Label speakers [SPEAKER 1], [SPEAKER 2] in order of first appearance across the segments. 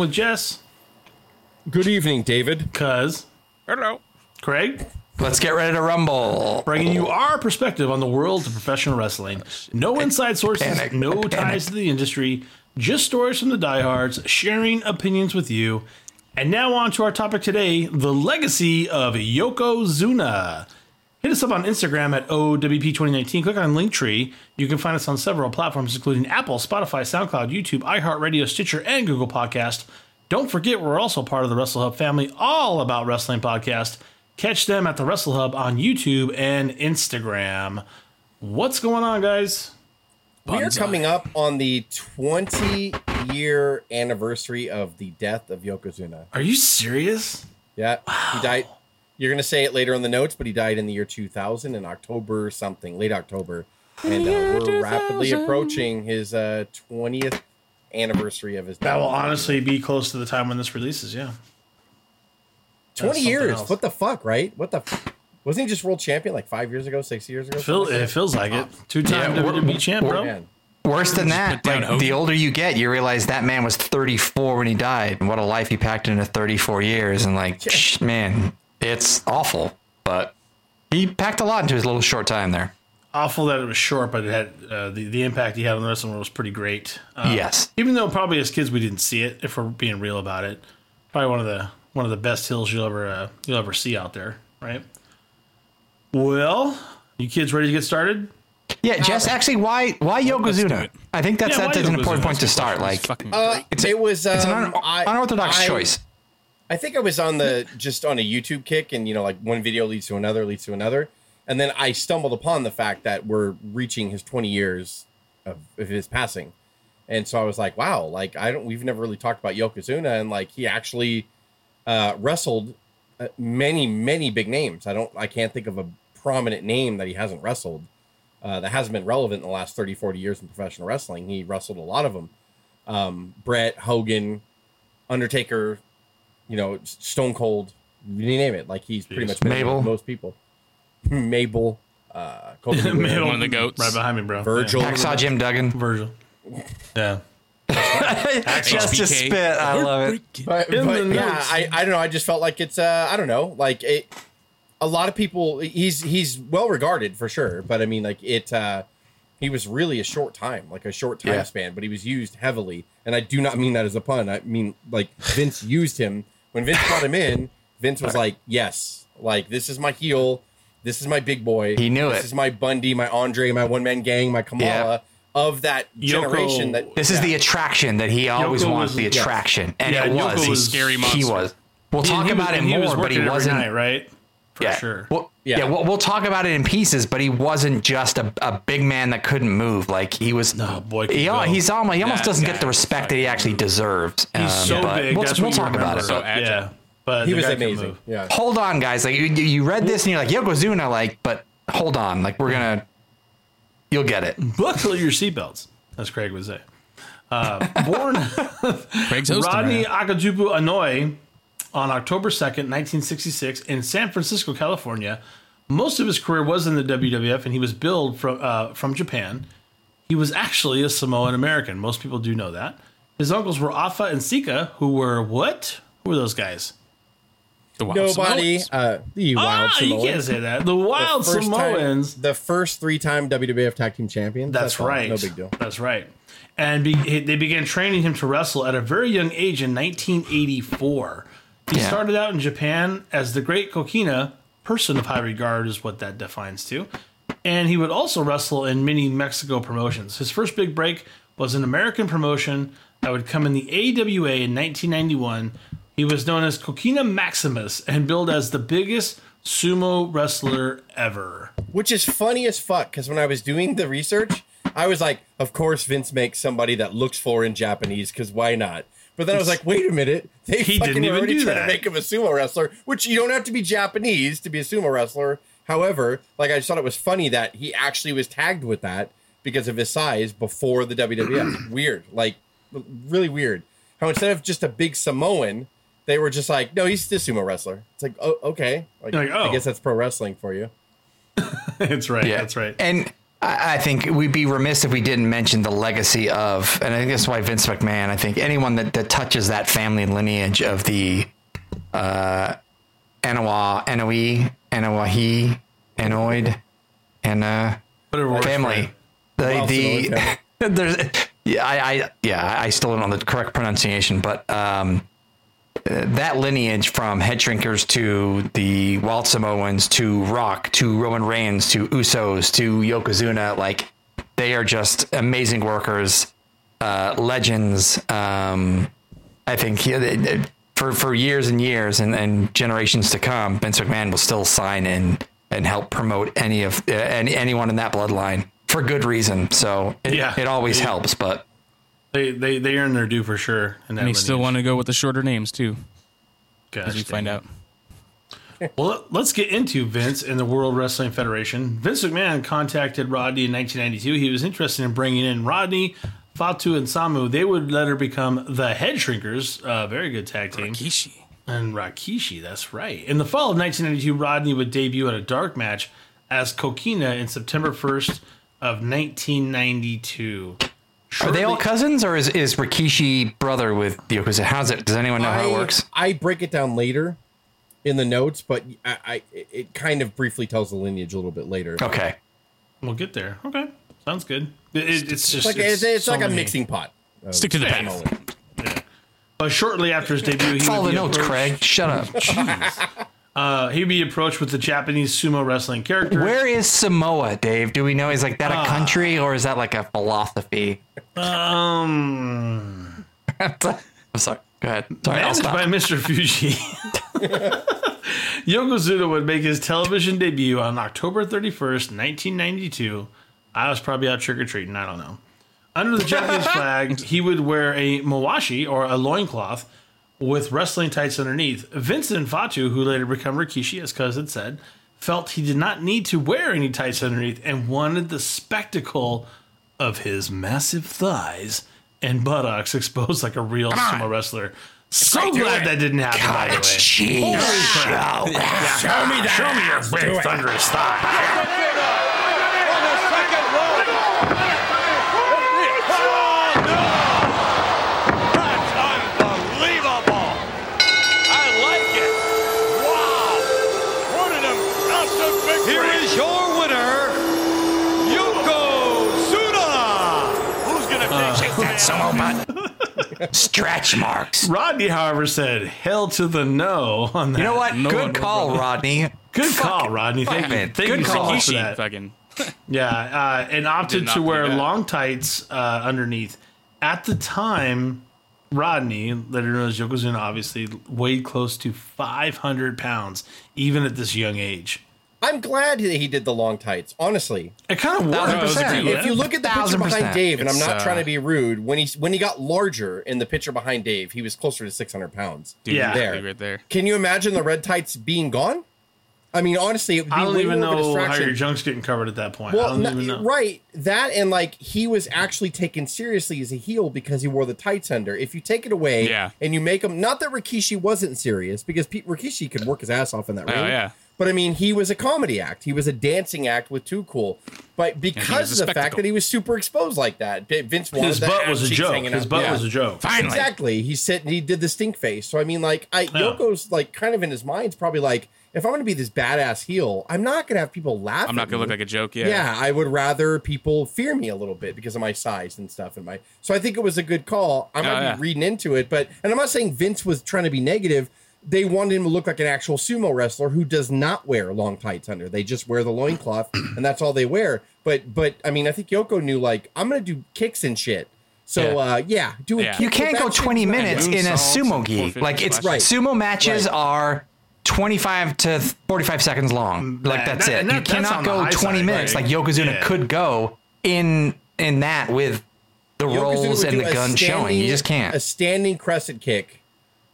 [SPEAKER 1] Wrestling Podcast. This is Dave along with Jess,
[SPEAKER 2] Good evening, David.
[SPEAKER 1] Cuz,
[SPEAKER 2] Hello.
[SPEAKER 1] Craig,
[SPEAKER 3] Let's get ready to rumble.
[SPEAKER 1] bringing you our perspective on the world of professional wrestling. No inside sources,
[SPEAKER 3] Panic.
[SPEAKER 1] no
[SPEAKER 3] Panic.
[SPEAKER 1] ties to the industry, just stories from the diehards, sharing opinions with you. And now on to our topic today the legacy of Yokozuna. Hit us up on Instagram at OWP2019. Click on Linktree. You can find us on several platforms, including Apple, Spotify, SoundCloud, YouTube, iHeartRadio, Stitcher, and Google Podcast. Don't forget, we're also part of the Wrestle Hub family, all about wrestling podcast. Catch them at the Wrestle Hub on YouTube and Instagram. What's going on, guys?
[SPEAKER 2] We are coming up on the 20 year anniversary of the death of Yokozuna.
[SPEAKER 1] Are you serious?
[SPEAKER 2] Yeah, he died. You're going to say it later in the notes, but he died in the year 2000 in October something, late October. And uh, we're rapidly approaching his uh, 20th anniversary of his death.
[SPEAKER 1] That will honestly be close to the time when this releases, yeah.
[SPEAKER 2] 20
[SPEAKER 1] something
[SPEAKER 2] years.
[SPEAKER 1] else.
[SPEAKER 2] What the fuck, right? What the f- Wasn't he just world champion like five years ago, six years ago?
[SPEAKER 1] Feel, it feels like it. Two time
[SPEAKER 3] Yeah,
[SPEAKER 1] WWE champ, bro.
[SPEAKER 2] Man.
[SPEAKER 3] Worse than that, like the older you get, you realize that man was 34 when he died, and what a life he packed into 34 years. And like, psh, man, it's awful. But he packed a lot into his little short time there.
[SPEAKER 1] Awful that it was short, but it had uh, the the impact he had on the wrestling world was pretty great. Uh,
[SPEAKER 3] yes,
[SPEAKER 1] even though probably as kids we didn't see it, if we're being real about it. Probably one of the one of the best hills you'll ever uh, you'll ever see out there, right? Well, you kids ready to get started?
[SPEAKER 3] yeah. Jess, actually, why why
[SPEAKER 4] do
[SPEAKER 3] Yokozuna? I think that's
[SPEAKER 1] Yeah,
[SPEAKER 3] that's an
[SPEAKER 1] Yokozuna?
[SPEAKER 3] important point to start. Like,
[SPEAKER 2] Uh.
[SPEAKER 3] It's a-
[SPEAKER 2] it was um,
[SPEAKER 3] it's an un-
[SPEAKER 2] I-
[SPEAKER 3] unorthodox
[SPEAKER 2] I-
[SPEAKER 3] choice.
[SPEAKER 2] I think I was on the just on a YouTube kick, and you know, like one video leads to another, leads to another, and then I stumbled upon the fact that we're reaching his 20 years of, of his passing, and so I was like, wow, like I don't, we've never really talked about Yokozuna, and like he actually uh, wrestled uh, many, many big names. I don't, I can't think of a prominent name that he hasn't wrestled uh, that hasn't been relevant in the last 30, 40 years in professional wrestling. He wrestled a lot of them. Um, Bret, Hogan, Undertaker, you know, Stone Cold, you name it. Like he's pretty much
[SPEAKER 3] Mabel.
[SPEAKER 2] most people. Mabel, uh, Kobe
[SPEAKER 1] Mabel,
[SPEAKER 2] Dewitt,
[SPEAKER 4] One of the goats.
[SPEAKER 1] right behind me, bro.
[SPEAKER 2] Virgil.
[SPEAKER 3] Hacksaw Jim Duggan.
[SPEAKER 1] Virgil. Yeah.
[SPEAKER 3] Just to spit. I love it.
[SPEAKER 2] But, but yeah. I, I don't know. I just felt like it's uh I don't know like it. A lot of people he's he's well regarded for sure, but I mean like it. uh He was really a short time, like a short time
[SPEAKER 3] Yeah.
[SPEAKER 2] span, but he was used heavily, and I do not mean that as a pun. I mean like Vince used him when Vince brought him in. Vince was like, "Yes, like this is my heel, this is my big boy.
[SPEAKER 3] He knew it.
[SPEAKER 2] this is my Bundy, my Andre, my one man gang, my Kamala."
[SPEAKER 3] Yeah.
[SPEAKER 2] Of that generation, that
[SPEAKER 3] This is the attraction that he always
[SPEAKER 1] Yoko
[SPEAKER 3] wants.
[SPEAKER 1] was-
[SPEAKER 3] the
[SPEAKER 1] yeah.
[SPEAKER 3] attraction, and
[SPEAKER 1] Yeah,
[SPEAKER 3] it
[SPEAKER 1] Yoko
[SPEAKER 3] was.
[SPEAKER 1] was
[SPEAKER 4] scary
[SPEAKER 3] He was. We'll
[SPEAKER 1] He-
[SPEAKER 3] talk
[SPEAKER 1] he was-
[SPEAKER 3] about it
[SPEAKER 1] and he was
[SPEAKER 3] more, but he wasn't.
[SPEAKER 1] night, right? For
[SPEAKER 3] yeah,
[SPEAKER 1] sure.
[SPEAKER 3] Well,
[SPEAKER 2] Yeah.
[SPEAKER 3] yeah, we'll, we'll talk about it in pieces, but he wasn't just a, a big man that couldn't move. Like he was.
[SPEAKER 1] No, boy,
[SPEAKER 3] he, he's almost he almost
[SPEAKER 4] That
[SPEAKER 3] doesn't get the
[SPEAKER 4] was
[SPEAKER 3] respect that he actually deserves.
[SPEAKER 1] He's
[SPEAKER 3] Um,
[SPEAKER 1] so
[SPEAKER 3] but
[SPEAKER 1] big.
[SPEAKER 3] We'll, we'll talk about it.
[SPEAKER 4] So agile.
[SPEAKER 1] Yeah. But
[SPEAKER 2] he was amazing. Yeah,
[SPEAKER 3] hold on, guys. Like you, you read this and you're like Yokozuna, like, but hold on, like we're gonna, you'll get it.
[SPEAKER 1] Buckle your seatbelts, as Craig would say. Uh, born
[SPEAKER 4] Craig's
[SPEAKER 1] Rodney
[SPEAKER 4] right
[SPEAKER 1] Agatupu Anoa'i on October 2nd, 1966, in San Francisco, California. Most of his career was in the WWF, and he was billed from uh, from Japan. He was actually a Samoan American. Most people do know that. His uncles were Afa and Sika, who were what? Who were those guys?
[SPEAKER 4] The Wild
[SPEAKER 2] nobody.
[SPEAKER 4] Samoans.
[SPEAKER 2] Uh, the wild
[SPEAKER 1] ah, you can't say that. The Wild
[SPEAKER 2] first
[SPEAKER 1] Samoans.
[SPEAKER 2] Time, the first three-time WWF Tag Team Champions.
[SPEAKER 1] That's,
[SPEAKER 2] all.
[SPEAKER 1] right.
[SPEAKER 2] No big deal.
[SPEAKER 1] That's right. And be, they began training him to wrestle at a very young age in 1984. He
[SPEAKER 3] Yeah.
[SPEAKER 1] started out in Japan as the Great Kokina, person of high regard is what that defines to. And he would also wrestle in many Mexico promotions. His first big break was an American promotion that would come in the AWA in 1991. He was known as Kokina Maximus and billed as the biggest sumo wrestler ever.
[SPEAKER 2] Which is funny as fuck because when I was doing the research, I was like, of course Vince makes somebody that looks foreign Japanese because why not? But then I was like, wait a minute, they
[SPEAKER 1] He
[SPEAKER 2] fucking
[SPEAKER 1] didn't even
[SPEAKER 2] already
[SPEAKER 1] do
[SPEAKER 2] tried
[SPEAKER 1] that.
[SPEAKER 2] to make him a sumo wrestler, which you don't have to be Japanese to be a sumo wrestler. However, like I just thought it was funny that he actually was tagged with that because of his size before the WWF. weird, like really weird. How instead of just a big Samoan, they were just like, no, he's the sumo wrestler. It's like, oh, okay, like,
[SPEAKER 1] like, oh.
[SPEAKER 2] I guess that's pro wrestling for you.
[SPEAKER 1] that's right.
[SPEAKER 3] Yeah,
[SPEAKER 1] That's right.
[SPEAKER 3] And I, think we'd be remiss if we didn't mention the legacy of, and I think that's why Vince McMahon. I think anyone that, that touches that family lineage of the uh, Anoa, Anoe, Anoahi, Anoid, and uh, family. The the
[SPEAKER 2] Samoa
[SPEAKER 3] there's yeah I, I yeah I still don't know the correct pronunciation, but um, that lineage from head shrinkers to the Wild Samoans to Rock to Roman Reigns to Usos to Yokozuna, like they are just amazing workers, uh, legends. Um, I think he, for for years and years and, and generations to come, Vince McMahon will still sign in and help promote any of uh, any anyone in that bloodline for good reason. So it,
[SPEAKER 1] Yeah.
[SPEAKER 3] it always
[SPEAKER 1] Yeah.
[SPEAKER 3] helps, but.
[SPEAKER 1] They they they earn their due for sure.
[SPEAKER 4] And he still want to go with the shorter names too,
[SPEAKER 1] Gosh
[SPEAKER 4] as we find out.
[SPEAKER 1] Well, let- let's get into Vince and the World Wrestling Federation. Vince McMahon contacted Rodney in 1992. He was interested in bringing in Rodney, Fatu, and Samu. They would later become the Head Shrinkers, a very good tag team,
[SPEAKER 4] Kishi.
[SPEAKER 1] and Rikishi. That's right. In the fall of 1992, Rodney would debut at a dark match as Kokina in September 1st of 1992.
[SPEAKER 3] Are they all cousins, or is is Rikishi brother with Yokozuna? How's it? Does anyone know how it works?
[SPEAKER 2] I break it down later in the notes, but I, I it kind of briefly tells the lineage a little bit later.
[SPEAKER 3] Okay,
[SPEAKER 1] We'll get there. Okay, sounds good. It, it- it's just
[SPEAKER 2] It's like it's, it's
[SPEAKER 1] so
[SPEAKER 2] like a mixing pot.
[SPEAKER 4] Stick to the path.
[SPEAKER 2] guacamole.
[SPEAKER 1] But shortly after his debut, he
[SPEAKER 3] follow
[SPEAKER 1] would
[SPEAKER 3] the
[SPEAKER 1] be
[SPEAKER 3] notes,
[SPEAKER 1] approached-
[SPEAKER 3] Craig. Shut up.
[SPEAKER 1] Uh, he'd be approached with the Japanese sumo wrestling character.
[SPEAKER 3] Where is Samoa, Dave? Do we know? Is like that a country or is that like a philosophy?
[SPEAKER 1] Um,
[SPEAKER 3] I'm sorry. Go ahead. Sorry,
[SPEAKER 1] managed by Mr. Fuji. Yokozuna would make his television debut on October 31st, 1992. I was probably out trick or treating. I don't know. Under the Japanese flag, he would wear a mawashi or a loincloth with wrestling tights underneath. Vincent Fatu, who later became Rikishi, as had said, felt he did not need to wear any tights underneath and wanted the spectacle of his massive thighs and buttocks exposed like a real sumo wrestler. So glad that didn't happen, by the way.
[SPEAKER 3] Jeez.
[SPEAKER 1] Show me that. Show me your big thunderous thigh.
[SPEAKER 3] Stretch marks.
[SPEAKER 1] Rodney, however, said hell to the no on that.
[SPEAKER 3] You know what?
[SPEAKER 4] No
[SPEAKER 3] Good call, Rodney.
[SPEAKER 1] Good
[SPEAKER 3] Fuck
[SPEAKER 1] call. Rodney. Thank
[SPEAKER 3] Fuck
[SPEAKER 1] you.
[SPEAKER 3] it.
[SPEAKER 1] Thank
[SPEAKER 3] Good
[SPEAKER 1] you so
[SPEAKER 3] call.
[SPEAKER 1] much for
[SPEAKER 4] Kishi,
[SPEAKER 1] that.
[SPEAKER 4] fucking.
[SPEAKER 1] Yeah, uh, and opted to wear long tights uh, underneath. At the time, Rodney, later known as Yokozuna, obviously weighed close to 500 pounds, even at this young age.
[SPEAKER 2] I'm glad that he did the long tights. Honestly,
[SPEAKER 1] It kind of
[SPEAKER 3] Thousand
[SPEAKER 1] worked.
[SPEAKER 3] percent.
[SPEAKER 2] If you look at the picture behind. Dave, and I'm not
[SPEAKER 4] uh,
[SPEAKER 2] trying to be rude, when he when he got larger in the picture behind Dave, he was closer to 600 pounds.
[SPEAKER 4] Dude,
[SPEAKER 1] Yeah.
[SPEAKER 2] there,
[SPEAKER 4] right there.
[SPEAKER 2] Can you imagine the red tights being gone? I mean, honestly, it would be
[SPEAKER 1] I don't even
[SPEAKER 2] more of a
[SPEAKER 1] know how your junk's getting covered at that point. I
[SPEAKER 2] Well,
[SPEAKER 1] don't
[SPEAKER 2] no-
[SPEAKER 1] even know.
[SPEAKER 2] right. That and like he was actually taken seriously as a heel because he wore the tights under. If you take it away
[SPEAKER 4] Yeah.
[SPEAKER 2] and you make him not that Rikishi wasn't serious because Pete Rikishi could work his ass off in that
[SPEAKER 4] Oh, yeah.
[SPEAKER 2] But I mean, he was a comedy act. He was a dancing act with Too Cool. But because of the fact that he was super exposed like that, Vince wanted
[SPEAKER 1] His
[SPEAKER 2] that
[SPEAKER 1] butt was a joke. His
[SPEAKER 2] out.
[SPEAKER 1] butt
[SPEAKER 2] Yeah.
[SPEAKER 1] was a joke.
[SPEAKER 3] Finally.
[SPEAKER 2] Exactly. He said he did the stink face. So I mean, like, I
[SPEAKER 1] Yeah.
[SPEAKER 2] Yoko's like kind of in his mind's probably like, if I'm going to be this badass heel, I'm not going to have people laugh.
[SPEAKER 4] I'm not gonna look like a joke. Yeah.
[SPEAKER 2] Yeah. I would rather people fear me a little bit because of my size and stuff and my. So I think it was a good call. I might
[SPEAKER 4] Oh, yeah.
[SPEAKER 2] reading into it, but and I'm not saying Vince was trying to be negative. They wanted him to look like an actual sumo wrestler who does not wear long tights under. They just wear the loincloth and that's all they wear. But but I mean, I think Yoko knew like I'm gonna do kicks and shit. So
[SPEAKER 3] Yeah.
[SPEAKER 2] uh yeah, do a
[SPEAKER 4] Yeah.
[SPEAKER 3] You can't go 20 minutes in a sumo
[SPEAKER 4] and
[SPEAKER 3] gi. Like it's
[SPEAKER 2] Right.
[SPEAKER 3] sumo matches
[SPEAKER 2] Right.
[SPEAKER 3] are 25 to 45 seconds long. Like that's
[SPEAKER 1] that-
[SPEAKER 3] it.
[SPEAKER 1] and
[SPEAKER 3] You
[SPEAKER 1] that-
[SPEAKER 3] cannot go 20
[SPEAKER 1] side,
[SPEAKER 3] minutes
[SPEAKER 1] right?
[SPEAKER 3] like Yokozuna
[SPEAKER 1] Yeah.
[SPEAKER 3] could go in in that with the
[SPEAKER 2] Yokozuna
[SPEAKER 3] rolls and the
[SPEAKER 2] a
[SPEAKER 3] gun showing. You just can't.
[SPEAKER 2] A standing crescent kick,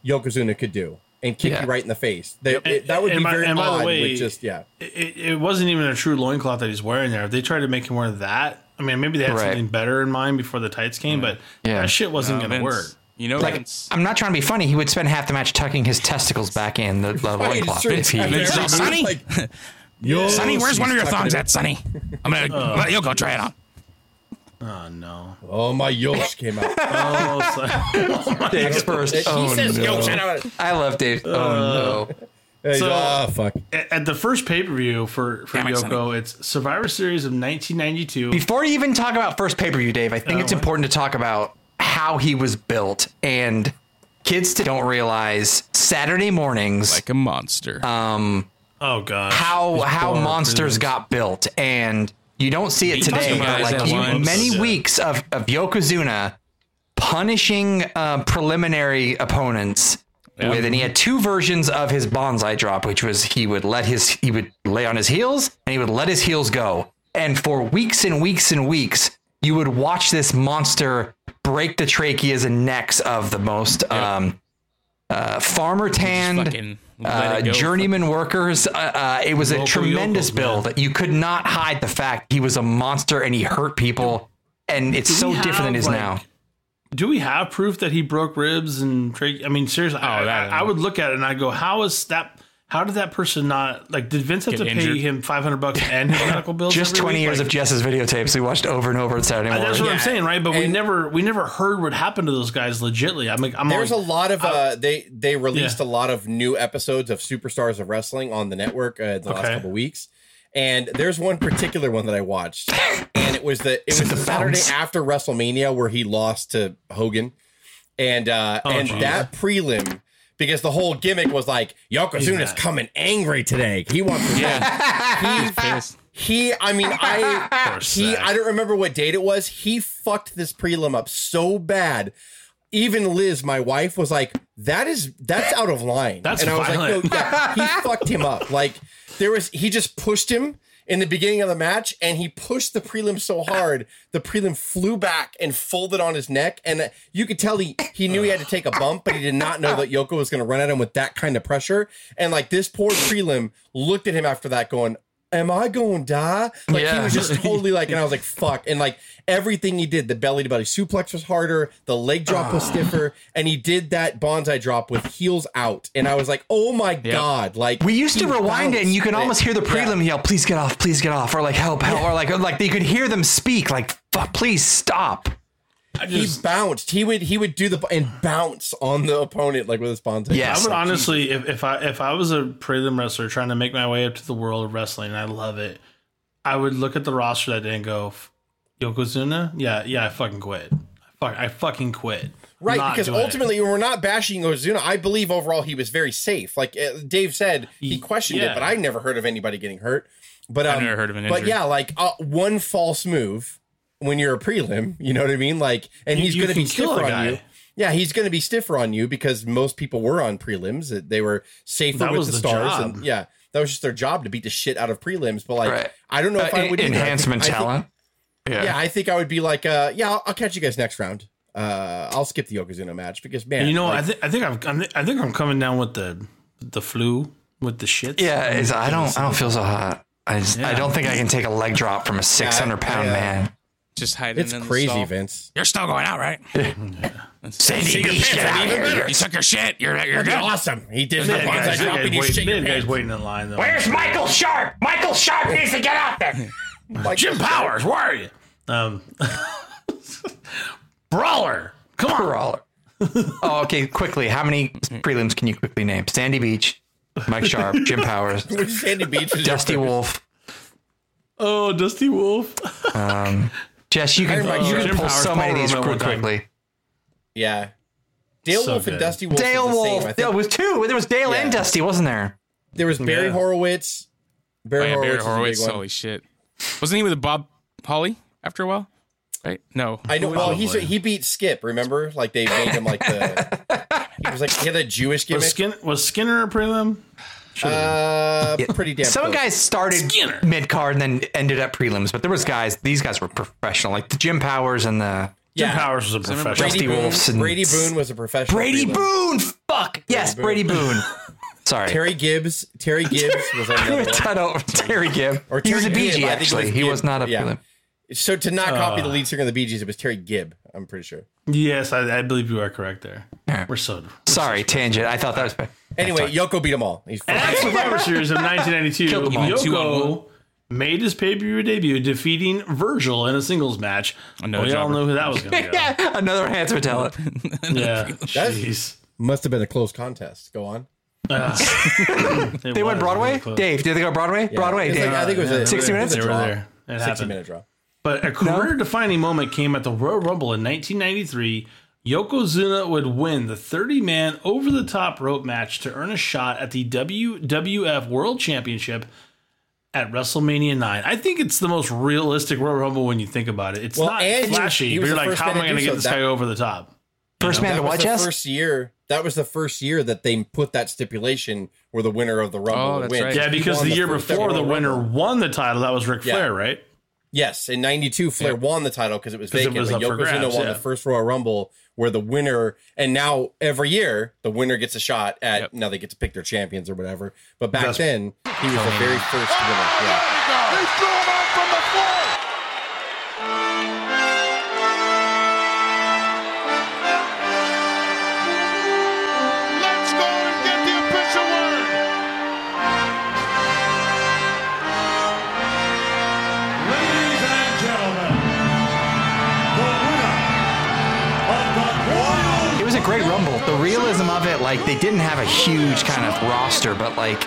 [SPEAKER 2] Yokozuna could do and kick
[SPEAKER 3] Yeah.
[SPEAKER 2] you right in the face. They, it- that would
[SPEAKER 1] And
[SPEAKER 2] be
[SPEAKER 1] by-
[SPEAKER 2] very
[SPEAKER 1] and by the
[SPEAKER 2] odd.
[SPEAKER 1] way-
[SPEAKER 2] with just yeah.
[SPEAKER 1] It, it wasn't even a true loincloth that he's wearing there. If they tried to make him wear that, I mean, maybe they had
[SPEAKER 3] Right.
[SPEAKER 1] something better in mind before the tights came, but
[SPEAKER 3] Yeah.
[SPEAKER 1] that shit wasn't
[SPEAKER 4] Uh,
[SPEAKER 1] going to work.
[SPEAKER 4] You know,
[SPEAKER 3] Like,
[SPEAKER 4] Vince.
[SPEAKER 3] I'm not trying to be funny. He would spend half the match tucking his testicles back in the, the loincloth
[SPEAKER 2] true.
[SPEAKER 3] if he.
[SPEAKER 2] After
[SPEAKER 4] Vince Sonny?
[SPEAKER 2] like, Yo,
[SPEAKER 4] Sonny, where's one of your thongs at, Sonny? I'm gonna let go try it on.
[SPEAKER 1] Oh no.
[SPEAKER 2] Oh, my Yosh came out.
[SPEAKER 1] Oh, so-
[SPEAKER 3] Dave's first.
[SPEAKER 2] he
[SPEAKER 3] Oh,
[SPEAKER 2] says
[SPEAKER 3] no.
[SPEAKER 2] Yosh. I
[SPEAKER 3] I love Dave. Oh no.
[SPEAKER 2] Hey,
[SPEAKER 1] So-
[SPEAKER 2] ah, fuck.
[SPEAKER 1] at at the first pay per view for for
[SPEAKER 4] Damn it,
[SPEAKER 1] Yoko, it's Survivor Series of 1992.
[SPEAKER 3] Before you even talk about first pay per view, Dave, I think it's
[SPEAKER 1] what?
[SPEAKER 3] important to talk about how he was built. And kids don't realize Saturday mornings
[SPEAKER 4] Like a monster.
[SPEAKER 1] Um, Oh God.
[SPEAKER 3] how
[SPEAKER 1] These
[SPEAKER 3] how monsters got built, and you don't see it today. But like you, many
[SPEAKER 1] Yeah.
[SPEAKER 3] weeks of of Yokozuna punishing uh, preliminary opponents. With and he had two versions of his banzai drop, which was he would let his he would lay on his heels and he would let his heels go. And for weeks and weeks and weeks, you would watch this monster break the tracheas and necks of the most um, uh, farmer tanned uh,
[SPEAKER 4] it
[SPEAKER 3] journeyman workers. Uh, uh, it was a tremendous
[SPEAKER 1] yokels, man.
[SPEAKER 3] build. You could not hide the fact he was a monster and he hurt people. And it's
[SPEAKER 1] Do
[SPEAKER 3] so
[SPEAKER 1] we
[SPEAKER 3] different than it is
[SPEAKER 1] have,
[SPEAKER 3] now.
[SPEAKER 1] Do we have proof that he broke ribs and trach? I mean, seriously,
[SPEAKER 4] Oh, that-
[SPEAKER 1] I, I would look at it and I go, "How is that? How did that person not like? Did Vince have
[SPEAKER 4] Get
[SPEAKER 1] to pay him 500 bucks and his medical bills?
[SPEAKER 3] Just 20
[SPEAKER 1] week?
[SPEAKER 3] years
[SPEAKER 1] Like,
[SPEAKER 3] of Jess's videotapes we watched over and over on Saturday morning.
[SPEAKER 1] That's what I'm saying, right? But we never, we never heard what happened to those guys. Legitly, I'm like, I'm
[SPEAKER 2] There's a lot of uh, they they released
[SPEAKER 1] Yeah.
[SPEAKER 2] a lot of new episodes of Superstars of Wrestling on the network uh, the last
[SPEAKER 1] Okay.
[SPEAKER 2] couple weeks, and there's one particular one that I watched, and it was the it was the
[SPEAKER 3] the
[SPEAKER 2] Saturday
[SPEAKER 3] bounce?
[SPEAKER 2] after WrestleMania where he lost to Hogan, and uh, and
[SPEAKER 1] geez.
[SPEAKER 2] that prelim because the whole gimmick was like Yokozuna's
[SPEAKER 1] mad.
[SPEAKER 2] coming angry today. He wants revenge. he, he, I mean, I, he, I don't remember what date it was. He fucked this prelim up so bad. Even Liz, my wife, was like, "That is that's out of line."
[SPEAKER 1] That's
[SPEAKER 2] and I was
[SPEAKER 1] violent.
[SPEAKER 2] like, "No, yeah, he fucked him up." Like there was, he just pushed him in the beginning of the match, and he pushed the prelim so hard, the prelim flew back and folded on his neck, and you could tell he he knew he had to take a bump, but he did not know that Yoko was going to run at him with that kind of pressure. And like this poor prelim looked at him after that, going, am I going to die? Like he
[SPEAKER 3] Yeah.
[SPEAKER 2] was just totally like, and I was like, fuck. And like everything he did, the belly to belly suplex was harder, the leg drop was ah. stiffer, and he did that banzai drop with heels out. And I was like, oh my God. Like
[SPEAKER 3] we used to rewind it and you could
[SPEAKER 2] bounced
[SPEAKER 3] almost hear the
[SPEAKER 2] Yeah.
[SPEAKER 3] prelim yell, please get off, please get off, or like help, help, or like like they could hear them speak, like fuck, please stop.
[SPEAKER 1] I
[SPEAKER 2] He bounced. He would he would do the and bounce on the opponent like with his banzai.
[SPEAKER 3] Yes.
[SPEAKER 1] I would honestly, if, if I if I was a prelim wrestler trying to make my way up to the world of wrestling, and I love it, I would look at the roster that day and go, Yokozuna, yeah, yeah, I fucking quit. I, fuck, I fucking quit.
[SPEAKER 2] Right,
[SPEAKER 1] Not
[SPEAKER 2] because
[SPEAKER 1] doing it.
[SPEAKER 2] ultimately we're not bashing Ozuna. I believe overall he was very safe. Like uh, Dave said, he questioned
[SPEAKER 1] yeah.
[SPEAKER 2] it, but I never heard of anybody getting hurt. But um,
[SPEAKER 4] I've never heard of an
[SPEAKER 2] But yeah, like uh, one false move when you're a prelim, you know what I mean? Like, and
[SPEAKER 1] You-
[SPEAKER 2] he's going to be stiffer on you. Yeah, he's going to be stiffer on you because most people were on prelims. That They were safer
[SPEAKER 1] That
[SPEAKER 2] with
[SPEAKER 1] was
[SPEAKER 2] the,
[SPEAKER 1] the
[SPEAKER 2] stars,
[SPEAKER 1] job.
[SPEAKER 2] and yeah, that was just their job to beat the shit out of prelims. But like,
[SPEAKER 3] Right.
[SPEAKER 2] I don't know if
[SPEAKER 3] Uh,
[SPEAKER 2] I would either. I think-
[SPEAKER 3] enhancement
[SPEAKER 2] I think-
[SPEAKER 3] talent.
[SPEAKER 2] yeah, I think I would be like, uh, yeah, I'll, I'll catch you guys next round. Uh, I'll skip the Yokozuna match because man,
[SPEAKER 1] And you know,
[SPEAKER 2] like,
[SPEAKER 1] I think I think I'm I'm- I think I'm coming down with the the flu with the shit.
[SPEAKER 3] Yeah, it's, I don't I don't feel so hot. I just, I don't think I can take a leg drop from a 600 pound
[SPEAKER 2] I, uh,
[SPEAKER 3] man.
[SPEAKER 4] Just hiding
[SPEAKER 2] it's
[SPEAKER 4] in the
[SPEAKER 2] crazy,
[SPEAKER 4] stall.
[SPEAKER 2] Vince.
[SPEAKER 4] You're still going out, right?
[SPEAKER 3] Sandy
[SPEAKER 2] your
[SPEAKER 3] Beach,
[SPEAKER 2] pants,
[SPEAKER 3] get
[SPEAKER 2] even better.
[SPEAKER 4] You took your shit. You're you're
[SPEAKER 2] That'd
[SPEAKER 4] good.
[SPEAKER 2] awesome. He did
[SPEAKER 1] They
[SPEAKER 2] the
[SPEAKER 1] had
[SPEAKER 2] banzai
[SPEAKER 1] guys, they
[SPEAKER 2] drop
[SPEAKER 1] had
[SPEAKER 2] and you
[SPEAKER 1] guys,
[SPEAKER 2] shake
[SPEAKER 1] they
[SPEAKER 2] your
[SPEAKER 1] guys waiting in line though.
[SPEAKER 3] Where's Michael Sharp? Michael Sharp needs to get out there.
[SPEAKER 2] Like,
[SPEAKER 1] Jim Powers? Where are you? Um, Brawler. Come on.
[SPEAKER 3] Brawler. oh, okay. Quickly, how many prelims can you quickly name? Sandy Beach, Mike Sharp, Jim Powers,
[SPEAKER 2] Sandy Beach
[SPEAKER 3] Dusty Wolfe.
[SPEAKER 1] Oh, Dusty Wolfe.
[SPEAKER 3] Jess, you can
[SPEAKER 2] remember
[SPEAKER 3] you can pull so many of these
[SPEAKER 1] Roman
[SPEAKER 3] real
[SPEAKER 1] time.
[SPEAKER 3] quickly.
[SPEAKER 2] Yeah. Dale
[SPEAKER 1] So
[SPEAKER 2] Wolf and. Dusty Wolfe.
[SPEAKER 3] Dale
[SPEAKER 2] was the same.
[SPEAKER 3] Wolf.
[SPEAKER 2] I think
[SPEAKER 3] There was two. There was Dale
[SPEAKER 2] Yeah.
[SPEAKER 3] and Dusty, wasn't there?
[SPEAKER 2] there was Barry
[SPEAKER 1] Yeah.
[SPEAKER 2] Horowitz.
[SPEAKER 4] Oh,
[SPEAKER 2] Barry
[SPEAKER 4] yeah, Barry
[SPEAKER 2] Horowitz. was a big
[SPEAKER 4] Horowitz.
[SPEAKER 2] one.
[SPEAKER 4] Holy shit. Wasn't he with Bob Holly after a while? Right? No.
[SPEAKER 2] I know. Well, he's
[SPEAKER 1] Probably.
[SPEAKER 2] he beat Skip. Remember, like they made him like the. he was like he had a Jewish
[SPEAKER 1] Was,
[SPEAKER 2] gimmick.
[SPEAKER 1] Skin, was Skinner a prelim?
[SPEAKER 2] Uh, pretty damn.
[SPEAKER 3] Some
[SPEAKER 2] close.
[SPEAKER 3] guys started
[SPEAKER 1] Skinner.
[SPEAKER 3] mid card and then ended up prelims, but there was guys. These guys were professional, like the Jim Powers and the
[SPEAKER 1] Jim
[SPEAKER 2] Yeah.
[SPEAKER 1] Powers was a professional.
[SPEAKER 2] Brady
[SPEAKER 3] Dusty
[SPEAKER 2] Boone.
[SPEAKER 3] And-
[SPEAKER 2] Brady Boone was a professional.
[SPEAKER 3] Brady
[SPEAKER 2] prelim.
[SPEAKER 3] Boone. Fuck yes,
[SPEAKER 2] Boone.
[SPEAKER 3] Brady Boone. Sorry,
[SPEAKER 2] Terry Gibbs. Terry Gibbs was on the other one.
[SPEAKER 3] I don't- Terry Gibb.
[SPEAKER 2] Or
[SPEAKER 3] he was a
[SPEAKER 2] Terry
[SPEAKER 3] BG
[SPEAKER 2] Gibb, I think it
[SPEAKER 3] actually.
[SPEAKER 2] was
[SPEAKER 3] he
[SPEAKER 2] Gibb.
[SPEAKER 3] was not a
[SPEAKER 2] Yeah.
[SPEAKER 3] prelim.
[SPEAKER 2] So to not copy
[SPEAKER 1] Uh.
[SPEAKER 2] the lead singer of the Bee Gees, it was Terry Gibb. I'm pretty sure.
[SPEAKER 1] Yes, I, I believe you are correct there.
[SPEAKER 3] Yeah.
[SPEAKER 1] We're so. we're
[SPEAKER 3] Sorry,
[SPEAKER 1] so-
[SPEAKER 3] tangent. I thought that was. bad.
[SPEAKER 2] Anyway, Yoko beat them all. He's
[SPEAKER 1] At Survivor Series of 1992,
[SPEAKER 3] Killed them all.
[SPEAKER 4] Two on
[SPEAKER 1] Yoko made his pay per view debut, defeating Virgil in a singles match.
[SPEAKER 4] Another
[SPEAKER 1] we all
[SPEAKER 4] jobber.
[SPEAKER 1] knew who that was going to go.
[SPEAKER 3] yeah, another enhancer talent.
[SPEAKER 1] Yeah, jeez.
[SPEAKER 2] must have been a close contest. Go on.
[SPEAKER 3] Uh, they went Broadway. Dave, did they go Broadway? Broadway. Dave.
[SPEAKER 2] like- I think it was a
[SPEAKER 3] 60 minutes?
[SPEAKER 1] They were there. It
[SPEAKER 2] 60
[SPEAKER 1] happened.
[SPEAKER 2] minute draw.
[SPEAKER 1] But a career defining moment came at the Royal Rumble in 1993. Yokozuna would win the 30 man over the top rope match to earn a shot at the WWF World Championship at WrestleMania 9. I think it's the most realistic Royal Rumble when you think about it. It's
[SPEAKER 2] Well,
[SPEAKER 1] not
[SPEAKER 2] and he was-
[SPEAKER 1] flashy,
[SPEAKER 2] he
[SPEAKER 1] but you're like, how am I going to
[SPEAKER 2] do
[SPEAKER 1] get
[SPEAKER 2] so.
[SPEAKER 1] this
[SPEAKER 2] That-
[SPEAKER 1] guy over the top?
[SPEAKER 3] First man
[SPEAKER 2] That
[SPEAKER 3] to
[SPEAKER 2] was
[SPEAKER 3] what,
[SPEAKER 2] the
[SPEAKER 3] Jess?
[SPEAKER 2] first year. That was the first year that they put that stipulation where the winner of the Rumble
[SPEAKER 4] Oh,
[SPEAKER 2] would win.
[SPEAKER 4] right.
[SPEAKER 1] Yeah, because
[SPEAKER 2] won
[SPEAKER 1] the year before, the winner
[SPEAKER 2] Rumble.
[SPEAKER 1] won the title. That was Ric
[SPEAKER 2] Yeah.
[SPEAKER 1] Flair, right?
[SPEAKER 2] Yes, in '92, Flair won the title because it was
[SPEAKER 1] 'Cause it
[SPEAKER 2] vacant.
[SPEAKER 1] was
[SPEAKER 2] but Yokozuna
[SPEAKER 1] grabs,
[SPEAKER 2] won
[SPEAKER 1] yeah.
[SPEAKER 2] the first Royal Rumble, where the winner, and now every year the winner gets a shot at.
[SPEAKER 4] Yep.
[SPEAKER 2] Now they get to pick their champions or whatever. But back
[SPEAKER 1] That's-
[SPEAKER 2] then, he was the very first winner. Yeah.
[SPEAKER 3] Like they didn't have a huge kind of roster, but like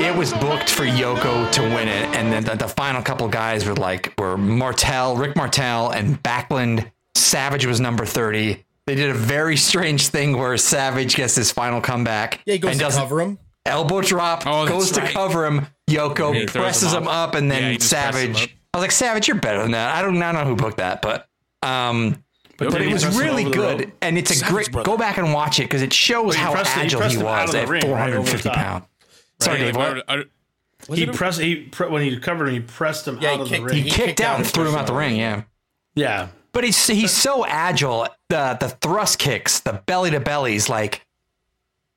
[SPEAKER 3] it was booked for Yoko to win it, and then the, the final couple guys were like were Martel, Rick Martel, and Backlund. Savage was number thirty. They did a very strange thing where Savage gets his final comeback
[SPEAKER 2] Yeah, he goes
[SPEAKER 3] and
[SPEAKER 2] to
[SPEAKER 3] does
[SPEAKER 2] cover him.
[SPEAKER 3] elbow drop,
[SPEAKER 4] Oh, that's
[SPEAKER 3] goes to cover him. Yoko
[SPEAKER 4] he
[SPEAKER 3] presses
[SPEAKER 4] him
[SPEAKER 3] him up, and then
[SPEAKER 4] he just presses him
[SPEAKER 3] Savage. I was like, Savage, you're better than that. I don't, I don't know who booked that, but um,
[SPEAKER 1] But then
[SPEAKER 3] it was really good, and it's a
[SPEAKER 4] Savage
[SPEAKER 3] great.
[SPEAKER 4] brother.
[SPEAKER 3] Go back and watch it because it shows
[SPEAKER 1] But
[SPEAKER 3] how
[SPEAKER 1] pressed- he
[SPEAKER 3] agile
[SPEAKER 1] pressed
[SPEAKER 3] he was at
[SPEAKER 1] ring, right, over the
[SPEAKER 3] 450
[SPEAKER 1] top.
[SPEAKER 3] pounds. Sorry, Dave. What?
[SPEAKER 4] Are- are-
[SPEAKER 1] He
[SPEAKER 4] it
[SPEAKER 1] pressed. He pre- when he covered him, he pressed him
[SPEAKER 2] Yeah,
[SPEAKER 1] out
[SPEAKER 2] he
[SPEAKER 1] of the ring.
[SPEAKER 3] He kicked out and threw him out the ring. Yeah,
[SPEAKER 1] yeah,
[SPEAKER 3] but he's he's so agile. The the thrust kicks, the belly to bellies, like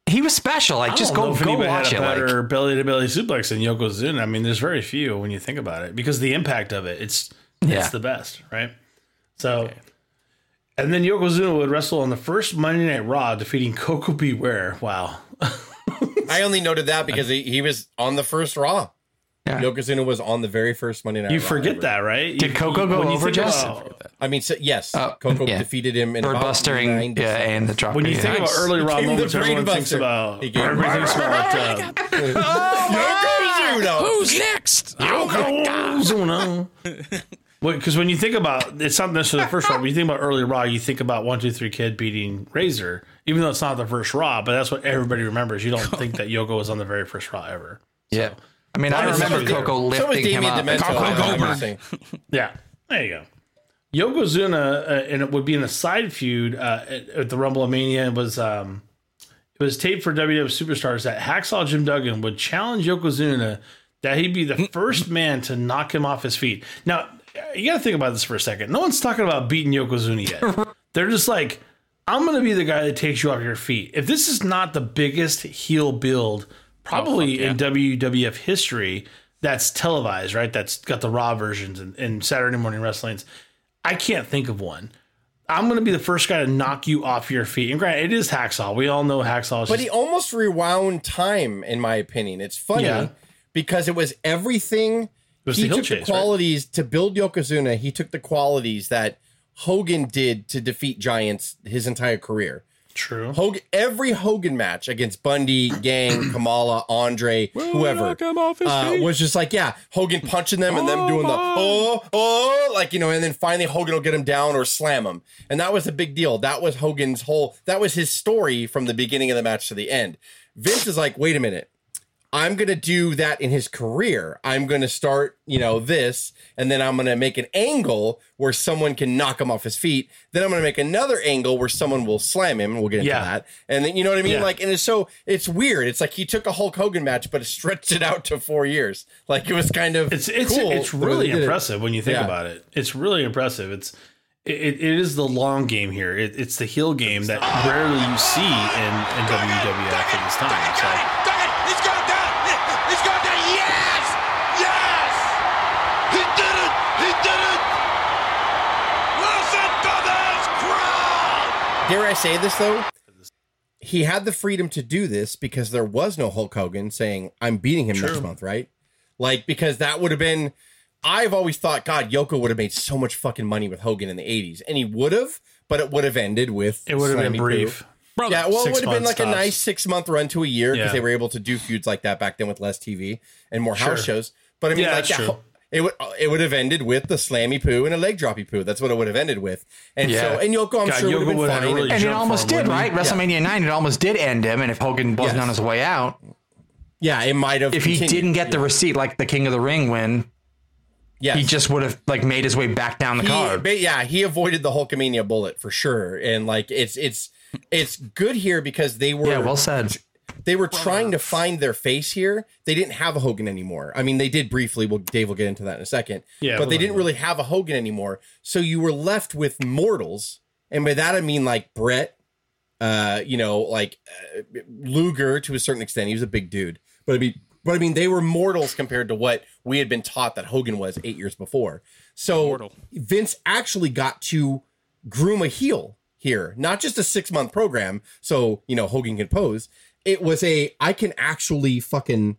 [SPEAKER 3] he was special. Like just go
[SPEAKER 1] if
[SPEAKER 3] go watch
[SPEAKER 1] had
[SPEAKER 3] it.
[SPEAKER 1] a
[SPEAKER 3] Like
[SPEAKER 1] better belly to belly suplex than Yokozuna. I mean, there's very few when you think about it because the impact of it. It's
[SPEAKER 3] Yeah.
[SPEAKER 1] it's the best, right? So, and then Yokozuna would wrestle on the first Monday Night Raw, defeating Koko B. Ware. Wow,
[SPEAKER 2] I only noted that because he, he was on the first Raw.
[SPEAKER 3] Yeah.
[SPEAKER 2] Yokozuna was on the very first Monday Night
[SPEAKER 1] you
[SPEAKER 2] Raw
[SPEAKER 1] forget
[SPEAKER 2] ever.
[SPEAKER 1] that, right?
[SPEAKER 3] Did Koko go
[SPEAKER 1] when you
[SPEAKER 3] over,
[SPEAKER 1] think
[SPEAKER 3] Jess?
[SPEAKER 1] about-
[SPEAKER 2] I mean, so, yes,
[SPEAKER 3] Uh,
[SPEAKER 2] Koko
[SPEAKER 3] yeah.
[SPEAKER 2] defeated him in about
[SPEAKER 3] birdbustering,
[SPEAKER 2] nine to
[SPEAKER 3] yeah, and the drop.
[SPEAKER 1] When you
[SPEAKER 3] kick.
[SPEAKER 1] think about early Raw
[SPEAKER 2] gave him the
[SPEAKER 1] moments, everyone
[SPEAKER 2] brain
[SPEAKER 1] thinks about
[SPEAKER 2] He gave him-
[SPEAKER 1] everybody thinks about uh,
[SPEAKER 2] Yokozuna.
[SPEAKER 4] Who's next?
[SPEAKER 1] Yokozuna. Because when you think about it's not necessarily the first Raw, but you think about early Raw, you think about one two three Kid beating Razor, even though it's not the first Raw, but that's what everybody remembers. You don't think that Yoko was on the very first Raw ever.
[SPEAKER 3] Yeah. I mean, I remember
[SPEAKER 1] so-
[SPEAKER 3] Koko
[SPEAKER 2] So was
[SPEAKER 3] lifting him
[SPEAKER 2] Damien
[SPEAKER 3] up.
[SPEAKER 2] Demento.
[SPEAKER 4] Coco Goldberg.
[SPEAKER 1] Yeah, there you go. Yokozuna, uh, and it would be in a side feud uh, at, at the Rumble of Mania. It was um, it was taped for WWF Superstars that Hacksaw Jim Duggan would challenge Yokozuna that he'd be the first man to knock him off his feet. Now you got to think about this for a second. No one's talking about beating Yokozuna yet. They're just like, I'm going to be the guy that takes you off your feet. If this is not the biggest heel build, probably
[SPEAKER 4] Oh, fuck
[SPEAKER 1] in WWF history, that's televised, right? That's got the Raw versions and, and Saturday morning wrestlings. I can't think of one. I'm going to be the first guy to knock you off your feet. And granted, it is Hacksaw. We all know Hacksaw. Is
[SPEAKER 2] But
[SPEAKER 1] just-
[SPEAKER 2] he almost rewound time, in my opinion. It's funny
[SPEAKER 1] Yeah.
[SPEAKER 2] because it was everything.
[SPEAKER 1] Was
[SPEAKER 2] he
[SPEAKER 1] the
[SPEAKER 2] took
[SPEAKER 1] chase,
[SPEAKER 2] the
[SPEAKER 1] right?
[SPEAKER 2] qualities to build Yokozuna. He took the qualities that Hogan did to defeat giants his entire career.
[SPEAKER 1] True.
[SPEAKER 2] Hogan, every Hogan match against Bundy, Gang, Kamala, Andre, whoever,
[SPEAKER 4] knock him off his
[SPEAKER 2] uh, was just like, yeah, Hogan punching them and them doing the oh, oh, like, you know, and then finally Hogan will get him down or slam him. And that was a big deal. That was Hogan's whole, that was his story from the beginning of the match to the end. Vince is like, wait a minute. I'm going to do that in his career. I'm going to start, you know, this, and then I'm going to make an angle where someone can knock him off his feet. Then I'm going to make another angle where someone will slam him, and we'll get into
[SPEAKER 1] Yeah.
[SPEAKER 2] that. And then, you know what I mean?
[SPEAKER 1] Yeah.
[SPEAKER 2] Like, and it's so, it's weird. It's like he took a Hulk Hogan match, but it stretched it out to four years. Like, it was kind of
[SPEAKER 1] It's it's
[SPEAKER 2] cool
[SPEAKER 1] it's really
[SPEAKER 2] did it.
[SPEAKER 1] impressive when you think
[SPEAKER 2] Yeah.
[SPEAKER 1] about it. It's really impressive. It's it, it is the long game here. It, it's the heel game that rarely you see in, in WWF at this time. So
[SPEAKER 2] dare I say this though? He had the freedom to do this because there was no Hulk Hogan saying, I'm beating him
[SPEAKER 1] True.
[SPEAKER 2] next month, right? Like, because that would have been. I've always thought, God, Yoko would have made so much fucking money with Hogan in the 80s. And he would have, but it would have ended with.
[SPEAKER 1] It would have been brief.
[SPEAKER 4] Brother,
[SPEAKER 2] yeah, well, it would have been like
[SPEAKER 1] tops.
[SPEAKER 2] a nice six month run to a year because
[SPEAKER 1] yeah.
[SPEAKER 2] they were able to do feuds like that back then with less TV and more
[SPEAKER 1] sure.
[SPEAKER 2] house shows. But I mean,
[SPEAKER 1] yeah,
[SPEAKER 2] like, yeah, it would uh, it would have ended with the slammy poo and a leg droppy poo. That's what it would have ended with. And
[SPEAKER 3] yeah.
[SPEAKER 2] so and Yoko, I'm
[SPEAKER 1] God,
[SPEAKER 2] sure
[SPEAKER 1] Yoko would have been
[SPEAKER 2] fine.
[SPEAKER 1] Really
[SPEAKER 3] and, it almost
[SPEAKER 1] him,
[SPEAKER 3] did, right? WrestleMania nine, it almost did end him. And if Hogan wasn't
[SPEAKER 2] yes.
[SPEAKER 3] on his way out,
[SPEAKER 2] yeah, it might have.
[SPEAKER 3] If
[SPEAKER 2] continued.
[SPEAKER 3] he didn't get the receipt like the King of the Ring win,
[SPEAKER 2] yeah,
[SPEAKER 3] he just would have like made his way back down the
[SPEAKER 2] he,
[SPEAKER 3] card.
[SPEAKER 2] But yeah, he avoided the Hulkamania bullet for sure. And like it's it's it's good here because they were
[SPEAKER 3] yeah, well said
[SPEAKER 2] they were trying to find their face here. They didn't have a Hogan anymore. I mean, they did briefly. Well, Dave will get into that in a second.
[SPEAKER 1] Yeah,
[SPEAKER 2] but they didn't really have a Hogan anymore. So you were left with mortals, and by that I mean like Bret, uh, you know, like uh, Luger to a certain extent. He was a big dude, but I mean, but I mean, they were mortals compared to what we had been taught that Hogan was eight years before. So
[SPEAKER 4] Mortal.
[SPEAKER 2] Vince actually got to groom a heel here, not just a six month program. So, you know, Hogan can pose it was a I can actually fucking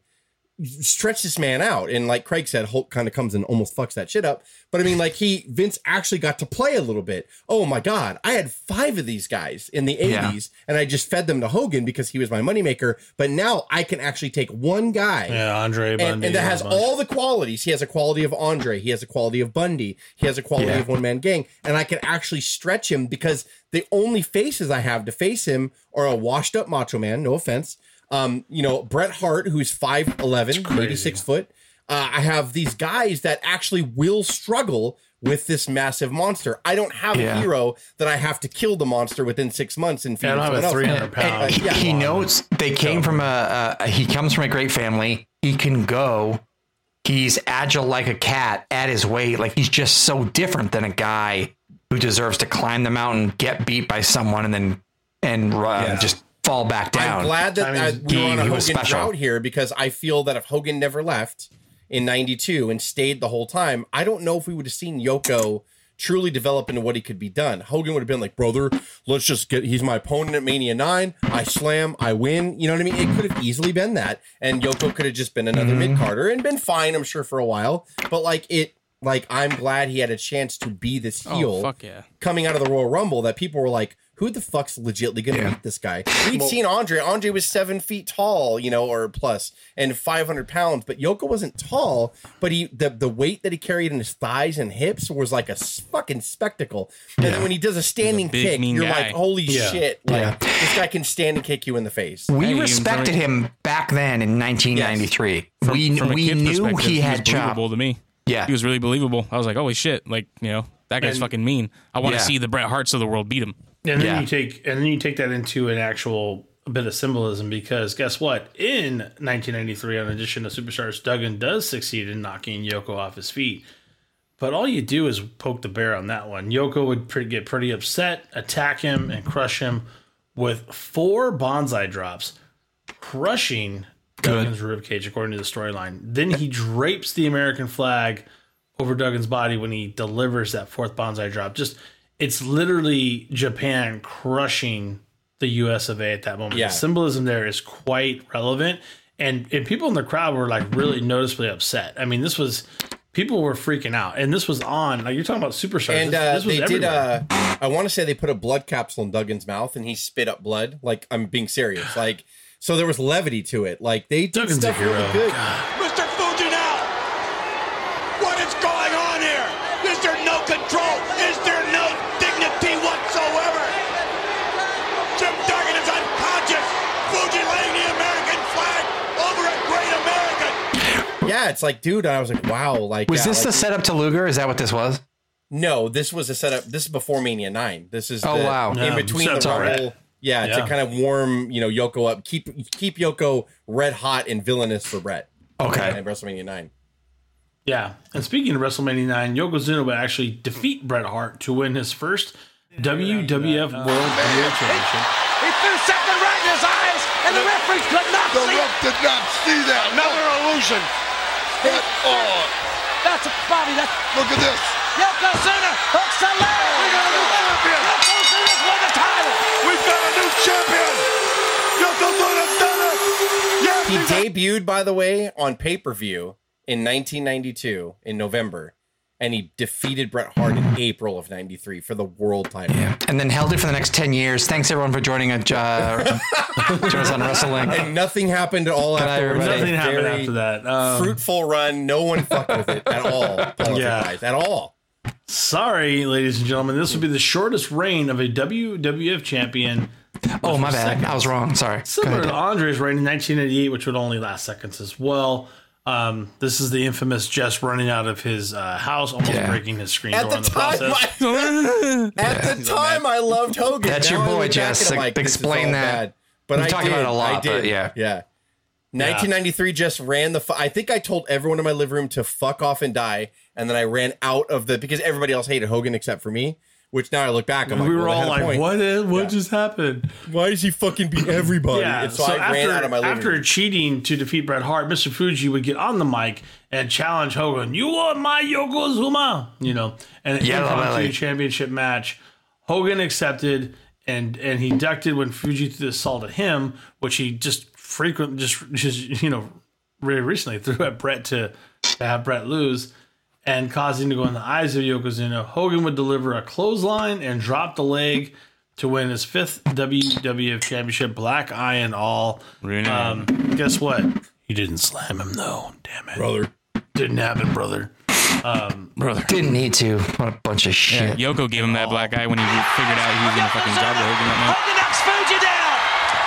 [SPEAKER 2] stretch this man out. And like Craig said, Hulk kind of comes and almost fucks that shit up. But I mean, like he Vince actually got to play a little bit. Oh my God, I had five of these guys in the 80s
[SPEAKER 3] yeah.
[SPEAKER 2] and I just fed them to Hogan because he was my moneymaker. But now I can actually take one guy.
[SPEAKER 1] Yeah, Andre Bundy.
[SPEAKER 2] And, and that has all the qualities. He has a quality of Andre, he has a quality of Bundy, he has a quality
[SPEAKER 3] yeah.
[SPEAKER 2] of one man gang. And I can actually stretch him because the only faces I have to face him are a washed up macho man, no offense, um, you know, Bret Hart, who's 5'11, maybe six foot. Uh, I have these guys that actually will struggle with this massive monster. I don't have
[SPEAKER 3] yeah.
[SPEAKER 2] a hero that I have to kill the monster within six months and feed
[SPEAKER 1] I don't 300 pounds.
[SPEAKER 2] He, uh, yeah.
[SPEAKER 3] he knows they came from a, a, he comes from a great family. He can go. He's agile like a cat at his weight. Like he's just so different than a guy who deserves to climb the mountain, get beat by someone, and then and just fall back down.
[SPEAKER 2] I'm glad that
[SPEAKER 1] I mean,
[SPEAKER 2] we're on a Hogan drought here because I feel that if Hogan never left in '92 and stayed the whole time, I don't know if we would have seen Yoko truly develop into what he could be done. Hogan would have been like, brother, let's just get, he's my opponent at Mania 9. I slam, I win. You know what I mean? It could have easily been that. And Yoko could have just been another
[SPEAKER 3] mm-hmm.
[SPEAKER 2] mid Carter and been fine, I'm sure, for a while. But like, it, like, I'm glad he had a chance to be this oh, heel
[SPEAKER 4] oh, yeah.
[SPEAKER 2] coming out of the Royal Rumble that people were like, who the fuck's legitly going to
[SPEAKER 3] yeah.
[SPEAKER 2] beat this guy? We'd well, seen Andre. Andre was seven feet tall, you know, or plus, and five hundred pounds. But Yoko wasn't tall, but he the the weight that he carried in his thighs and hips was like a fucking spectacle. And yeah. when he does a standing a
[SPEAKER 4] big,
[SPEAKER 2] kick, you're
[SPEAKER 4] guy.
[SPEAKER 2] like, holy
[SPEAKER 1] yeah.
[SPEAKER 2] shit! Like this guy can stand and kick you in the face.
[SPEAKER 3] We respected him back then in 1993. Yes.
[SPEAKER 4] From,
[SPEAKER 3] we
[SPEAKER 4] from
[SPEAKER 3] we knew he had he
[SPEAKER 4] chop. To me,
[SPEAKER 3] yeah,
[SPEAKER 4] he was really believable. I was like, holy shit! Like you know. That guy's
[SPEAKER 1] and,
[SPEAKER 4] fucking mean. I want to see the Bret Harts of the world beat him.
[SPEAKER 1] And then
[SPEAKER 3] yeah.
[SPEAKER 1] you take and then you take that into an actual bit of symbolism because guess what? In 1993, on Edition of Superstars, Duggan does succeed in knocking Yoko off his feet. But all you do is poke the bear on that one. Yoko would pre- get pretty upset, attack him, and crush him with four banzai drops, crushing Duggan's ribcage, according to the storyline. Then he drapes the American flag over Duggan's body when he delivers that fourth banzai drop. Just it's literally Japan crushing the US of A at that moment.
[SPEAKER 2] Yeah.
[SPEAKER 1] The symbolism there is quite relevant. And, and people in the crowd were like really noticeably upset. I mean, this was people were freaking out, and this was on. Like you're talking about superstars,
[SPEAKER 2] and uh,
[SPEAKER 1] this, this
[SPEAKER 2] they did. Uh, I want to say they put a blood capsule in Duggan's mouth, and he spit up blood. Like I'm being serious. Like so, there was levity to it. Like they did
[SPEAKER 1] Duggan's
[SPEAKER 2] stuff really good. God. it's like, dude, I was like, wow, like
[SPEAKER 3] was
[SPEAKER 2] yeah,
[SPEAKER 3] this
[SPEAKER 2] like,
[SPEAKER 3] the setup to Luger? Is that what this was?
[SPEAKER 2] No, this was a setup. This is before Mania Nine. This is
[SPEAKER 3] oh
[SPEAKER 2] the,
[SPEAKER 3] wow,
[SPEAKER 2] in between
[SPEAKER 1] yeah,
[SPEAKER 2] the
[SPEAKER 1] Rumble. Right.
[SPEAKER 2] Yeah,
[SPEAKER 1] yeah,
[SPEAKER 2] to kind of warm you know Yoko up, keep keep Yoko red hot and villainous for Bret.
[SPEAKER 3] Okay,
[SPEAKER 2] at WrestleMania Nine.
[SPEAKER 1] Yeah, and speaking of WrestleMania Nine, Yokozuna would actually defeat Bret Hart to win his first WWF World Heavyweight Championship.
[SPEAKER 5] He threw something right in his eyes, and the referee could not
[SPEAKER 6] the
[SPEAKER 5] see. The
[SPEAKER 6] ref did not see that.
[SPEAKER 7] Another illusion
[SPEAKER 6] hit. Oh.
[SPEAKER 5] That's a. That's...
[SPEAKER 6] Look at this.
[SPEAKER 5] Center. Hooks the leg.
[SPEAKER 7] We got a new champion.
[SPEAKER 5] Yoko won the title.
[SPEAKER 7] We've got a new champion. Done it. Yes, he
[SPEAKER 2] debuted, by the way, on pay-per-view in 1992 in November and he defeated Bret Hart in April of '93 for the world title.
[SPEAKER 3] and then held it for the next 10 years. Thanks everyone for joining uh, join us on Wrestling.
[SPEAKER 2] And nothing happened at all
[SPEAKER 3] night,
[SPEAKER 2] afterwards.
[SPEAKER 1] Nothing happened after that. Um,
[SPEAKER 2] fruitful run. No one fucked with it at all.
[SPEAKER 1] Yeah.
[SPEAKER 2] at all.
[SPEAKER 1] sorry, ladies and gentlemen, this will be the shortest reign of a WWF champion,
[SPEAKER 3] Oh, my bad. I was wrong. Sorry. Go
[SPEAKER 1] similar
[SPEAKER 3] ahead.
[SPEAKER 1] to Andre's reign in 1988, which would only last seconds as well. Um, this is the infamous Jess running out of his uh, house, almost
[SPEAKER 3] Yeah.
[SPEAKER 1] breaking his screen
[SPEAKER 2] At
[SPEAKER 1] door
[SPEAKER 2] the
[SPEAKER 1] in the
[SPEAKER 2] time,
[SPEAKER 1] process.
[SPEAKER 2] I, at the time, I loved Hogan.
[SPEAKER 3] That's
[SPEAKER 2] Now
[SPEAKER 3] your boy, Jess.
[SPEAKER 2] like,
[SPEAKER 3] Explain that.
[SPEAKER 2] bad. But
[SPEAKER 3] We
[SPEAKER 2] I
[SPEAKER 3] talk
[SPEAKER 2] did.
[SPEAKER 3] about it a lot,
[SPEAKER 2] I did.
[SPEAKER 3] but yeah.
[SPEAKER 2] yeah. 1993 just ran the. fu- I think I told everyone in my living room to fuck off and die, and then I ran out of the because everybody else hated Hogan except for me. Which now I look back, I'm like,
[SPEAKER 1] we were
[SPEAKER 2] well,
[SPEAKER 1] all like,
[SPEAKER 2] point.
[SPEAKER 1] "What? Is, what
[SPEAKER 2] Yeah.
[SPEAKER 1] just happened?"
[SPEAKER 2] Why does he fucking beat everybody?
[SPEAKER 1] Yeah.
[SPEAKER 2] And so,
[SPEAKER 1] So,
[SPEAKER 2] I
[SPEAKER 1] after,
[SPEAKER 2] ran out of my living
[SPEAKER 1] after
[SPEAKER 2] room.
[SPEAKER 1] cheating to defeat Bret Hart, Mr. Fuji would get on the mic and challenge Hogan. You want my Yokozuna? You know, and an
[SPEAKER 3] Yellow
[SPEAKER 1] impromptu
[SPEAKER 3] belly.
[SPEAKER 1] championship match. Hogan accepted and and he ducked it when Fuji threw the salt at him, which he just frequently just just you know very recently threw at Bret to, to have Bret lose. And causing to go in the eyes of Yokozuna, Hogan would deliver a clothesline and drop the leg to win his fifth WWF Championship, black eye and all.
[SPEAKER 4] Really?
[SPEAKER 1] Um, guess what? He didn't slam him though. Damn it,
[SPEAKER 2] brother.
[SPEAKER 1] Didn't happen, brother.
[SPEAKER 4] Brother.
[SPEAKER 3] Didn't need to. What a bunch of shit.
[SPEAKER 4] Yoko gave him that black eye when he figured out he was gonna fucking job to Hogan that night.
[SPEAKER 5] Hogan knocks Fuji down.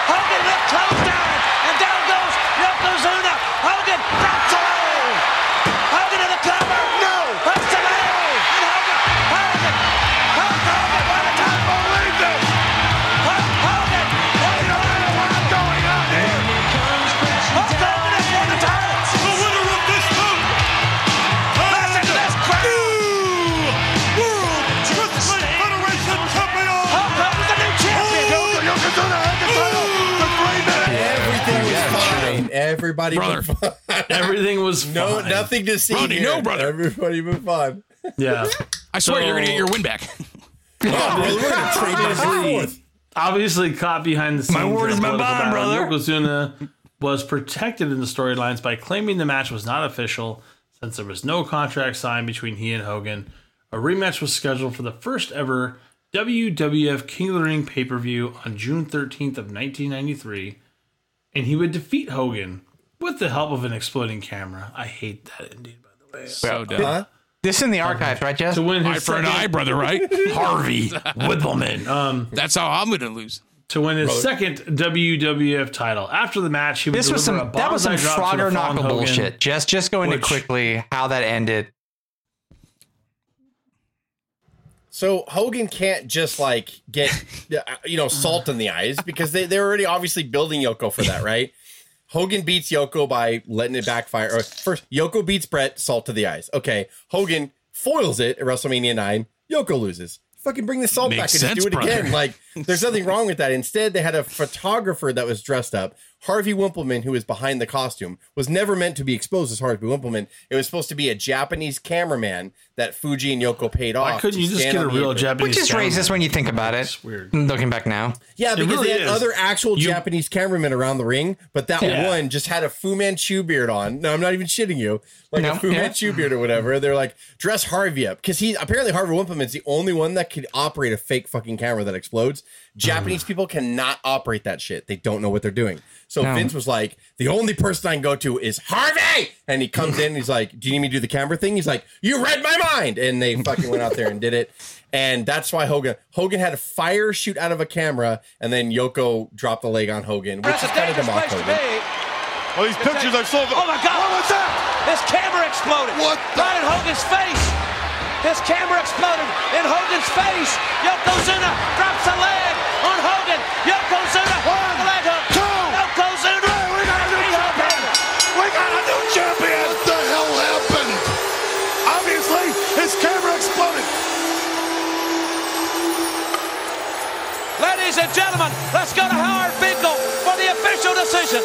[SPEAKER 5] Hogan with close down
[SPEAKER 2] Everybody
[SPEAKER 4] Brother.
[SPEAKER 2] was fine.
[SPEAKER 1] Everything was
[SPEAKER 2] No,
[SPEAKER 1] fine.
[SPEAKER 2] nothing to see
[SPEAKER 4] Rodney,
[SPEAKER 2] here.
[SPEAKER 4] no, brother.
[SPEAKER 2] Everybody was fine.
[SPEAKER 1] Yeah.
[SPEAKER 4] I swear
[SPEAKER 1] So-
[SPEAKER 4] you're gonna get your win back.
[SPEAKER 2] Brother, we're gonna trade back.
[SPEAKER 1] Obviously, caught behind the scenes.
[SPEAKER 3] My word is my bond, brother.
[SPEAKER 1] Yokozuna was protected in the storylines by claiming the match was not official since there was no contract signed between he and Hogan. A rematch was scheduled for the first ever WWF King of the Ring pay per view on June 13th of 1993, and he would defeat Hogan with the help of an exploding camera. I hate that indeed, by the way.
[SPEAKER 4] So dumb.
[SPEAKER 2] Huh?
[SPEAKER 3] This in the archives, right, Jess?
[SPEAKER 1] To win
[SPEAKER 4] Eye
[SPEAKER 1] his
[SPEAKER 4] for an
[SPEAKER 1] second-
[SPEAKER 4] eye, brother, right?
[SPEAKER 1] Harvey Wippleman. Um,
[SPEAKER 4] That's how I'm gonna lose.
[SPEAKER 1] to win his second WWF title. After the match, he would
[SPEAKER 3] This was some
[SPEAKER 1] a
[SPEAKER 3] that was some
[SPEAKER 1] banzai drop
[SPEAKER 3] Frogger
[SPEAKER 1] the fallen
[SPEAKER 3] Knocker
[SPEAKER 1] Hogan.
[SPEAKER 3] bullshit. Just just go into
[SPEAKER 1] Which-
[SPEAKER 3] quickly how that ended.
[SPEAKER 2] So Hogan can't just like get uh, you know salt in the eyes because they they're already obviously building Yoko for that, right? Hogan beats Yoko by letting it backfire. Or first, Yoko beats Bret, salt to the eyes. Okay, Hogan foils it at WrestleMania nine. Yoko loses. Fucking bring the salt
[SPEAKER 4] Makes
[SPEAKER 2] back and
[SPEAKER 4] sense,
[SPEAKER 2] do it
[SPEAKER 4] brother.
[SPEAKER 2] again. Like, there's nothing wrong with that. Instead, they had a photographer that was dressed up. Harvey Wippleman, who was behind the costume, was never meant to be exposed as Harvey Wippleman. It was supposed to be a Japanese cameraman that Fuji and Yoko paid off.
[SPEAKER 1] Why couldn't you just
[SPEAKER 2] stand
[SPEAKER 1] get a real
[SPEAKER 2] apron.
[SPEAKER 1] Japanese?
[SPEAKER 3] Which is
[SPEAKER 1] camera?
[SPEAKER 3] racist when you think about it.
[SPEAKER 1] It's weird.
[SPEAKER 3] Looking back now.
[SPEAKER 2] Yeah, because
[SPEAKER 1] really
[SPEAKER 2] they had
[SPEAKER 1] is.
[SPEAKER 2] other actual
[SPEAKER 1] You-
[SPEAKER 2] Japanese cameramen around the ring, but that
[SPEAKER 1] Yeah.
[SPEAKER 2] one just had a Fu Manchu beard on. No, I'm not even shitting you. Like
[SPEAKER 3] No,
[SPEAKER 2] a Fu
[SPEAKER 3] yeah.
[SPEAKER 2] Manchu beard or whatever. They're like, dress Harvey up. Because he apparently Harvey Wippleman's the only one that could operate a fake fucking camera that explodes. Japanese mm. people cannot operate that shit. They don't know what they're doing. So
[SPEAKER 3] No.
[SPEAKER 2] Vince was like, the only person I can go to is Harvey. And he comes in and he's like, Do you need me to do the camera thing? He's like, You read my mind. And they fucking went out there and did it. And that's why Hogan Hogan had a fire shoot out of a camera, and then Yoko dropped the leg on Hogan, which
[SPEAKER 5] That's
[SPEAKER 2] is kind of to
[SPEAKER 5] dangerous
[SPEAKER 2] mock Hogan.
[SPEAKER 5] be.
[SPEAKER 6] Well, these pictures are so.
[SPEAKER 5] Oh my God!
[SPEAKER 6] What was that?
[SPEAKER 5] This camera exploded.
[SPEAKER 6] What the-
[SPEAKER 5] Right in Hogan's face. This camera exploded in Hogan's face. Yokozuna drops a leg on Hogan. Yokozuna
[SPEAKER 6] One,
[SPEAKER 5] the leg hook.
[SPEAKER 6] two.
[SPEAKER 5] Yokozuna.
[SPEAKER 6] Hey, we got a new champion. We got a new champion. What the hell happened? Obviously, his camera exploded.
[SPEAKER 5] Ladies and gentlemen, let's go to Howard Finkel for the official decision.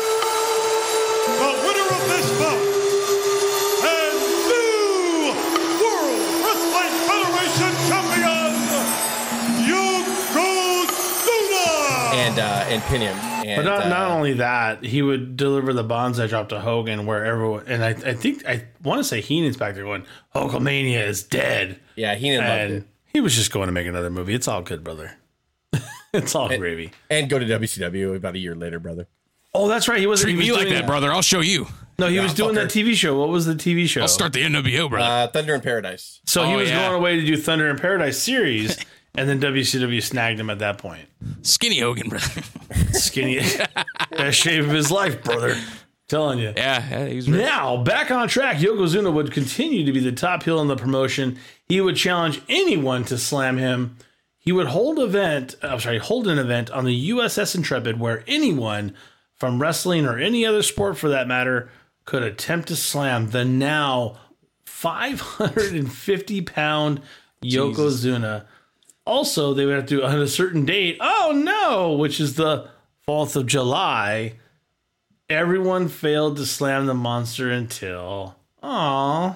[SPEAKER 7] And
[SPEAKER 2] and and pin him. And,
[SPEAKER 1] But not, not
[SPEAKER 2] uh,
[SPEAKER 1] only that, he would deliver the banzai drop to Hogan where everyone, and I, I think, I want to say Heenan's back there going, Hulkamania is dead.
[SPEAKER 2] yeah, Heenan loved it.
[SPEAKER 1] he was just going to make another movie. It's all good, brother. it's all gravy.
[SPEAKER 2] And go to WCW about a year later, brother.
[SPEAKER 1] Oh, that's right. He was
[SPEAKER 4] Treat
[SPEAKER 1] he was
[SPEAKER 4] me like
[SPEAKER 1] doing-
[SPEAKER 4] that, brother. I'll show you.
[SPEAKER 1] No, he was doing
[SPEAKER 2] fucker.
[SPEAKER 1] that TV show. What was the TV show?
[SPEAKER 4] I'll start the NWO, brother.
[SPEAKER 2] Uh, Thunder in Paradise.
[SPEAKER 1] so he
[SPEAKER 4] Oh,
[SPEAKER 1] was
[SPEAKER 4] yeah.
[SPEAKER 1] going away to do Thunder in Paradise series, and then WCW snagged him at that point.
[SPEAKER 4] Skinny Hogan, brother.
[SPEAKER 1] Skinny, best shape of his life, brother. Telling you.
[SPEAKER 4] yeah, yeah, right.
[SPEAKER 1] Now, back on track, Yokozuna would continue to be the top heel in the promotion. He would challenge anyone to slam him. He would hold event, uh, I'm sorry, hold an event on the USS Intrepid where anyone from wrestling or any other sport for that matter could attempt to slam the now 550 pound Yokozuna. Also, they would have to on a certain date. Oh no, which is the 4th of July. Everyone failed to slam the monster until, aw,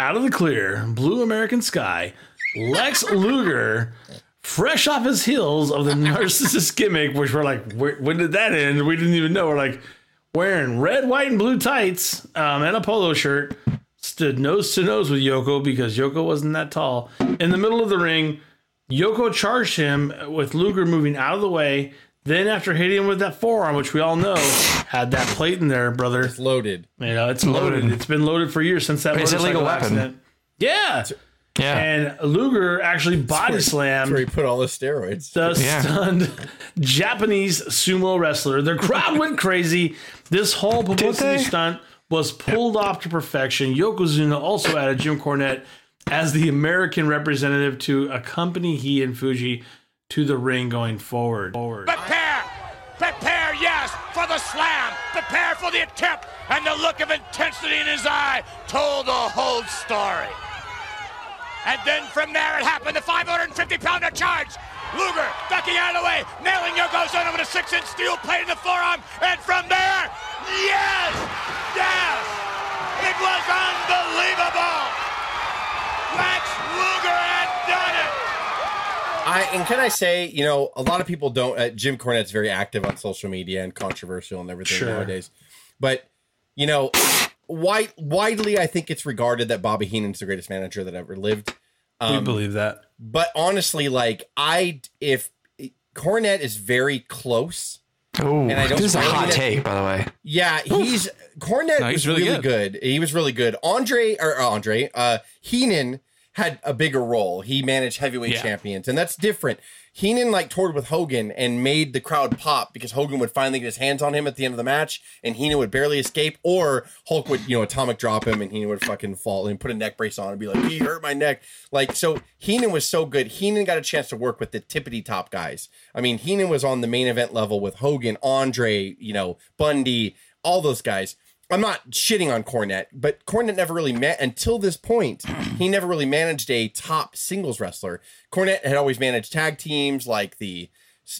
[SPEAKER 1] out of the clear, blue American sky, Lex Luger, fresh off his heels of the narcissist gimmick, which we're like, when did that end? We didn't even know. We're like, wearing red, white, and blue tights um, and a polo shirt, stood nose to nose with Yoko because Yoko wasn't that tall. In the middle of the ring, Yoko charged him with Luger moving out of the way. Then, after hitting him with that forearm, which we all know had that plate in there, brother,
[SPEAKER 2] It's loaded.
[SPEAKER 1] you know it's loaded. It's been loaded for years since that
[SPEAKER 3] It's a
[SPEAKER 1] motorcycle
[SPEAKER 3] legal weapon.
[SPEAKER 1] accident. Yeah,
[SPEAKER 3] Yeah.
[SPEAKER 1] and Luger actually body slammed
[SPEAKER 2] Where he put all the steroids.
[SPEAKER 1] the
[SPEAKER 3] Yeah.
[SPEAKER 1] stunned Japanese sumo wrestler. The crowd went crazy. This whole publicity stunt was pulled off to perfection. Yokozuna also added Jim Cornette as the American representative to accompany he and Fuji to the ring going forward. Forward.
[SPEAKER 7] Prepare! Prepare, yes, for the slam! Prepare for the attempt! And the look of intensity in his eye told the whole story. And then from there it happened, the 550 pounder charge. Luger ducking out of the way, nailing Yokozuna with a six inch steel plate in the forearm. And from there, yes! Yes! It was unbelievable!
[SPEAKER 2] I and can I say, you know, a lot of people don't. Uh, Jim Cornette's very active on social media and controversial and everything
[SPEAKER 1] Sure.
[SPEAKER 2] nowadays. But you know, wide, widely, I think it's regarded that Bobby Heenan's the greatest manager that ever lived.
[SPEAKER 1] we believe that.
[SPEAKER 2] But honestly, like I, if Cornette is very close,
[SPEAKER 3] Ooh,
[SPEAKER 2] and I don't
[SPEAKER 3] this is a hot
[SPEAKER 2] that-
[SPEAKER 3] take, by the way.
[SPEAKER 2] yeah, he's Cornette
[SPEAKER 4] No, he's
[SPEAKER 2] was really,
[SPEAKER 4] really
[SPEAKER 2] good. He was really good. Andre or uh, Andre, uh, Heenan had a bigger role. He managed heavyweight
[SPEAKER 4] Yeah.
[SPEAKER 2] champions, and that's different. Heenan like toured with Hogan and made the crowd pop because Hogan would finally get his hands on him at the end of the match, and Heenan would barely escape, or Hulk would you know atomic drop him, and Heenan would fucking fall and put a neck brace on and be like, "He hurt my neck." Like so, Heenan was so good. Heenan got a chance to work with the tippity top guys. I mean, Heenan was on the main event level with Hogan, Andre, you know, Bundy, all those guys. I'm not shitting on Cornette, but Cornette never really met until this point. He never really managed a top singles wrestler. Cornette had always managed tag teams like the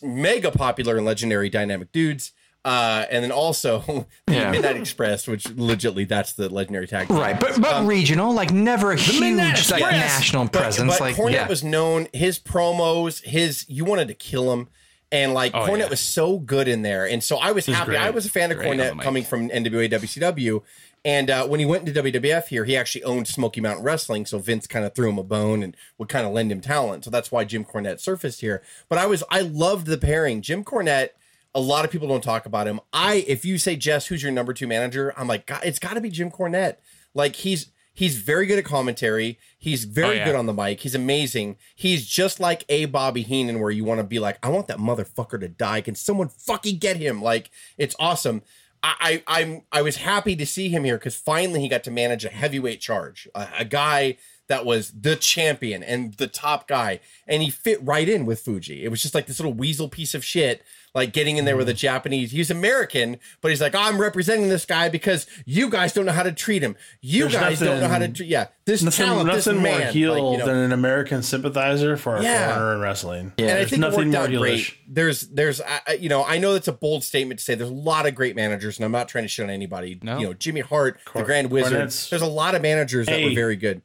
[SPEAKER 2] mega popular and legendary Dynamic Dudes, uh, and then also the
[SPEAKER 3] Yeah.
[SPEAKER 2] Midnight Express, which legitly that's the legendary tag team.
[SPEAKER 3] Right, but but regional, like never a huge like national
[SPEAKER 2] But,
[SPEAKER 3] presence.
[SPEAKER 2] but
[SPEAKER 3] like
[SPEAKER 2] Cornette
[SPEAKER 3] yeah.
[SPEAKER 2] was known, his promos, his you wanted to kill him. And like
[SPEAKER 4] Oh,
[SPEAKER 2] Cornette
[SPEAKER 4] yeah.
[SPEAKER 2] was so good in there. And so I was happy.
[SPEAKER 1] great.
[SPEAKER 2] I was a fan of
[SPEAKER 4] Great
[SPEAKER 2] Cornette coming from NWA WCW. And uh, when he went into WWF here, he actually owned Smoky Mountain Wrestling. So Vince kind of threw him a bone and would kind of lend him talent. So that's why Jim Cornette surfaced here. But I was I loved the pairing. Jim Cornette, a lot of people don't talk about him. I if you say Jess, who's your number two manager? I'm like, God, it's got to be Jim Cornette. Like he's he's very good at commentary. He's very
[SPEAKER 4] Oh, yeah.
[SPEAKER 2] good on the mic. He's amazing. He's just like a Bobby Heenan, where you want to be like, I want that motherfucker to die. Can someone fucking get him? Like it's awesome. I, I I'm I was happy to see him here because finally he got to manage a heavyweight charge, a, a guy that was the champion and the top guy, and he fit right in with Fuji. It was just like this little weasel piece of shit, like getting in there with a mm. Japanese. He's American, but he's like, oh, I'm representing this guy because you guys don't know how to treat him. You
[SPEAKER 1] There's
[SPEAKER 2] guys don't know how to treat. Yeah, this
[SPEAKER 1] Nothing,
[SPEAKER 2] talent, this
[SPEAKER 1] nothing
[SPEAKER 2] man,
[SPEAKER 1] more heel
[SPEAKER 2] like, you know,
[SPEAKER 1] than an American sympathizer for a
[SPEAKER 2] Yeah.
[SPEAKER 1] foreigner in wrestling.
[SPEAKER 2] and I
[SPEAKER 1] There's
[SPEAKER 2] think it
[SPEAKER 1] nothing more
[SPEAKER 2] great. There's, there's, I I- you know, I know that's a bold statement to say. There's a lot of great managers, and I'm not trying to shit on anybody.
[SPEAKER 4] No.
[SPEAKER 2] You know, Jimmy Hart, the Grand Wizard.
[SPEAKER 1] Cornette's-
[SPEAKER 2] There's a lot of managers that were very good.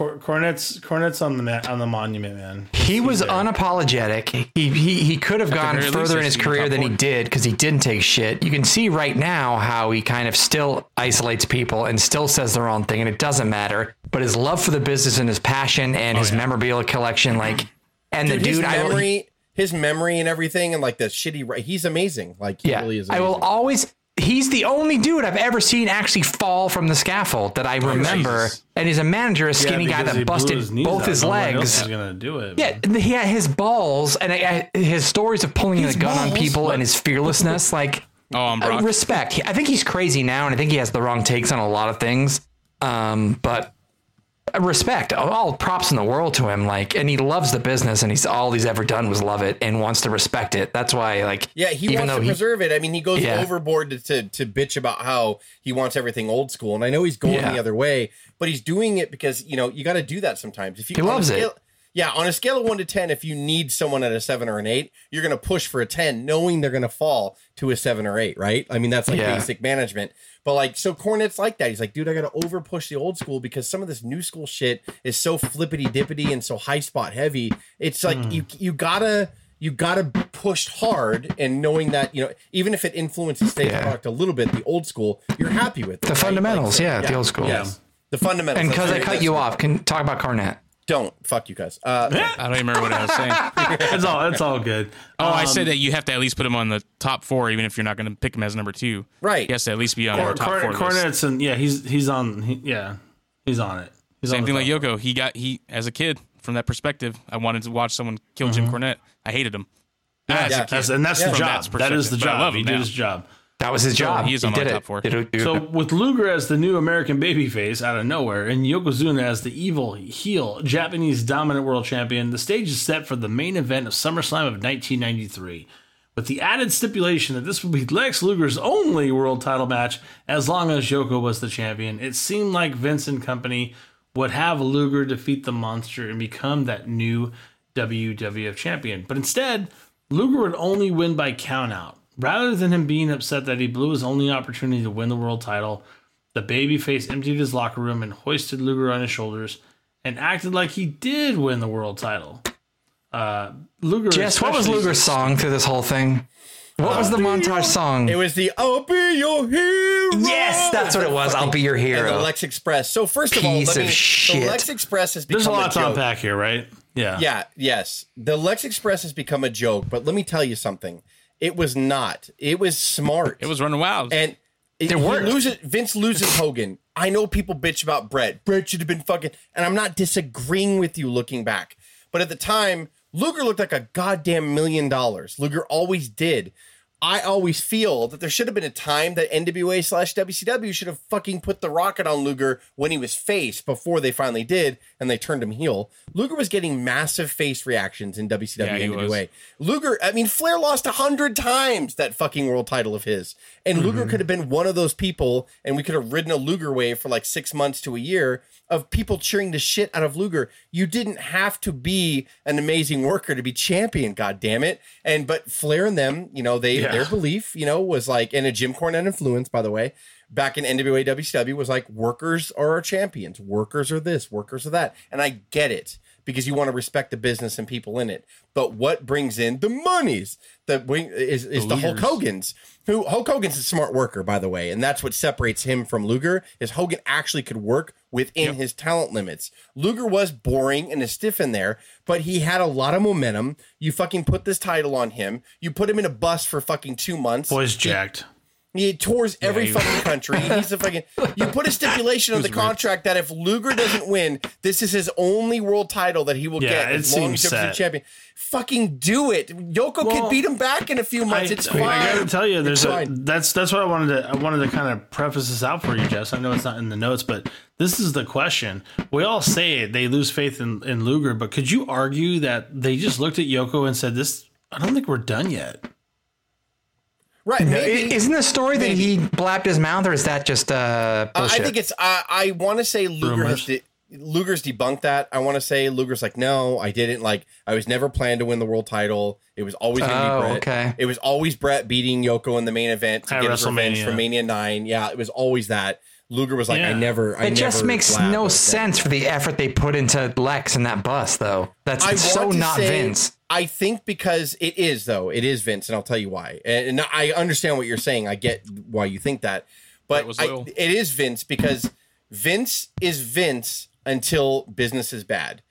[SPEAKER 1] Cor- Cornette's Cornette's on the ma- on the monument, man.
[SPEAKER 3] He was
[SPEAKER 1] there.
[SPEAKER 3] unapologetic. He he, he could have gone further in his career
[SPEAKER 4] top
[SPEAKER 3] than he did because he didn't take shit. You can see right now how he kind of still isolates people and still says the wrong thing, and it doesn't matter. But his love for the business and his passion and oh, his memorabilia collection, like, and
[SPEAKER 2] Dude,
[SPEAKER 3] the
[SPEAKER 2] his
[SPEAKER 3] dude, I will,
[SPEAKER 2] memory, his memory and everything, and like the shitty. ri- He's amazing. Like he
[SPEAKER 3] yeah,
[SPEAKER 2] really is.
[SPEAKER 3] I will always. He's the only dude I've ever seen actually fall from the scaffold that I remember,
[SPEAKER 4] Jesus.
[SPEAKER 3] and he's a manager, a skinny guy that busted
[SPEAKER 1] his
[SPEAKER 3] both
[SPEAKER 1] out.
[SPEAKER 3] his
[SPEAKER 1] No one else
[SPEAKER 3] legs.
[SPEAKER 1] is gonna do it.
[SPEAKER 3] Yeah, he had his balls and I, I, his stories of pulling a gun on
[SPEAKER 2] balls?
[SPEAKER 3] people and his fearlessness. Like,
[SPEAKER 4] Oh, I'm
[SPEAKER 3] uh,
[SPEAKER 4] Brock.
[SPEAKER 3] respect. He- I think he's crazy now, and I think he has the wrong takes on a lot of things. Um, but respect, all props in the world to him. Like, and he loves the business, and he's all he's ever done was love it and wants to respect it. That's why, like,
[SPEAKER 2] Yeah, he
[SPEAKER 3] even
[SPEAKER 2] wants
[SPEAKER 3] though
[SPEAKER 2] to
[SPEAKER 3] he-
[SPEAKER 2] preserve it. I mean, he goes
[SPEAKER 3] Yeah.
[SPEAKER 2] overboard to, to to bitch about how he wants everything old school, and I know he's going
[SPEAKER 3] Yeah.
[SPEAKER 2] the other way, but he's doing it because you know you got to do that sometimes. If you
[SPEAKER 3] He loves it.
[SPEAKER 2] Scale- Yeah, on a scale of one to ten, if you need someone at a seven or an eight, you're going to push for a ten, knowing they're going to fall to a seven or eight, right? I mean, that's like
[SPEAKER 3] Yeah.
[SPEAKER 2] basic management. But like, so Cornette's like that. He's like, dude, I got to over push the old school because some of this new school shit is so flippity dippity and so high spot heavy. It's like
[SPEAKER 3] Hmm.
[SPEAKER 2] you you gotta you gotta push hard and knowing that you know even if it influences stage
[SPEAKER 3] Yeah.
[SPEAKER 2] product a little bit, the old school, you're happy with it,
[SPEAKER 3] The
[SPEAKER 2] right?
[SPEAKER 3] fundamentals,
[SPEAKER 2] so-
[SPEAKER 3] yeah, the old school.
[SPEAKER 2] Yes, the fundamentals.
[SPEAKER 3] and because I cut
[SPEAKER 2] That's-
[SPEAKER 3] you off, can talk about Cornette.
[SPEAKER 2] Don't fuck you guys. Uh,
[SPEAKER 4] I don't even remember what I was saying.
[SPEAKER 1] it's all it's all good.
[SPEAKER 4] Oh, I
[SPEAKER 1] Um,
[SPEAKER 4] said that you have to at least put him on the top four, even if you're not going to pick him as number two.
[SPEAKER 2] Right.
[SPEAKER 4] He has to at least be on
[SPEAKER 1] Cor-
[SPEAKER 4] our top
[SPEAKER 1] Cor-
[SPEAKER 4] four. list.
[SPEAKER 1] Cornette's and yeah, he's he's on. He, yeah, he's on it. He's
[SPEAKER 4] Same
[SPEAKER 1] on
[SPEAKER 4] thing like
[SPEAKER 1] top.
[SPEAKER 4] Yoko. He got he as a kid from that perspective. I wanted to watch someone kill Jim Cornette. I hated him. As a
[SPEAKER 2] Yeah.
[SPEAKER 4] kid.
[SPEAKER 1] That's, and that's
[SPEAKER 2] Yeah.
[SPEAKER 1] the
[SPEAKER 4] From
[SPEAKER 1] job.
[SPEAKER 4] that
[SPEAKER 1] That is the
[SPEAKER 4] perspective, but I
[SPEAKER 1] job.
[SPEAKER 4] love
[SPEAKER 1] He
[SPEAKER 4] him
[SPEAKER 1] did
[SPEAKER 4] now.
[SPEAKER 1] his job.
[SPEAKER 3] That was his job.
[SPEAKER 4] he is on my
[SPEAKER 3] did
[SPEAKER 4] top
[SPEAKER 3] it.
[SPEAKER 4] four.
[SPEAKER 3] Did it- did
[SPEAKER 1] So
[SPEAKER 3] it.
[SPEAKER 1] with Luger as the new American babyface out of nowhere, and Yokozuna as the evil heel Japanese dominant world champion, the stage is set for the main event of SummerSlam of 1993. With the added stipulation that this would be Lex Luger's only world title match as long as Yoko was the champion, it seemed like Vince and company would have Luger defeat the monster and become that new WWF champion. But instead, Luger would only win by countout. Rather than him being upset that he blew his only opportunity to win the world title, the babyface emptied his locker room and hoisted Luger on his shoulders and acted like he did win the world title. Uh, Luger.
[SPEAKER 3] Jess, what was
[SPEAKER 1] especially-
[SPEAKER 3] Luger's song through this whole thing? What was the montage song?
[SPEAKER 2] it was the "I'll be your hero."
[SPEAKER 3] Yes, that's what it was. I'll be your
[SPEAKER 2] And the. Lex Express. So first of all,
[SPEAKER 3] Piece
[SPEAKER 2] let
[SPEAKER 3] of
[SPEAKER 2] me,
[SPEAKER 3] shit.
[SPEAKER 2] the Lex Express has become a joke,
[SPEAKER 1] There's a lot to unpack here, right? Yeah.
[SPEAKER 2] Yeah, yes. The Lex Express has become a joke, but let me tell you something. It was not. It was smart.
[SPEAKER 4] It was running wild.
[SPEAKER 2] and it, he
[SPEAKER 3] worked.
[SPEAKER 2] loses Vince loses Hogan. I know people bitch about Bret. Bret should have been fucking and I'm not disagreeing with you looking back. But at the time, Luger looked like a goddamn million dollars. Luger always did. I always feel that there should have been a time that NWA slash WCW should have fucking put the rocket on Luger when he was face before they finally did and they turned him heel. Luger was getting massive face reactions in WCW
[SPEAKER 4] Yeah, he
[SPEAKER 2] and
[SPEAKER 4] was.
[SPEAKER 2] NWA. Luger, I mean, Flair lost a hundred times that fucking world title of his, and Luger mm-hmm. could have been one of those people, and we could have ridden a Luger wave for like six months to a year of people cheering the shit out of Luger. You didn't have to be an amazing worker to be champion, god damn it. And but Flair and them, you know, they
[SPEAKER 1] Yeah.
[SPEAKER 2] their belief, you know, was like, and a Jim Cornette influence, by the way. Back in NWA WCW was like workers are our champions, workers are this, workers are that, and I get it because you want to respect the business and people in it. But what brings in the monies that bring is, is the Hulk Hogan's. Who Hulk Hogan's a smart worker, by the way, and that's what separates him from Luger. Is Hogan actually could work within his talent limits. Luger was boring and a stiff in there, but he had a lot of momentum. You fucking put this title on him. You put him in a bus for fucking two months.
[SPEAKER 1] Boys jacked.
[SPEAKER 2] He tours every
[SPEAKER 4] he-
[SPEAKER 2] fucking country. He's a fucking. You put a stipulation on the contract that if Luger doesn't win, this is his only world title that he will
[SPEAKER 1] Yeah,
[SPEAKER 2] get as long as he's
[SPEAKER 1] set.
[SPEAKER 2] champion. Fucking do it. Yoko
[SPEAKER 1] Well,
[SPEAKER 2] could beat him back in a few
[SPEAKER 1] I,
[SPEAKER 2] months. it's
[SPEAKER 1] I
[SPEAKER 2] fine.
[SPEAKER 1] gotta tell you, there's a, that's that's what I wanted to I wanted to kind of preface this out for you, Jess. I know it's not in the notes, but this is the question. We all say they lose faith in, in Luger, but could you argue that they just looked at Yoko and said, "This, I don't think we're done yet."
[SPEAKER 2] Right? Maybe.
[SPEAKER 3] Isn't the story that
[SPEAKER 2] Maybe.
[SPEAKER 3] he blabbed his mouth, or is that just uh,
[SPEAKER 2] Uh,
[SPEAKER 3] bullshit?
[SPEAKER 2] I think it's. I I want to say Luger has de- Luger's debunked that. I want to say Luger's like, no, I didn't. Like, I was never planned to win the world title. It was always going to
[SPEAKER 3] Oh,
[SPEAKER 2] be Bret.
[SPEAKER 3] okay.
[SPEAKER 2] It was always Bret beating Yoko in the main event to
[SPEAKER 1] At
[SPEAKER 2] get his revenge
[SPEAKER 1] WrestleMania.
[SPEAKER 2] for Mania Nine. Yeah, it was always that. Luger was like,
[SPEAKER 1] Yeah.
[SPEAKER 2] I never. I
[SPEAKER 3] It just
[SPEAKER 2] never
[SPEAKER 3] makes no
[SPEAKER 2] like that.
[SPEAKER 3] sense for the effort they put into Lex and that bus, though. That's
[SPEAKER 2] I
[SPEAKER 3] so not
[SPEAKER 2] say-
[SPEAKER 3] Vince.
[SPEAKER 2] I think because it is though, it is Vince, and I'll tell you why. And, and I understand what you're saying. I get why you think that, but
[SPEAKER 4] That was
[SPEAKER 2] I, it is Vince because Vince is Vince until business is bad.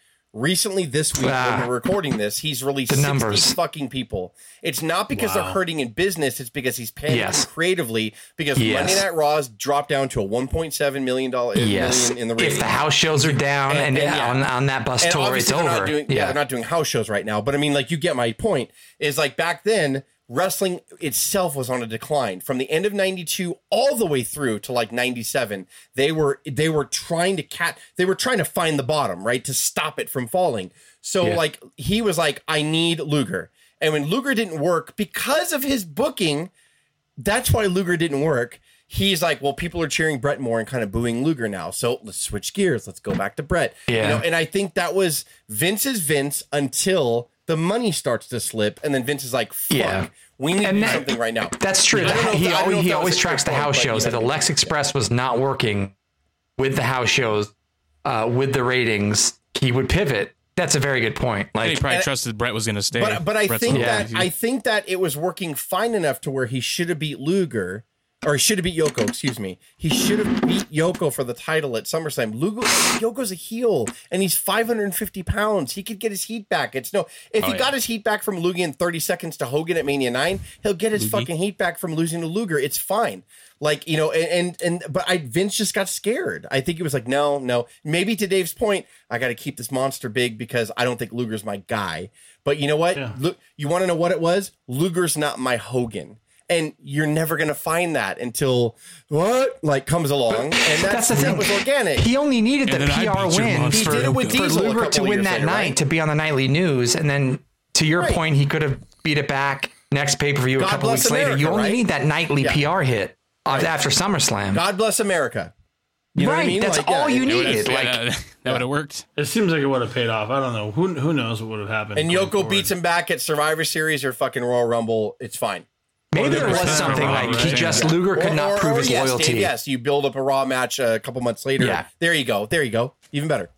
[SPEAKER 2] Recently, this week
[SPEAKER 3] Ah.
[SPEAKER 2] when we're recording this, he's released
[SPEAKER 3] The
[SPEAKER 2] 60
[SPEAKER 3] numbers.
[SPEAKER 2] fucking people. It's not because
[SPEAKER 1] Wow.
[SPEAKER 2] they're hurting in business; it's because he's paying
[SPEAKER 3] Yes.
[SPEAKER 2] creatively. Because
[SPEAKER 3] Yes.
[SPEAKER 2] Monday Night Raw's dropped down to a 1.7 million dollar
[SPEAKER 3] Yes.
[SPEAKER 2] million in the
[SPEAKER 3] if the house shows are down and,
[SPEAKER 2] And- and yeah.
[SPEAKER 3] on, on that bus
[SPEAKER 2] And
[SPEAKER 3] tour, it's over.
[SPEAKER 2] Not doing, yeah. they're not doing house shows right now. But I mean, like, you get my point. Is like back then, wrestling itself was on a decline from the end of '92 all the way through to like '97. They were they were trying to cat. They were trying to find the bottom, right, to stop it from falling. So
[SPEAKER 3] Yeah.
[SPEAKER 2] like he was like, I need Luger, and when Luger didn't work because of his booking, that's why Luger didn't work. He's like, well, people are cheering Bret more and kind of booing Luger now. So let's switch gears. Let's go back to Bret.
[SPEAKER 3] Yeah.
[SPEAKER 2] You know, and I think that was Vince's Vince until the money starts to slip, and then Vince is like, fuck,
[SPEAKER 3] Yeah.
[SPEAKER 2] we need to do
[SPEAKER 3] that-
[SPEAKER 2] something right now.
[SPEAKER 3] That's true.
[SPEAKER 2] I don't know if
[SPEAKER 3] he
[SPEAKER 2] that- I don't know
[SPEAKER 3] always, he always tracks the
[SPEAKER 2] fair point,
[SPEAKER 3] house shows. That the Lex Express was not working with the house shows, uh, with the ratings, he would pivot. That's a very good point.
[SPEAKER 4] And he probably
[SPEAKER 2] And-
[SPEAKER 4] trusted Bret was going to stay.
[SPEAKER 2] But but I
[SPEAKER 4] Bret's
[SPEAKER 2] think that
[SPEAKER 4] easy.
[SPEAKER 2] I think that it was working fine enough to where he should have beat Luger, or he should have beat Yoko. Excuse me. He should have beat Yoko for the title at SummerSlam. Luger Yoko's a heel, and he's 550 pounds. He could get his heat back. It's no. If he
[SPEAKER 4] Oh, yeah.
[SPEAKER 2] got his heat back from Luger in 30 seconds to Hogan at Mania Nine, he'll get his
[SPEAKER 4] Loogie.
[SPEAKER 2] fucking heat back from losing to Luger. It's fine. Like you know, and and, and but I Vince just got scared. I think he was like, no, no. Maybe to Dave's point, I got to keep this monster big because I don't think Luger's my guy. But you know what?
[SPEAKER 1] Yeah.
[SPEAKER 2] Look, you want to know what it was? Luger's not my Hogan. And you're never gonna find that until what like comes along, and that's,
[SPEAKER 3] that's the
[SPEAKER 2] that
[SPEAKER 3] thing.
[SPEAKER 2] was organic.
[SPEAKER 3] he only needed
[SPEAKER 4] And
[SPEAKER 3] the PR win
[SPEAKER 2] He did it with
[SPEAKER 3] for
[SPEAKER 2] Diesel a
[SPEAKER 3] to win that
[SPEAKER 2] later,
[SPEAKER 3] night
[SPEAKER 2] right?
[SPEAKER 3] to be on the nightly news, and then to your
[SPEAKER 2] Right.
[SPEAKER 3] point, he could have beat it back next pay per view a couple
[SPEAKER 2] bless
[SPEAKER 3] weeks later. You only
[SPEAKER 2] right?
[SPEAKER 3] need that nightly
[SPEAKER 2] Yeah.
[SPEAKER 3] PR hit after SummerSlam.
[SPEAKER 2] God bless America. You know
[SPEAKER 3] right,
[SPEAKER 2] what I mean?
[SPEAKER 3] that's
[SPEAKER 2] Like,
[SPEAKER 3] all
[SPEAKER 2] yeah,
[SPEAKER 3] you
[SPEAKER 2] it-
[SPEAKER 4] It would've-
[SPEAKER 3] needed.
[SPEAKER 4] yeah,
[SPEAKER 3] Like,
[SPEAKER 4] that, that would have worked.
[SPEAKER 1] It seems like it would have paid off. I don't know. Who who knows what would have happened.
[SPEAKER 2] And Yoko
[SPEAKER 1] forward.
[SPEAKER 2] beats him back at Survivor Series or fucking Royal Rumble. It's fine.
[SPEAKER 3] Maybe there was something like he just
[SPEAKER 1] Yeah.
[SPEAKER 3] Luger could
[SPEAKER 2] Or-
[SPEAKER 3] not
[SPEAKER 2] or-
[SPEAKER 3] prove
[SPEAKER 2] or
[SPEAKER 3] his
[SPEAKER 2] yes,
[SPEAKER 3] loyalty.
[SPEAKER 2] Dave, yes, you build up a Raw match uh, a couple months later.
[SPEAKER 3] Yeah.
[SPEAKER 2] There you go. There you go. Even better.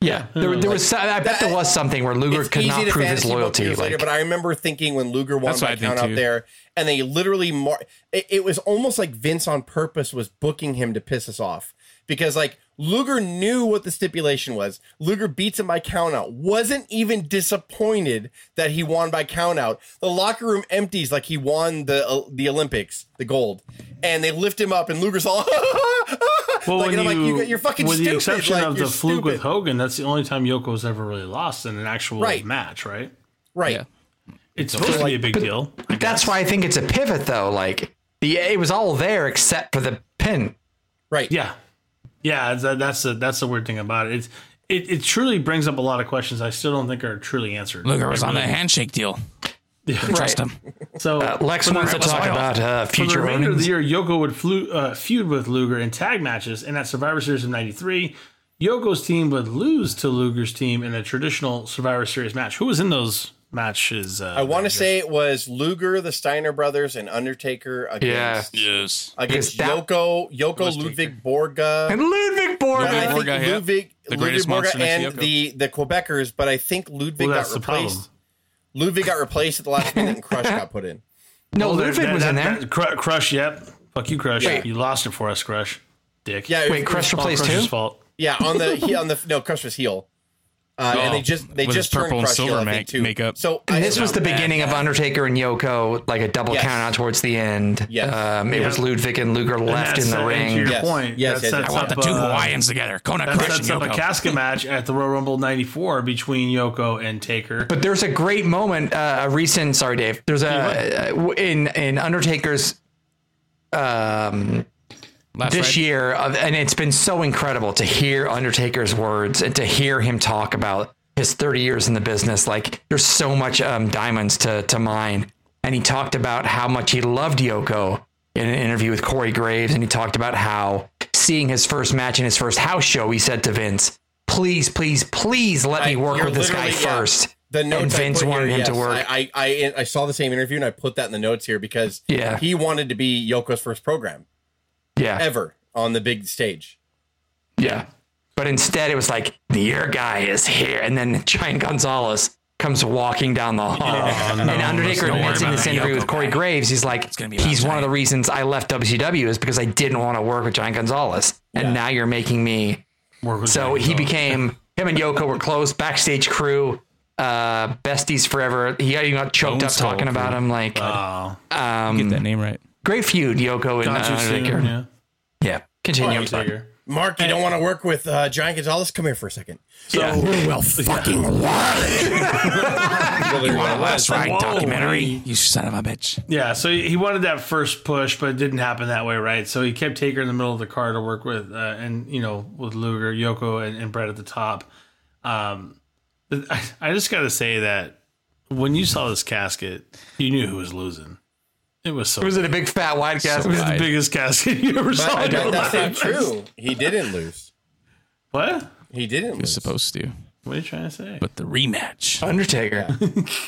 [SPEAKER 3] Yeah, there, there was. I bet there was something where Luger could not prove his loyalty.
[SPEAKER 2] years later,
[SPEAKER 3] Like,
[SPEAKER 2] but I remember thinking when Luger won
[SPEAKER 4] That's
[SPEAKER 2] by
[SPEAKER 4] what
[SPEAKER 2] count out there, and they literally mar- it, it was almost like Vince on purpose was booking him to piss us off because like Luger knew what the stipulation was. Luger beats him by count out. Wasn't even disappointed that he won by count out. The locker room empties like he won the uh, the Olympics, the gold, and they lift him up, and Luger's all.
[SPEAKER 1] Well,
[SPEAKER 2] like,
[SPEAKER 1] when
[SPEAKER 2] I'm
[SPEAKER 1] you,
[SPEAKER 2] like, you, are fucking
[SPEAKER 1] with
[SPEAKER 2] stupid.
[SPEAKER 1] the exception
[SPEAKER 2] like,
[SPEAKER 1] of the fluke with. Hogan, that's the only time Yoko's ever really lost in an actual
[SPEAKER 2] Right.
[SPEAKER 1] match, right?
[SPEAKER 2] right.
[SPEAKER 4] Yeah.
[SPEAKER 1] It's supposed to be a big deal. I
[SPEAKER 3] that's why I think it's a pivot, though. Like the it was all there except for the pin.
[SPEAKER 2] Right.
[SPEAKER 1] Yeah, yeah. That, that's the that's the weird thing about it. It's it, it truly brings up a lot of questions I still don't think are truly answered.
[SPEAKER 4] Luger was on
[SPEAKER 1] the
[SPEAKER 4] handshake deal. Trust him.
[SPEAKER 1] So
[SPEAKER 3] Lex wants to talk about uh,
[SPEAKER 1] For the
[SPEAKER 3] future
[SPEAKER 1] remainder of the year, Yoko would flu, uh, feud with Luger in tag matches, and at Survivor Series of '93, Yoko's team would lose to Luger's team in a traditional Survivor Series match. Who was in those matches? Uh,
[SPEAKER 2] I want to say it was Luger, the Steiner brothers, and Undertaker against yeah.
[SPEAKER 4] Yes.
[SPEAKER 2] against
[SPEAKER 3] that-
[SPEAKER 2] Yoko, Yoko
[SPEAKER 4] Was
[SPEAKER 2] Ludwig Borga.
[SPEAKER 3] And Ludwig Borg.
[SPEAKER 2] I think
[SPEAKER 4] Borga.
[SPEAKER 2] Ludwig,
[SPEAKER 4] The
[SPEAKER 2] Ludwig
[SPEAKER 4] greatest
[SPEAKER 2] Borga
[SPEAKER 4] monster next to
[SPEAKER 2] and the the Quebecers, but I think Ludwig
[SPEAKER 1] Well,
[SPEAKER 2] got
[SPEAKER 1] that's the problem.
[SPEAKER 2] replaced. Ludwig got replaced at the last minute, and Crush got put in.
[SPEAKER 3] No,
[SPEAKER 1] Well,
[SPEAKER 3] Ludwig
[SPEAKER 1] that-
[SPEAKER 3] was
[SPEAKER 1] that-
[SPEAKER 3] in there.
[SPEAKER 1] that- Cru- Crush, yep. Fuck you, Crush.
[SPEAKER 2] Wait.
[SPEAKER 1] You lost it for us, Crush. Dick.
[SPEAKER 2] Yeah,
[SPEAKER 3] Wait, Crush
[SPEAKER 2] it was-
[SPEAKER 1] All
[SPEAKER 3] replaced
[SPEAKER 1] Crush's
[SPEAKER 3] too?
[SPEAKER 1] fault.
[SPEAKER 2] Yeah, on the he, on the no Crush was heel. Uh, and they just they just
[SPEAKER 4] his purple
[SPEAKER 2] turned
[SPEAKER 4] and
[SPEAKER 2] Crush heel,
[SPEAKER 4] silver
[SPEAKER 2] think,
[SPEAKER 4] make-
[SPEAKER 2] too.
[SPEAKER 4] makeup.
[SPEAKER 2] So
[SPEAKER 3] And
[SPEAKER 2] I-
[SPEAKER 3] this was the beginning of Undertaker and Yoko, like a double
[SPEAKER 2] Yes.
[SPEAKER 3] count out towards the end.
[SPEAKER 2] Yes.
[SPEAKER 3] Um, it
[SPEAKER 1] Yeah.
[SPEAKER 3] was Ludwig and Luger left
[SPEAKER 1] that's
[SPEAKER 3] in the
[SPEAKER 1] set-
[SPEAKER 3] ring.
[SPEAKER 1] To your
[SPEAKER 2] Yes.
[SPEAKER 1] point,
[SPEAKER 2] Yes,
[SPEAKER 1] that sets.
[SPEAKER 4] I want
[SPEAKER 1] up,
[SPEAKER 4] the two
[SPEAKER 1] uh,
[SPEAKER 4] Hawaiians together. Kona
[SPEAKER 1] That
[SPEAKER 4] Crush
[SPEAKER 1] sets
[SPEAKER 4] and
[SPEAKER 1] up a casket match at the Royal Rumble '94 between Yoko and Taker.
[SPEAKER 3] But there's a great moment, uh, a recent. Sorry, Dave. There's a uh, in in Undertaker's um,
[SPEAKER 4] Last
[SPEAKER 3] this
[SPEAKER 4] ride.
[SPEAKER 3] year, and it's been so incredible to hear Undertaker's words and to hear him talk about his 30 years in the business. Like there's so much um, diamonds to to mine, and he talked about how much he loved Yoko in an interview with Corey Graves, and he talked about how seeing his first match in his first house show, he said to Vince, "Please, please, please let me work with this guy
[SPEAKER 2] literally- yeah.
[SPEAKER 3] first.
[SPEAKER 2] The notes
[SPEAKER 3] and Vince wanted
[SPEAKER 2] here,
[SPEAKER 3] him to work.
[SPEAKER 2] I, I I I saw the same interview and I put that in the notes here because
[SPEAKER 3] Yeah.
[SPEAKER 2] he wanted to be Yoko's first program
[SPEAKER 3] yeah,
[SPEAKER 2] ever on the big stage.
[SPEAKER 3] Yeah. But instead, it was like, the your guy is here. And then Giant Gonzalez comes walking down the hall. and Undertaker
[SPEAKER 4] don't
[SPEAKER 3] admits in this interview
[SPEAKER 4] Yoko
[SPEAKER 3] with Corey
[SPEAKER 4] guy.
[SPEAKER 3] Graves, he's like,
[SPEAKER 4] gonna be about
[SPEAKER 3] he's one of the reasons I left WCW is because I didn't want to work with Giant Gonzalez. And now you're making me.
[SPEAKER 1] Work with
[SPEAKER 3] So
[SPEAKER 1] Giant
[SPEAKER 3] he
[SPEAKER 1] Gonzalez.
[SPEAKER 3] became, him and Yoko were close, backstage crew, uh, besties forever. He got, got choked
[SPEAKER 4] Bone
[SPEAKER 3] up talking about him. Like,
[SPEAKER 1] Oh,
[SPEAKER 4] Get that name right.
[SPEAKER 3] great feud, Yoko and uh, Undertaker.
[SPEAKER 1] soon. Yeah.
[SPEAKER 3] Yeah. Continue. I'm sorry.
[SPEAKER 2] Mark, you don't want to work with uh, Giant Gonzalez? Come here for a second.
[SPEAKER 3] Yeah.
[SPEAKER 2] Well, fucking
[SPEAKER 4] That's right,
[SPEAKER 1] Whoa,
[SPEAKER 4] documentary.
[SPEAKER 1] hey.
[SPEAKER 4] You son of a bitch.
[SPEAKER 1] Yeah, so he wanted that first push, but it didn't happen that way, right? So he kept Taker in the middle of the car to work with, uh, and you know, with Luger, Yoko, and, and Bret at the top. Um, I, I just got to say that when you saw this casket, you knew who was losing. It was so.
[SPEAKER 3] Was it a big fat wide cast?
[SPEAKER 1] it was the biggest casket you ever saw.
[SPEAKER 2] But
[SPEAKER 1] in your
[SPEAKER 2] that, that's not true. He didn't lose.
[SPEAKER 1] What?
[SPEAKER 2] He didn't
[SPEAKER 4] You're
[SPEAKER 2] lose.
[SPEAKER 4] supposed to.
[SPEAKER 1] What are you trying to say?
[SPEAKER 4] But the rematch
[SPEAKER 3] Undertaker.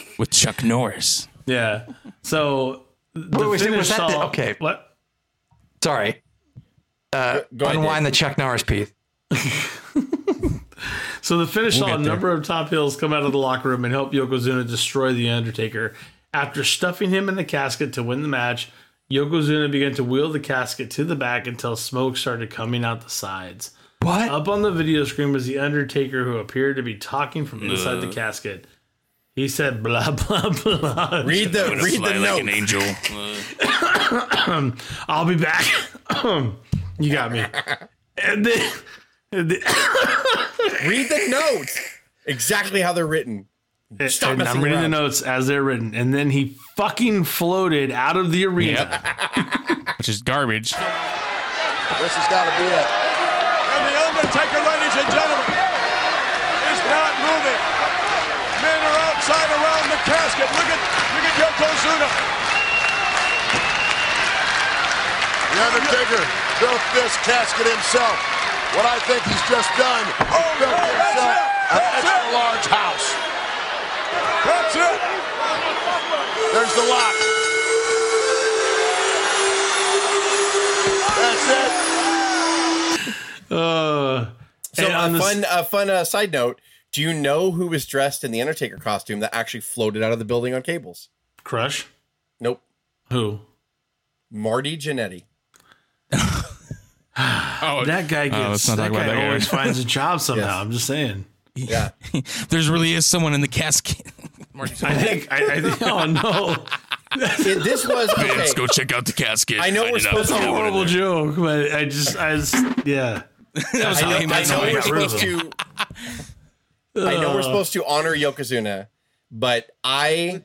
[SPEAKER 4] with Chuck Norris.
[SPEAKER 1] yeah. So the
[SPEAKER 3] Wait, wait,
[SPEAKER 1] finish
[SPEAKER 3] was that the-
[SPEAKER 1] saw-
[SPEAKER 3] okay.
[SPEAKER 1] What?
[SPEAKER 3] Sorry. Uh,
[SPEAKER 2] Go
[SPEAKER 3] unwind
[SPEAKER 2] Dave.
[SPEAKER 3] the Chuck Norris piece.
[SPEAKER 1] So the finish saw a
[SPEAKER 4] there.
[SPEAKER 1] number of top heels come out of the locker room and help Yokozuna destroy the Undertaker. After stuffing him in the casket to win the match, Yokozuna began to wheel the casket to the back until smoke started coming out the sides.
[SPEAKER 3] What?
[SPEAKER 1] Up on the video screen was the Undertaker, who appeared to be talking from inside the casket. He said, "Blah blah blah."
[SPEAKER 2] Read the read the
[SPEAKER 4] Fly like an
[SPEAKER 2] note.
[SPEAKER 4] angel.
[SPEAKER 1] I'll be back. you got me. And then, and then-
[SPEAKER 2] Read the notes. Exactly how they're written. Stop
[SPEAKER 1] and I'm reading
[SPEAKER 2] around.
[SPEAKER 1] the notes as they're written. And then he fucking floated out of the arena.
[SPEAKER 4] Yep. Which is garbage.
[SPEAKER 6] This has got to be it.
[SPEAKER 7] And the Undertaker, ladies and gentlemen, is not moving. Men are outside around the casket. Look at look at Yokozuna.
[SPEAKER 6] The Undertaker built this casket himself. What I think he's just done, he
[SPEAKER 7] Oh,
[SPEAKER 6] built
[SPEAKER 7] no, that's
[SPEAKER 6] himself
[SPEAKER 7] it.
[SPEAKER 6] an extra
[SPEAKER 7] it.
[SPEAKER 6] large house.
[SPEAKER 7] That's it.
[SPEAKER 6] There's the lock. That's it.
[SPEAKER 1] Uh,
[SPEAKER 2] So
[SPEAKER 1] on
[SPEAKER 2] a
[SPEAKER 1] this-
[SPEAKER 2] fun a fun uh, side note. Do you know who was dressed in the Undertaker costume that actually floated out of the building on cables?
[SPEAKER 1] Crush?
[SPEAKER 2] Nope.
[SPEAKER 1] Who?
[SPEAKER 2] Marty Jannetty.
[SPEAKER 4] Oh,
[SPEAKER 1] That guy
[SPEAKER 4] Oh,
[SPEAKER 1] gets.
[SPEAKER 4] let's
[SPEAKER 1] that guy
[SPEAKER 4] that guy.
[SPEAKER 1] always finds a job somehow. I'm just saying.
[SPEAKER 2] Yeah.
[SPEAKER 4] there's really is someone in the casket.
[SPEAKER 1] I think. I, I think. Oh no,
[SPEAKER 2] It- this was okay.
[SPEAKER 4] Let's go check out the casket.
[SPEAKER 2] I know
[SPEAKER 4] Find
[SPEAKER 2] we're
[SPEAKER 4] it out.
[SPEAKER 2] supposed to-
[SPEAKER 1] that's a horrible joke. But I just. I just. Yeah.
[SPEAKER 4] That was
[SPEAKER 2] I
[SPEAKER 4] how
[SPEAKER 2] know, I know we're
[SPEAKER 1] got rid of
[SPEAKER 2] supposed to. I know we're supposed to honor Yokozuna, but I.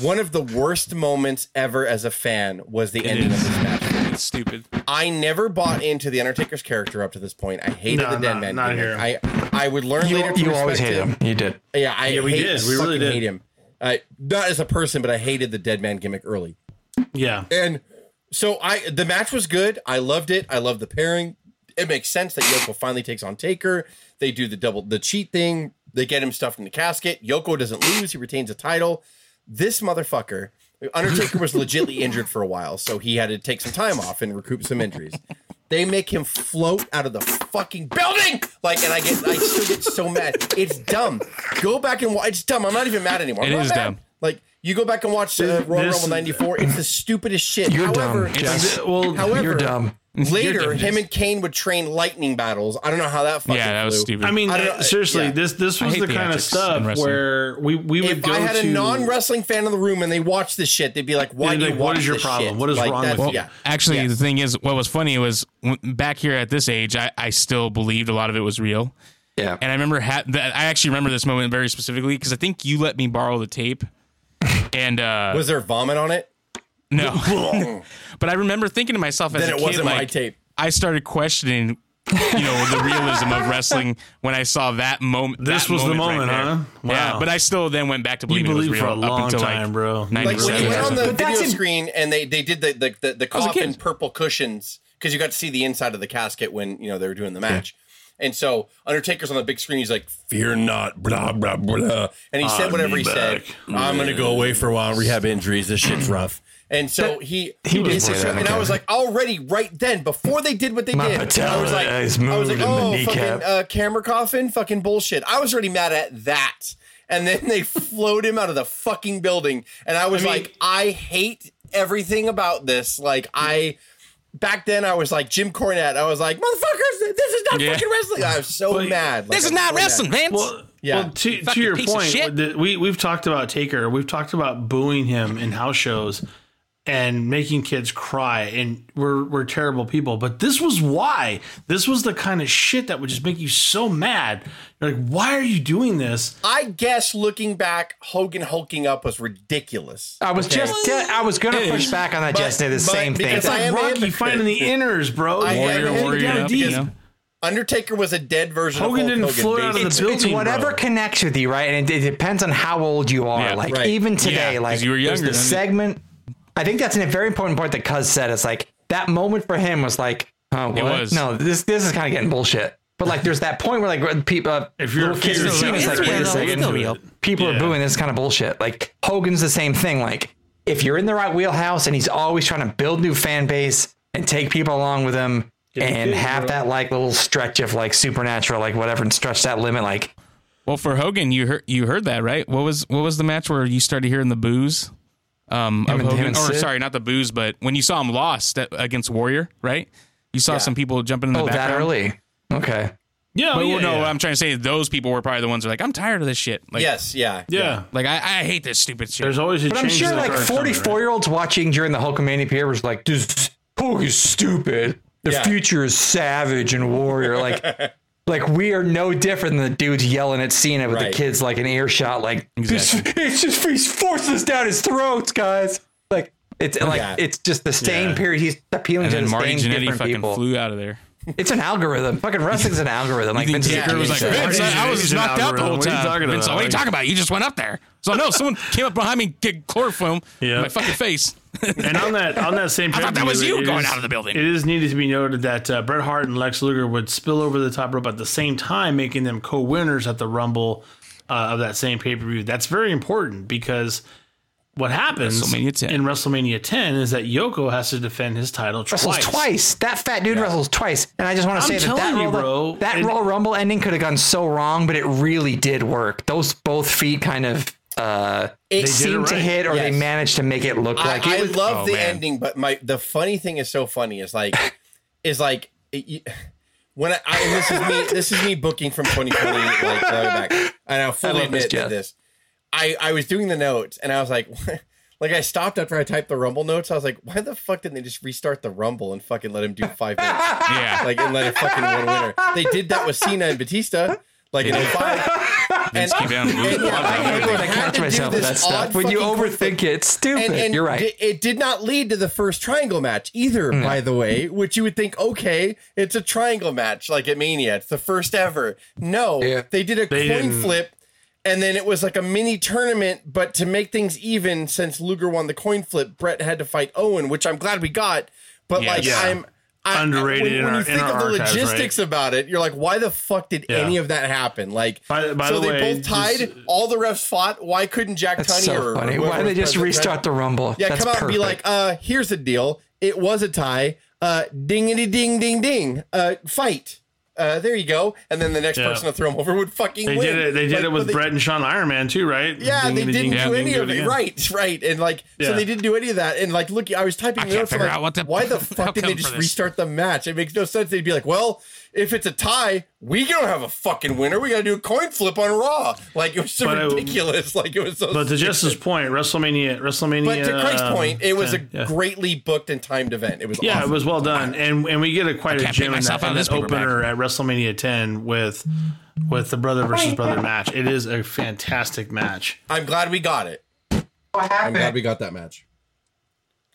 [SPEAKER 2] One of the worst moments ever as a fan was the ending of this match.
[SPEAKER 4] It's stupid.
[SPEAKER 2] I never bought into the Undertaker's character up to this point. I hated
[SPEAKER 1] No,
[SPEAKER 2] the Dead
[SPEAKER 1] not-
[SPEAKER 2] Man.
[SPEAKER 1] not
[SPEAKER 2] gimmick.
[SPEAKER 1] here.
[SPEAKER 2] I I would learn
[SPEAKER 3] You,
[SPEAKER 2] later. To
[SPEAKER 3] you always
[SPEAKER 2] respect
[SPEAKER 3] hated him. You did.
[SPEAKER 2] Yeah, I
[SPEAKER 1] Yeah, we
[SPEAKER 2] hate,
[SPEAKER 1] did. We really
[SPEAKER 2] fucking
[SPEAKER 1] did.
[SPEAKER 2] hate him. Uh, not as a person, but I hated the Dead Man gimmick early.
[SPEAKER 1] Yeah.
[SPEAKER 2] And so I the match was good. I loved it. I loved the pairing. It makes sense that Yoko finally takes on Taker. They do the double the cheat thing. They get him stuffed in the casket. Yoko doesn't lose. He retains the title. This motherfucker, Undertaker was legitly injured for a while, so he had to take some time off and recoup some injuries. They make him float out of the fucking building, like, and I get, I still get so mad. It's dumb. Go back and watch. It's dumb. I'm not even mad anymore. I'm
[SPEAKER 4] It
[SPEAKER 2] not
[SPEAKER 4] is
[SPEAKER 2] mad.
[SPEAKER 4] dumb.
[SPEAKER 2] Like, you go back and watch uh, Royal
[SPEAKER 1] This-
[SPEAKER 2] Rumble '94. It's the stupidest shit.
[SPEAKER 3] You're
[SPEAKER 2] However,
[SPEAKER 3] dumb, Jess.
[SPEAKER 1] Well,
[SPEAKER 2] However,
[SPEAKER 3] You're dumb.
[SPEAKER 2] Later, him and Kane would train lightning battles. I don't know how that fucking
[SPEAKER 4] Yeah, that was
[SPEAKER 2] flew.
[SPEAKER 4] stupid.
[SPEAKER 1] I mean,
[SPEAKER 2] I
[SPEAKER 1] uh,
[SPEAKER 2] know,
[SPEAKER 1] seriously,
[SPEAKER 2] yeah.
[SPEAKER 1] this this was the kind of stuff where we we would
[SPEAKER 2] If
[SPEAKER 1] go
[SPEAKER 2] I had
[SPEAKER 1] to
[SPEAKER 2] a non-wrestling fan in the room and they watched this shit, they'd be like, "Why do
[SPEAKER 1] be
[SPEAKER 2] you
[SPEAKER 1] like, what
[SPEAKER 2] watch
[SPEAKER 1] is your
[SPEAKER 2] this
[SPEAKER 1] problem?
[SPEAKER 2] shit?"
[SPEAKER 1] What is
[SPEAKER 2] Like,
[SPEAKER 1] wrong
[SPEAKER 2] that's-
[SPEAKER 1] with you?
[SPEAKER 2] yeah.
[SPEAKER 4] Actually,
[SPEAKER 2] Yes.
[SPEAKER 4] the thing is, what was funny was back here at this age, I, I still believed a lot of it was real.
[SPEAKER 3] Yeah.
[SPEAKER 4] And I remember ha- that I actually remember this moment very specifically because I think you let me borrow the tape. And uh,
[SPEAKER 2] Was there vomit on it?
[SPEAKER 4] No, but I remember thinking to myself as
[SPEAKER 2] Then
[SPEAKER 4] a
[SPEAKER 2] it
[SPEAKER 4] kid,
[SPEAKER 2] wasn't my
[SPEAKER 4] like,
[SPEAKER 2] tape.
[SPEAKER 4] I started questioning, you know, the realism of wrestling when I saw that moment.
[SPEAKER 1] This
[SPEAKER 4] that
[SPEAKER 1] was the
[SPEAKER 4] moment, right
[SPEAKER 1] moment,
[SPEAKER 4] there.
[SPEAKER 1] huh?
[SPEAKER 4] Yeah, but I still then went back to
[SPEAKER 1] You
[SPEAKER 4] believing it was real
[SPEAKER 1] for a
[SPEAKER 4] up
[SPEAKER 1] long
[SPEAKER 4] until
[SPEAKER 1] time,
[SPEAKER 4] like
[SPEAKER 1] bro.
[SPEAKER 2] Like when you went on the
[SPEAKER 4] something.
[SPEAKER 2] video
[SPEAKER 3] in-
[SPEAKER 2] screen and they they did the the the, the coffin purple cushions because you got to see the inside of the casket when you know they were doing the match. And so Undertaker's on the big screen. He's like, "Fear not, blah blah blah," and he said
[SPEAKER 1] I'll
[SPEAKER 2] whatever
[SPEAKER 1] be
[SPEAKER 2] he said. I'm gonna go away for a while, and rehab injuries. This shit's rough. And so he
[SPEAKER 3] he did
[SPEAKER 2] and
[SPEAKER 3] say
[SPEAKER 2] so-
[SPEAKER 3] that,
[SPEAKER 2] and I was like, already right then, before they did what they
[SPEAKER 3] My
[SPEAKER 2] did, I was like, I was like,
[SPEAKER 3] moved in the
[SPEAKER 2] oh, fucking uh, camera coffin, fucking bullshit. I was already mad at that. And then they float him out of the fucking building, and I was
[SPEAKER 1] I mean-
[SPEAKER 2] like, I hate everything about this. Like I. Back then, I was like Jim Cornette. I was like, "Motherfuckers, this is not
[SPEAKER 4] Yeah.
[SPEAKER 2] fucking wrestling." I was so
[SPEAKER 1] Well,
[SPEAKER 2] mad. Like,
[SPEAKER 4] This is not
[SPEAKER 2] so
[SPEAKER 4] wrestling, Vince.
[SPEAKER 1] Well,
[SPEAKER 2] Yeah.
[SPEAKER 1] Well, to, to your point, the- we we've talked about Taker. We've talked about booing him in house shows and making kids cry, and we're we're terrible people. But this was why. This was the kind of shit that would just make you so mad. You're like, why are you doing this?
[SPEAKER 2] I guess looking back, Hogan hulking up was ridiculous.
[SPEAKER 3] I was
[SPEAKER 2] Okay?
[SPEAKER 3] just I was gonna push back on that
[SPEAKER 2] But-
[SPEAKER 3] yesterday. The same thing.
[SPEAKER 1] It's like Rocky
[SPEAKER 2] hypocrite.
[SPEAKER 1] finding the inners, bro.
[SPEAKER 2] I am a
[SPEAKER 1] Warrior, warrior,
[SPEAKER 4] you know?
[SPEAKER 2] Undertaker was a dead version
[SPEAKER 1] Hogan
[SPEAKER 2] of Hulk
[SPEAKER 1] didn't
[SPEAKER 2] Hogan.
[SPEAKER 1] float out of the
[SPEAKER 2] basically.
[SPEAKER 3] it's
[SPEAKER 1] building,
[SPEAKER 3] whatever
[SPEAKER 1] bro.
[SPEAKER 3] connects with you, right? And it, it depends on how old you are.
[SPEAKER 4] Yeah.
[SPEAKER 3] like
[SPEAKER 2] Right.
[SPEAKER 3] even today,
[SPEAKER 4] Yeah, 'cause
[SPEAKER 3] like
[SPEAKER 4] you were
[SPEAKER 3] there's
[SPEAKER 4] younger
[SPEAKER 3] the
[SPEAKER 4] then.
[SPEAKER 3] segment. I think that's a very important point that Cuz said. It's like that moment for him was like, oh, what?
[SPEAKER 4] was.
[SPEAKER 3] No, this this is kind of getting bullshit. But like, there's that point where like people, uh,
[SPEAKER 1] If you're
[SPEAKER 3] little
[SPEAKER 1] a
[SPEAKER 3] kids
[SPEAKER 1] kid,
[SPEAKER 3] are seeing
[SPEAKER 1] it's
[SPEAKER 3] it's like, wait a second, people
[SPEAKER 1] Yeah.
[SPEAKER 3] are booing this kind of bullshit. Like Hogan's the same thing. Like if you're in the right wheelhouse and he's always trying to build new fan base and take people along with him and
[SPEAKER 1] kids,
[SPEAKER 3] have
[SPEAKER 1] bro.
[SPEAKER 3] that like little stretch of like supernatural, like whatever, and stretch that limit, like.
[SPEAKER 4] Well, for Hogan, you heard you heard that right? What was what was the match where you started hearing the booze? Um, of
[SPEAKER 3] Him and- him
[SPEAKER 4] Hogan,
[SPEAKER 3] and
[SPEAKER 4] or
[SPEAKER 3] Sid?
[SPEAKER 4] sorry, not the booze, but when you saw him lost at- against Warrior, right? You saw
[SPEAKER 2] Yeah.
[SPEAKER 4] some people jumping in the
[SPEAKER 3] Oh, that early? Okay.
[SPEAKER 1] Yeah,
[SPEAKER 4] But
[SPEAKER 1] yeah,
[SPEAKER 4] no,
[SPEAKER 1] yeah.
[SPEAKER 4] what I'm trying to say those people were probably the ones who are like, I'm tired of this shit. Like,
[SPEAKER 2] Yes, yeah,
[SPEAKER 1] yeah.
[SPEAKER 4] like I, I hate this stupid shit.
[SPEAKER 1] There's always a
[SPEAKER 3] But I'm sure like
[SPEAKER 1] card coming, right?
[SPEAKER 3] 44 year olds watching during the Hulkamania period was like, this Hulk is stupid. The
[SPEAKER 2] Yeah.
[SPEAKER 3] future is savage and warrior. Like, like we are no different than the dudes yelling at Cena with
[SPEAKER 2] Right.
[SPEAKER 3] the kids like an earshot. Like,
[SPEAKER 4] Exactly.
[SPEAKER 3] it's just he's forcing this down his throats, guys. Like, it's like
[SPEAKER 2] Yeah.
[SPEAKER 3] it's just the same
[SPEAKER 1] Yeah.
[SPEAKER 3] period. He's appealing
[SPEAKER 4] and
[SPEAKER 3] to
[SPEAKER 4] then
[SPEAKER 3] the
[SPEAKER 4] Marty
[SPEAKER 3] same
[SPEAKER 4] Jannetty
[SPEAKER 3] different
[SPEAKER 4] fucking
[SPEAKER 3] people.
[SPEAKER 4] flew out of there.
[SPEAKER 3] It's an algorithm. Fucking wrestling's an algorithm. Like
[SPEAKER 4] You think
[SPEAKER 3] Vince
[SPEAKER 4] Taker was like. Vince, I, I was
[SPEAKER 1] He's an
[SPEAKER 4] knocked out the whole
[SPEAKER 1] algorithm. What are you
[SPEAKER 4] time.
[SPEAKER 1] talking
[SPEAKER 4] Vince,
[SPEAKER 1] about?
[SPEAKER 4] what are you talking about? You just went up there. So no, someone came up behind me, and get chloroform
[SPEAKER 1] Yeah.
[SPEAKER 4] in my fucking face.
[SPEAKER 1] And on that on that same
[SPEAKER 4] I thought that was you
[SPEAKER 1] it
[SPEAKER 4] going
[SPEAKER 1] is-
[SPEAKER 4] out of the building.
[SPEAKER 1] It is needed to be noted that uh, Bret Hart and Lex Luger would spill over the top rope at the same time, making them co-winners at the Rumble uh, of that same pay-per-view. That's very important because what happens
[SPEAKER 4] WrestleMania 10.
[SPEAKER 1] in WrestleMania 10 is that Yoko has to defend his title
[SPEAKER 3] wrestles
[SPEAKER 1] twice.
[SPEAKER 3] twice. That fat dude wrestles twice. And I just want to say that that,
[SPEAKER 1] telling you,
[SPEAKER 3] Royal,
[SPEAKER 1] bro,
[SPEAKER 3] that
[SPEAKER 1] it-
[SPEAKER 3] Royal Rumble ending could have gone so wrong, but it really did work. Those both feet kind of uh,
[SPEAKER 2] It-
[SPEAKER 3] seemed to
[SPEAKER 1] right.
[SPEAKER 3] hit, or they managed to make it look
[SPEAKER 2] I,
[SPEAKER 3] like
[SPEAKER 2] I
[SPEAKER 3] it was.
[SPEAKER 2] love
[SPEAKER 4] oh,
[SPEAKER 2] the
[SPEAKER 4] man.
[SPEAKER 2] ending, but my the funny thing is so funny is like is like it, you- when I, I and this is me this is me booking from 2020 like way back, and I'll fully
[SPEAKER 3] love this,
[SPEAKER 2] admit to this. I I was doing the notes and I was like. Like I stopped after I typed the Rumble notes. I was like, "Why the fuck didn't they just restart the Rumble and fucking let him do five minutes?
[SPEAKER 4] Yeah.
[SPEAKER 2] like and let it fucking one winner." They did that with Cena and Batista, like in 05.
[SPEAKER 4] Vince came down and
[SPEAKER 2] and yeah,
[SPEAKER 3] I hate when I catch myself with that stuff. When you overthink it, it's stupid.
[SPEAKER 2] and, and
[SPEAKER 3] You're right.
[SPEAKER 2] di- it did not lead to the first triangle match either, mm. by the way, which you would think, okay, it's a triangle match like at Mania. It's the first ever. No,
[SPEAKER 3] Yeah.
[SPEAKER 2] they did a
[SPEAKER 1] They
[SPEAKER 2] coin
[SPEAKER 1] didn't.
[SPEAKER 2] flip, and then it was like a mini tournament. But to make things even, since Luger won the coin flip, Bret had to fight Owen, which I'm glad we got. But
[SPEAKER 4] Yeah.
[SPEAKER 2] like,
[SPEAKER 1] Yeah.
[SPEAKER 2] I'm. I,
[SPEAKER 1] Underrated
[SPEAKER 2] when,
[SPEAKER 1] in
[SPEAKER 2] when
[SPEAKER 1] our-
[SPEAKER 2] you think
[SPEAKER 1] in
[SPEAKER 2] of the
[SPEAKER 1] archives,
[SPEAKER 2] logistics about it, you're like, why the fuck did
[SPEAKER 1] Yeah.
[SPEAKER 2] any of that happen? Like,
[SPEAKER 1] By- by
[SPEAKER 2] so
[SPEAKER 1] the
[SPEAKER 2] they
[SPEAKER 1] way,
[SPEAKER 2] both tied.
[SPEAKER 1] just-
[SPEAKER 2] all the refs fought. Why couldn't Jack
[SPEAKER 3] That's
[SPEAKER 2] Tunney
[SPEAKER 3] so
[SPEAKER 2] or
[SPEAKER 3] funny. Why did they just
[SPEAKER 2] president-
[SPEAKER 3] restart the Rumble?
[SPEAKER 2] yeah,
[SPEAKER 3] That's
[SPEAKER 2] come out and be like, uh, here's the deal. It was a tie. Uh, dingity ding ding ding. Uh, fight. Uh, there you go. And then the next
[SPEAKER 1] Yeah.
[SPEAKER 2] person to throw him over would fucking
[SPEAKER 1] They
[SPEAKER 2] win.
[SPEAKER 1] did it. They did
[SPEAKER 2] Like,
[SPEAKER 1] it with
[SPEAKER 2] they-
[SPEAKER 1] Bret and Shawn Iron Man too, right?
[SPEAKER 2] Yeah, they
[SPEAKER 1] Ding-a-ding,
[SPEAKER 2] didn't
[SPEAKER 1] ding,
[SPEAKER 2] do
[SPEAKER 1] ding,
[SPEAKER 2] any of it. Right, right. And like, so they didn't do any of that. And like, look, I was typing
[SPEAKER 4] I can't
[SPEAKER 2] notes.
[SPEAKER 4] Figure
[SPEAKER 2] like,
[SPEAKER 4] out what the
[SPEAKER 2] why the fuck did they just restart the match? It makes no sense. They'd be like, well, if it's a tie, we don't have a fucking winner. We got to do a coin flip on Raw. Like, it was so
[SPEAKER 1] But I-
[SPEAKER 2] ridiculous. like, it was so
[SPEAKER 1] But to
[SPEAKER 2] stupid.
[SPEAKER 1] Justice's point, WrestleMania, WrestleMania.
[SPEAKER 2] But to Craig's
[SPEAKER 1] um,
[SPEAKER 2] point, it was a
[SPEAKER 1] yeah.
[SPEAKER 2] greatly booked and timed event. It was
[SPEAKER 1] Yeah,
[SPEAKER 2] awesome.
[SPEAKER 1] it was well done, and and we get a quite a gem in that, in
[SPEAKER 4] this
[SPEAKER 1] that
[SPEAKER 4] paperback.
[SPEAKER 1] opener at WrestleMania 10 with with the brother versus brother match. It is a fantastic match.
[SPEAKER 2] I'm glad we got it. I'm glad we got that match.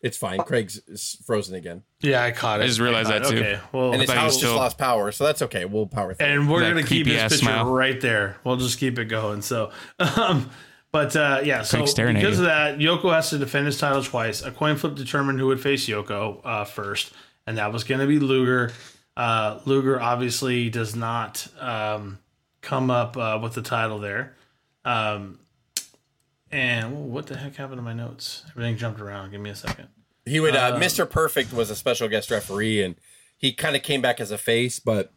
[SPEAKER 2] It's fine. Craig's frozen again,
[SPEAKER 1] Yeah, I caught it.
[SPEAKER 4] I just realized
[SPEAKER 1] I
[SPEAKER 4] that,
[SPEAKER 1] it.
[SPEAKER 4] too.
[SPEAKER 1] Okay, well,
[SPEAKER 2] and his
[SPEAKER 4] thought you
[SPEAKER 2] house
[SPEAKER 4] still-
[SPEAKER 2] just lost power, so that's okay. We'll power through.
[SPEAKER 1] and we're
[SPEAKER 4] That
[SPEAKER 1] gonna keep
[SPEAKER 4] creepy
[SPEAKER 1] his picture
[SPEAKER 4] smile.
[SPEAKER 1] right there. We'll just keep it going. So, um, but uh, yeah, so
[SPEAKER 4] staring
[SPEAKER 1] because
[SPEAKER 4] you.
[SPEAKER 1] of that, Yoko has to defend his title twice. A coin flip determined who would face Yoko uh, first, and that was going to be Luger. Uh, Luger obviously does not um, come up uh, with the title there. Um, and whoa, what the heck happened to my notes? Everything jumped around. Give me a second.
[SPEAKER 2] He would. Uh, Mr. Perfect was a special guest referee, and he kind of came back as a face. But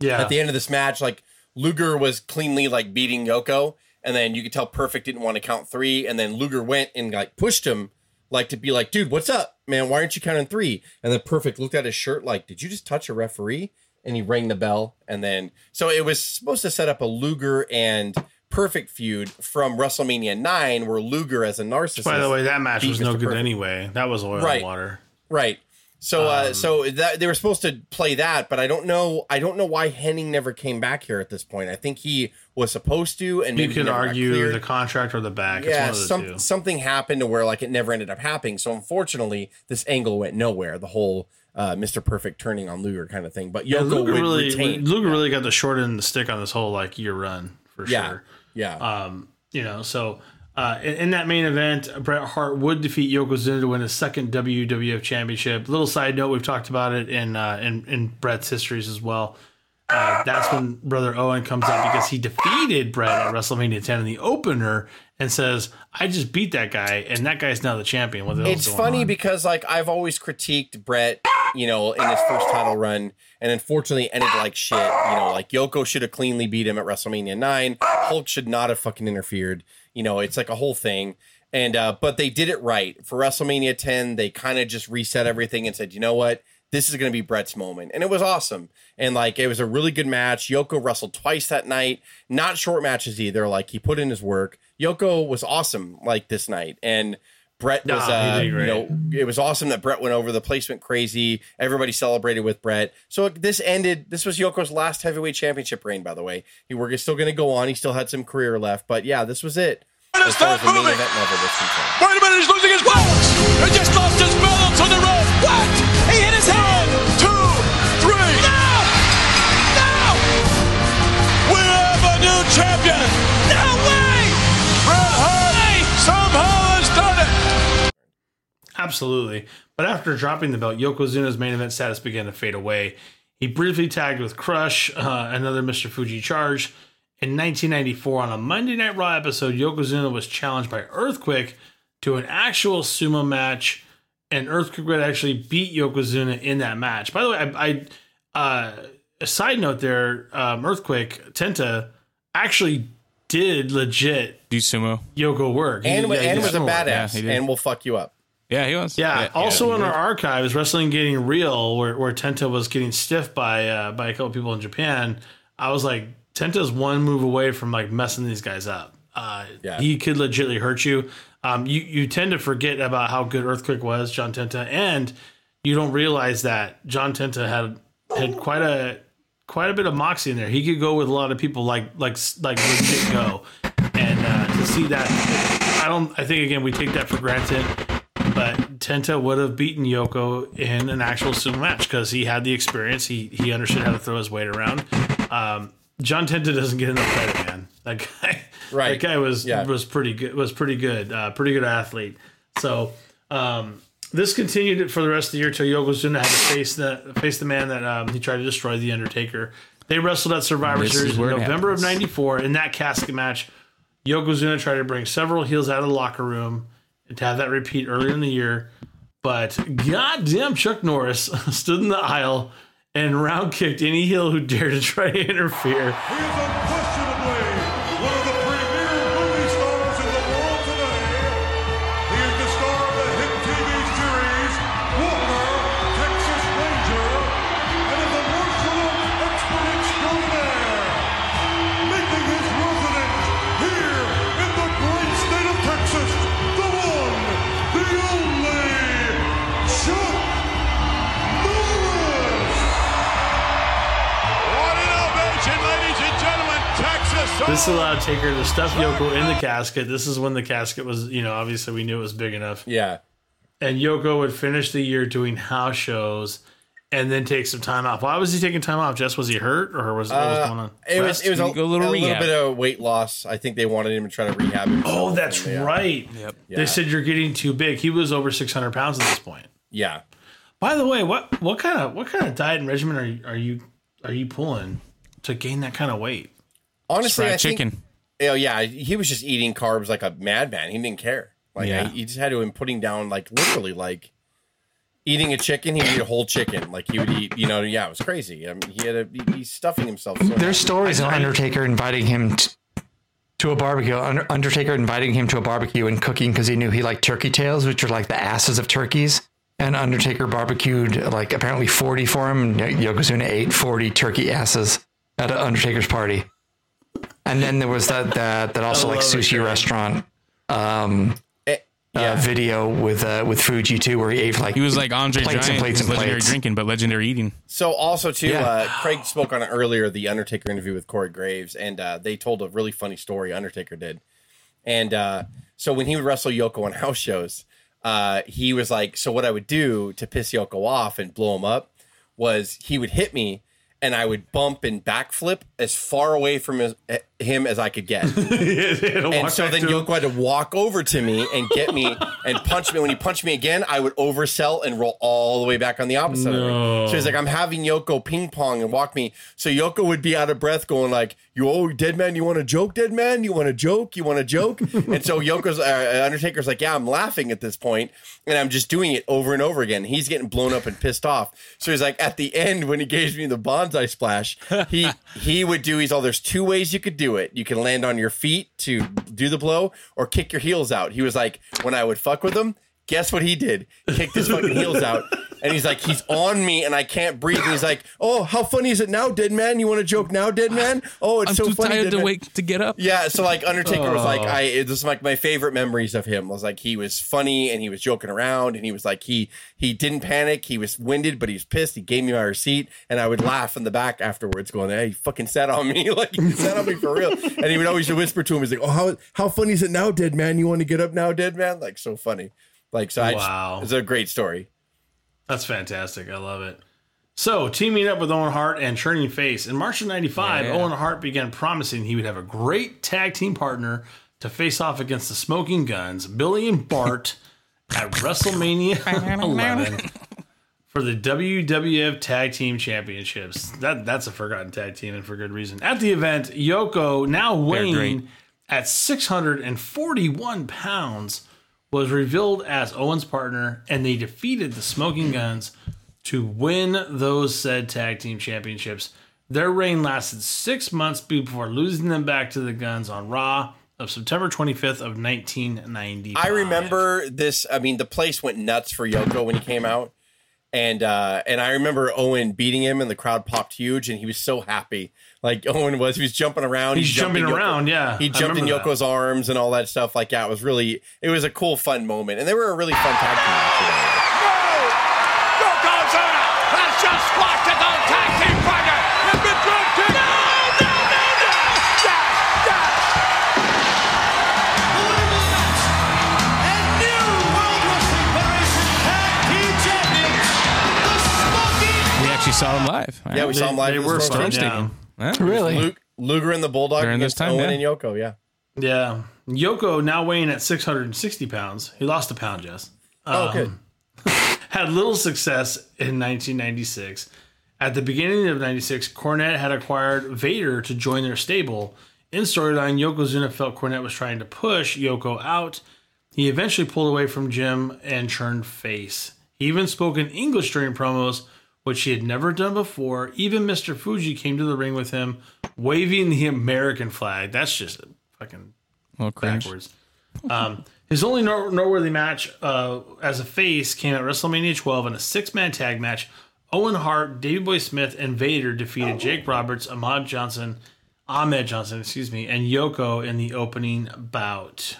[SPEAKER 1] Yeah,
[SPEAKER 2] at the end of this match, like Luger was cleanly like beating Yoko, and then you could tell Perfect didn't want to count three, and then Luger went and like pushed him, like to be like, "Dude, what's up, man? Why aren't you counting three? And then Perfect looked at his shirt like, "Did you just touch a referee?" And he rang the bell, and then so it was supposed to set up a Luger and Perfect feud from WrestleMania nine, where Luger as a narcissist.
[SPEAKER 1] By the way, that match
[SPEAKER 2] beat
[SPEAKER 1] was no good
[SPEAKER 2] Perfect.
[SPEAKER 1] anyway. That was oil
[SPEAKER 2] Right.
[SPEAKER 1] and water.
[SPEAKER 2] Right. So
[SPEAKER 1] Um,
[SPEAKER 2] uh so that they were supposed to play that, but I don't know I don't know why Hennig never came back here at this point. I think he was supposed to and
[SPEAKER 1] You
[SPEAKER 2] maybe he
[SPEAKER 1] could argue the contract or the back.
[SPEAKER 2] yeah,
[SPEAKER 1] it's one of the
[SPEAKER 2] some,
[SPEAKER 1] two.
[SPEAKER 2] something happened to where like it never ended up happening. So unfortunately, this angle went nowhere. The whole uh, Mr. Perfect turning on Luger kind of thing. But
[SPEAKER 1] Yeah,
[SPEAKER 2] Yoko
[SPEAKER 1] Luger
[SPEAKER 2] would
[SPEAKER 1] really,
[SPEAKER 2] retain.
[SPEAKER 1] Luger really got the short end of the stick on this whole like year run for
[SPEAKER 2] yeah,
[SPEAKER 1] sure.
[SPEAKER 2] Yeah.
[SPEAKER 1] Um, you know, so uh, in, in that main event, Bret Hart would defeat Yokozuna to win his second WWF Championship. Little side note: we've talked about it in uh, in, in Bret's histories as well. Uh, that's when Brother Owen comes out because he defeated Bret at WrestleMania 10 in the opener and says, "I just beat that guy, and that guy's now the champion." What the
[SPEAKER 2] it's funny
[SPEAKER 1] on?
[SPEAKER 2] because like I've always critiqued Bret, you know, in his first title run, and unfortunately ended like shit. You know, like Yoko should have cleanly beat him at WrestleMania nine. Hulk should not have fucking interfered. You know, it's like a whole thing. And uh, but they did it right for WrestleMania ten. They kind of just reset everything and said, you know what, this is going to be Bret's moment, and it was awesome. And like it was a really good match. Yoko wrestled twice that night, not short matches either. Like he put in his work. Yoko was awesome like this night, and Bret was
[SPEAKER 1] Nah, he
[SPEAKER 2] uh, you know it was awesome that Bret went over. The place went crazy. Everybody celebrated with Bret. So this ended. This was Yoko's last heavyweight championship reign. By the way, he we're still going to go on. He still had some career left, but yeah, this was it. As far as the main event level was concerned.
[SPEAKER 7] Wait a minute, he's losing his balance. He just lost his balance on the rope. What? He hit his head. Two, three. No! No! We have a new champion. No way! Bret Hart somehow it.
[SPEAKER 1] Absolutely. But after dropping the belt, Yokozuna's main event status began to fade away. He briefly tagged with Crush, uh, another Mr. Fuji charge. In 1994, on a Monday Night Raw episode, Yokozuna was challenged by Earthquake to an actual sumo match, and Earthquake would actually beat Yokozuna in that match. By the way, I, I uh, a side note there, um, Earthquake Tenta actually did legit
[SPEAKER 4] Do sumo.
[SPEAKER 1] Yoko work. He-
[SPEAKER 2] And,
[SPEAKER 1] yeah,
[SPEAKER 2] and was a
[SPEAKER 1] sumo work.
[SPEAKER 4] Yeah,
[SPEAKER 2] badass
[SPEAKER 4] he did.
[SPEAKER 2] and will fuck you up.
[SPEAKER 4] Yeah, he was.
[SPEAKER 1] Yeah. also in our archives, Wrestling Getting Real, where, where Tenta was getting stiff by uh, by a couple people in Japan, I was like, Tenta's one move away from like messing these guys up. Uh,
[SPEAKER 2] Yeah.
[SPEAKER 1] He could legitimately hurt you. Um, you. You tend to forget about how good Earthquake was, John Tenta, and you don't realize that John Tenta had had quite a quite a bit of moxie in there. He could go with a lot of people like like like legit go, and uh, to see that, I don't. I think again we take that for granted but Tenta would have beaten Yoko in an actual sumo match because he had the experience. He he understood how to throw his weight around. Um, John Tenta doesn't get enough credit, man. That guy,
[SPEAKER 2] Right.
[SPEAKER 1] That guy was
[SPEAKER 2] Yeah.
[SPEAKER 1] was pretty good. Was pretty good. Uh, pretty good athlete. So um, this continued it for the rest of the year till Yokozuna had to face the face the man that um, he tried to destroy, the Undertaker. They wrestled at Survivor
[SPEAKER 4] This
[SPEAKER 1] Series in
[SPEAKER 4] where it
[SPEAKER 1] November of '94. In that casket match, Yokozuna tried to bring several heels out of the locker room and to have that repeat earlier in the year. But goddamn, Chuck Norris stood in the aisle and round kicked any heel who dared to try to interfere. This allowed Taker to stuff Yoko in the casket. This is when the casket was, you know, obviously we knew it was big enough.
[SPEAKER 2] Yeah.
[SPEAKER 1] And Yoko would finish the year doing house shows and then take some time off. Why was he taking time off? Jess, was he hurt or was what was
[SPEAKER 2] Uh,
[SPEAKER 1] going on?
[SPEAKER 2] It was
[SPEAKER 1] Rest?
[SPEAKER 2] it was a,
[SPEAKER 4] a little
[SPEAKER 2] a little bit of weight loss. I think they wanted him to try to rehab himself.
[SPEAKER 1] Oh, that's
[SPEAKER 2] yeah.
[SPEAKER 1] right.
[SPEAKER 4] Yep.
[SPEAKER 2] Yeah.
[SPEAKER 1] They said you're getting too big. He was over 600 pounds at this point.
[SPEAKER 2] Yeah.
[SPEAKER 1] By the way, what what kind of what kind of diet and regimen are you are you are you pulling to gain that kind of weight?
[SPEAKER 2] Honestly,
[SPEAKER 4] Fried
[SPEAKER 2] I think
[SPEAKER 4] chicken.
[SPEAKER 2] Oh yeah, he was just eating carbs like a madman. He didn't care. Like
[SPEAKER 4] Yeah.
[SPEAKER 2] I, he just had to him putting down like literally like eating a chicken. He would eat a whole chicken. Like he would eat. You know, yeah, it was crazy. I mean, he had a he- he's stuffing himself. So
[SPEAKER 3] There's
[SPEAKER 2] much.
[SPEAKER 3] stories of Undertaker inviting him t- to a barbecue. Undertaker inviting him to a barbecue and cooking because he knew he liked turkey tails, which are like the asses of turkeys. And Undertaker barbecued like apparently 40 for him. And Yokozuna ate 40 turkey asses at an Undertaker's party. And then there was that that that also like sushi
[SPEAKER 1] Karen.
[SPEAKER 3] restaurant um,
[SPEAKER 2] Eh,
[SPEAKER 3] uh,
[SPEAKER 2] yeah.
[SPEAKER 3] video with uh, with Fuji too, where he ate like
[SPEAKER 4] He was like Andre
[SPEAKER 3] plates
[SPEAKER 4] Giant,
[SPEAKER 3] and plates and
[SPEAKER 4] legendary
[SPEAKER 3] plates.
[SPEAKER 4] drinking, but legendary eating.
[SPEAKER 2] So also too,
[SPEAKER 3] Yeah.
[SPEAKER 2] uh, Craig spoke on it earlier, the Undertaker interview with Corey Graves, and uh, they told a really funny story. Undertaker did, and uh, so when he would wrestle Yoko on house shows, uh, he was like, "So what I would do to piss Yoko off and blow him up was he would hit me." And I would bump and backflip as far away from his, him as I could get. and so then Yoko had to walk over to me and get me and punch me. When he punched me again, I would oversell and roll all the way back on the opposite it. So he's like, I'm having Yoko ping pong and walk me. So Yoko would be out of breath, going like, "You old dead man, you want to joke, dead man? You want to joke? You want to joke?" and so Yoko's uh, Undertaker's like, "Yeah, I'm laughing at this point, and I'm just doing it over and over again." He's getting blown up and pissed off. So he's like, at the end when he gave me the banzai splash, he he would do. He's all there's two ways you could do it. You can land on your feet to do the blow, or kick your heels out. He was like, when I would fuck with him, guess what he did? Kicked his fucking heels out. And he's like, he's on me and I can't breathe. And he's like, oh, how funny is it now, dead man? You want to joke now, dead man? Oh, it's
[SPEAKER 4] I'm
[SPEAKER 2] so
[SPEAKER 4] too
[SPEAKER 2] funny.
[SPEAKER 4] tired to
[SPEAKER 2] man."
[SPEAKER 4] wake to get up.
[SPEAKER 2] Yeah, so like Undertaker was like, oh. I this is like my favorite memories of him was like he was funny and he was joking around and he was like he he didn't panic, he was winded, but he was pissed. He gave me my receipt and I would laugh in the back afterwards, going, Hey, he fucking sat on me, like he sat on me for real. And he would always whisper to him, he's like, Oh, how how funny is it now, dead man? You want to get up now, dead man? Like so funny. Like so I just-
[SPEAKER 1] Wow.
[SPEAKER 2] it's a great story.
[SPEAKER 1] That's fantastic. I love it. So, teaming up with Owen Hart and Turning Face, in March of 95,
[SPEAKER 4] Yeah.
[SPEAKER 1] Owen Hart began promising he would have a great tag team partner to face off against the Smoking Gunns, Billy and Bart, at WrestleMania 11 for the WWF Tag Team Championships. That That's a forgotten tag team, and for good reason. At the event, Yoko, now weighing at 641 pounds, was revealed as Owen's partner, and they defeated the Smoking hmm. Gunns to win those said tag team championships. Their reign lasted six months before losing them back to the Gunns on Raw of September 25th of 1990.
[SPEAKER 2] I remember this. I mean, the place went nuts for Yoko when he came out, and uh, and I remember Owen beating him, and the crowd popped huge, and he was so happy. Like Owen was, he was jumping around.
[SPEAKER 1] He's
[SPEAKER 2] he
[SPEAKER 1] jumping
[SPEAKER 2] Yoko-
[SPEAKER 1] around, yeah.
[SPEAKER 2] He jumped in
[SPEAKER 1] remember that.
[SPEAKER 2] Yoko's arms and all that stuff. Like, yeah, it was really, it was a cool, fun moment, and they were a really fun tag team. actually.
[SPEAKER 7] Yokozuna has just squashed
[SPEAKER 4] saw them live.
[SPEAKER 2] Yeah, we saw him live.
[SPEAKER 1] They
[SPEAKER 2] at
[SPEAKER 1] were
[SPEAKER 2] the
[SPEAKER 1] fun,
[SPEAKER 2] Storm
[SPEAKER 1] yeah.
[SPEAKER 2] Stadium.
[SPEAKER 4] Huh?
[SPEAKER 3] Really?
[SPEAKER 2] Luke, Luger and the Bulldog
[SPEAKER 4] During this
[SPEAKER 2] against
[SPEAKER 4] time,
[SPEAKER 2] Owen
[SPEAKER 4] yeah.
[SPEAKER 2] and Yoko. Yeah.
[SPEAKER 1] Yeah. Yoko, now weighing at 660 pounds, he lost a pound, Jess.
[SPEAKER 2] Oh, um, good.
[SPEAKER 1] had little success in 1996. At the beginning of 96, Cornette had acquired Vader to join their stable. In storyline, Yokozuna felt Cornette was trying to push Yoko out. He eventually pulled away from Jim and turned face. He even spoke in English during promos, which he had never done before. Even Mr. Fuji came to the ring with him, waving the American flag. That's just fucking
[SPEAKER 4] Oh,
[SPEAKER 1] backwards. Um, his only no- noteworthy match uh, as a face came at WrestleMania 12 in a six man tag match. Owen Hart, Davey Boy Smith, and Vader defeated Jake Roberts, Ahmad Johnson, Ahmed Johnson, excuse me, and Yoko in the opening bout.